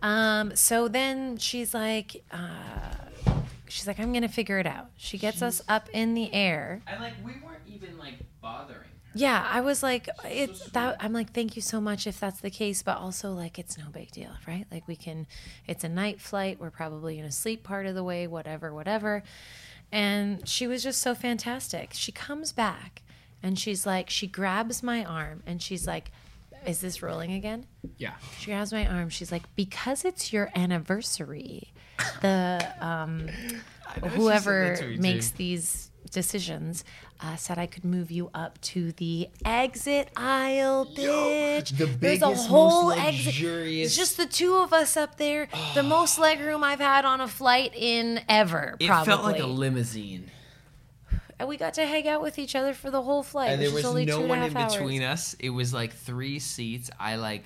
Um, so then she's like, uh, she's like, I'm gonna figure it out. She gets us up in the air. And like, we weren't even like bothering. Yeah, I was like, it's that. I'm like, thank you so much if that's the case, but also like, it's no big deal, right? Like we can, it's a night flight. We're probably gonna sleep part of the way, whatever, whatever. And she was just so fantastic. She comes back and she's like, she grabs my arm and she's like, is this rolling again? Yeah. She grabs my arm. She's like, because it's your anniversary, the um, I know she said whoever makes these decisions, uh, said I could move you up to the exit aisle, bitch. the There's a whole exit. It's just the two of us up there. the most legroom I've had on a flight in ever. It probably. felt like a limousine. and we got to hang out with each other for the whole flight. and there was only no two and a one in between hours. us. It was like three seats. I like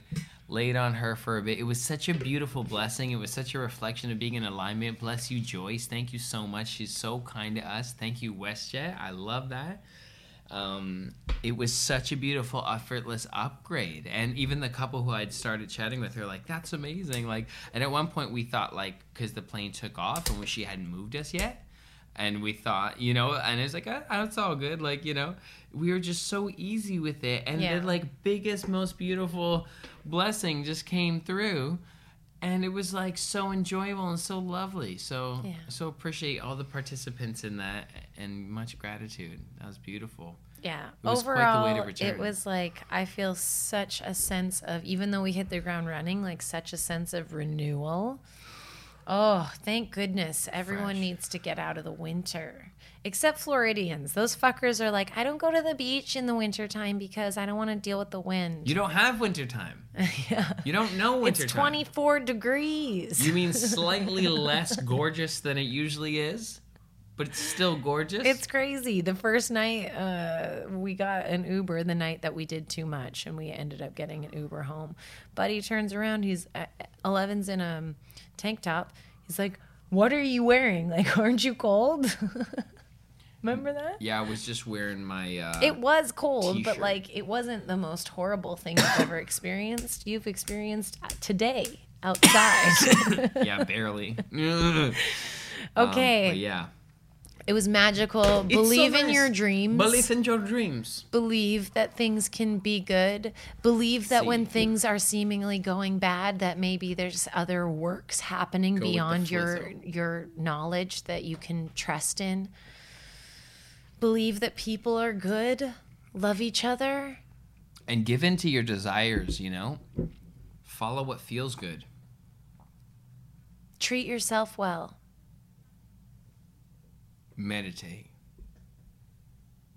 laid on her for a bit. It was such a beautiful blessing. It was such a reflection of being in alignment. Bless you, Joyce. Thank you so much. She's so kind to us. Thank you, WestJet. I love that. Um, it was such a beautiful, effortless upgrade. And even the couple who I'd started chatting with, her like, "That's amazing!" Like, and at one point we thought like, because the plane took off and she hadn't moved us yet, and we thought, you know, and it's like, uh, uh, it's all good. Like, you know, we were just so easy with it, and Yeah. the like biggest, most beautiful blessing just came through. And it was like so enjoyable and so lovely. So Yeah. so appreciate all the participants in that and much gratitude. That was beautiful. Yeah. was way to Overall, it was like I feel such a sense of even though we hit the ground running, like such a sense of renewal. Oh, thank goodness. Everyone Fresh. needs to get out of the winter. Except Floridians. Those fuckers are like, I don't go to the beach in the wintertime because I don't want to deal with the wind. You don't have wintertime. yeah. You don't know wintertime. It's 24 degrees. You mean slightly less gorgeous than it usually is, but it's still gorgeous. It's crazy. The first night, uh, we got an Uber the night that we did too much, and we ended up getting an Uber home. Buddy turns around. He's uh, Ellevan's in a tank top. He's like, "What are you wearing? Like, aren't you cold?" Remember that? yeah. I was just wearing my. Uh, It was cold, but T-shirt. like, it wasn't the most horrible thing you've ever experienced. You've experienced uh, today outside. yeah, barely. Um, okay, but yeah. it was magical. so Believe in nice. your dreams. Believe in your dreams. believe that things can be good believe that when See. things are seemingly going bad that maybe there's other works happening Go beyond your your knowledge that you can trust in believe that people are good love each other And give in to your desires. You know, follow what feels good. treat yourself well Meditate.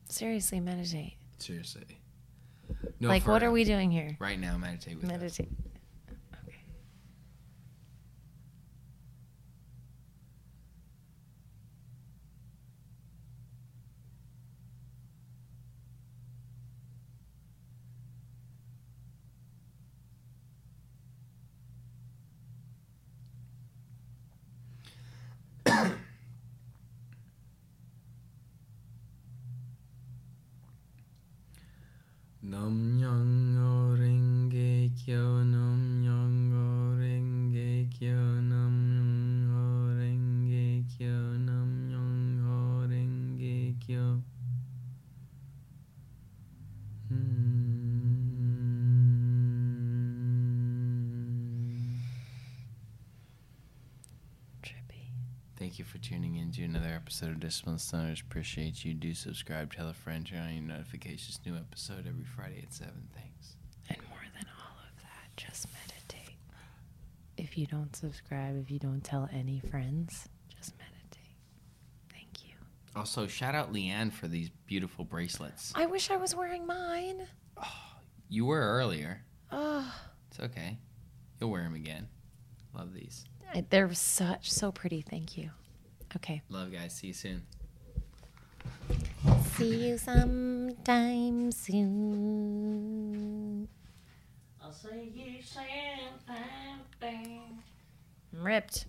seriously meditate Seriously. No, like what are we doing here right now? Meditate with us. meditate okay another episode of Disciplined Stoners. Appreciate you. Do subscribe, tell a friend, turn on your notifications. New episode every Friday at 7. Thanks. And more than all of that, just meditate. If you don't subscribe, if you don't tell any friends, just meditate. Thank you. Also, shout out Leanne for these beautiful bracelets. I wish I was wearing mine. Oh, You were earlier. Oh, It's okay. You'll wear them again. Love these. They're such so pretty. Thank you. Okay. Love, guys. See you soon. See you sometime soon. I'll see you sometime. I'm ripped.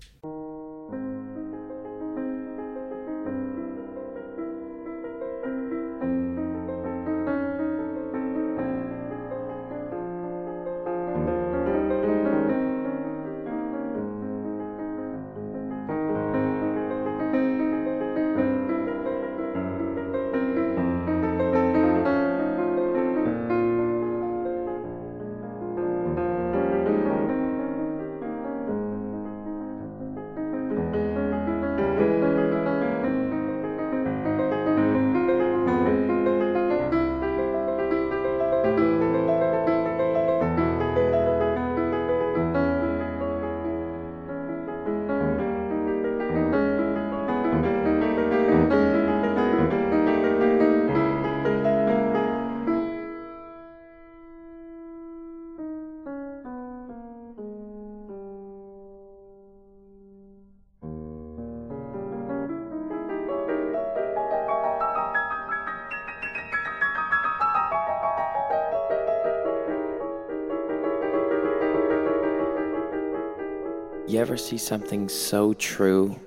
Ever see something so true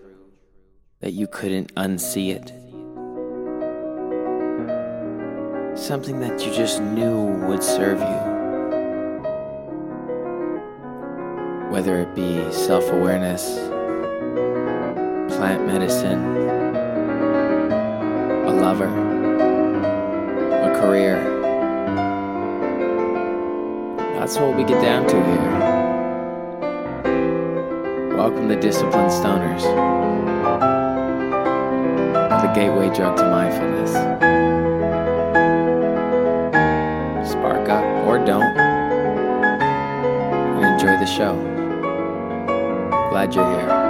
that you couldn't unsee it? Something that you just knew would serve you. Whether it be self awareness, plant medicine, a lover, a career. That's what we get down to here. Welcome to Disciplined Stoners, the gateway drug to mindfulness. Spark up or don't, and enjoy the show. Glad you're here.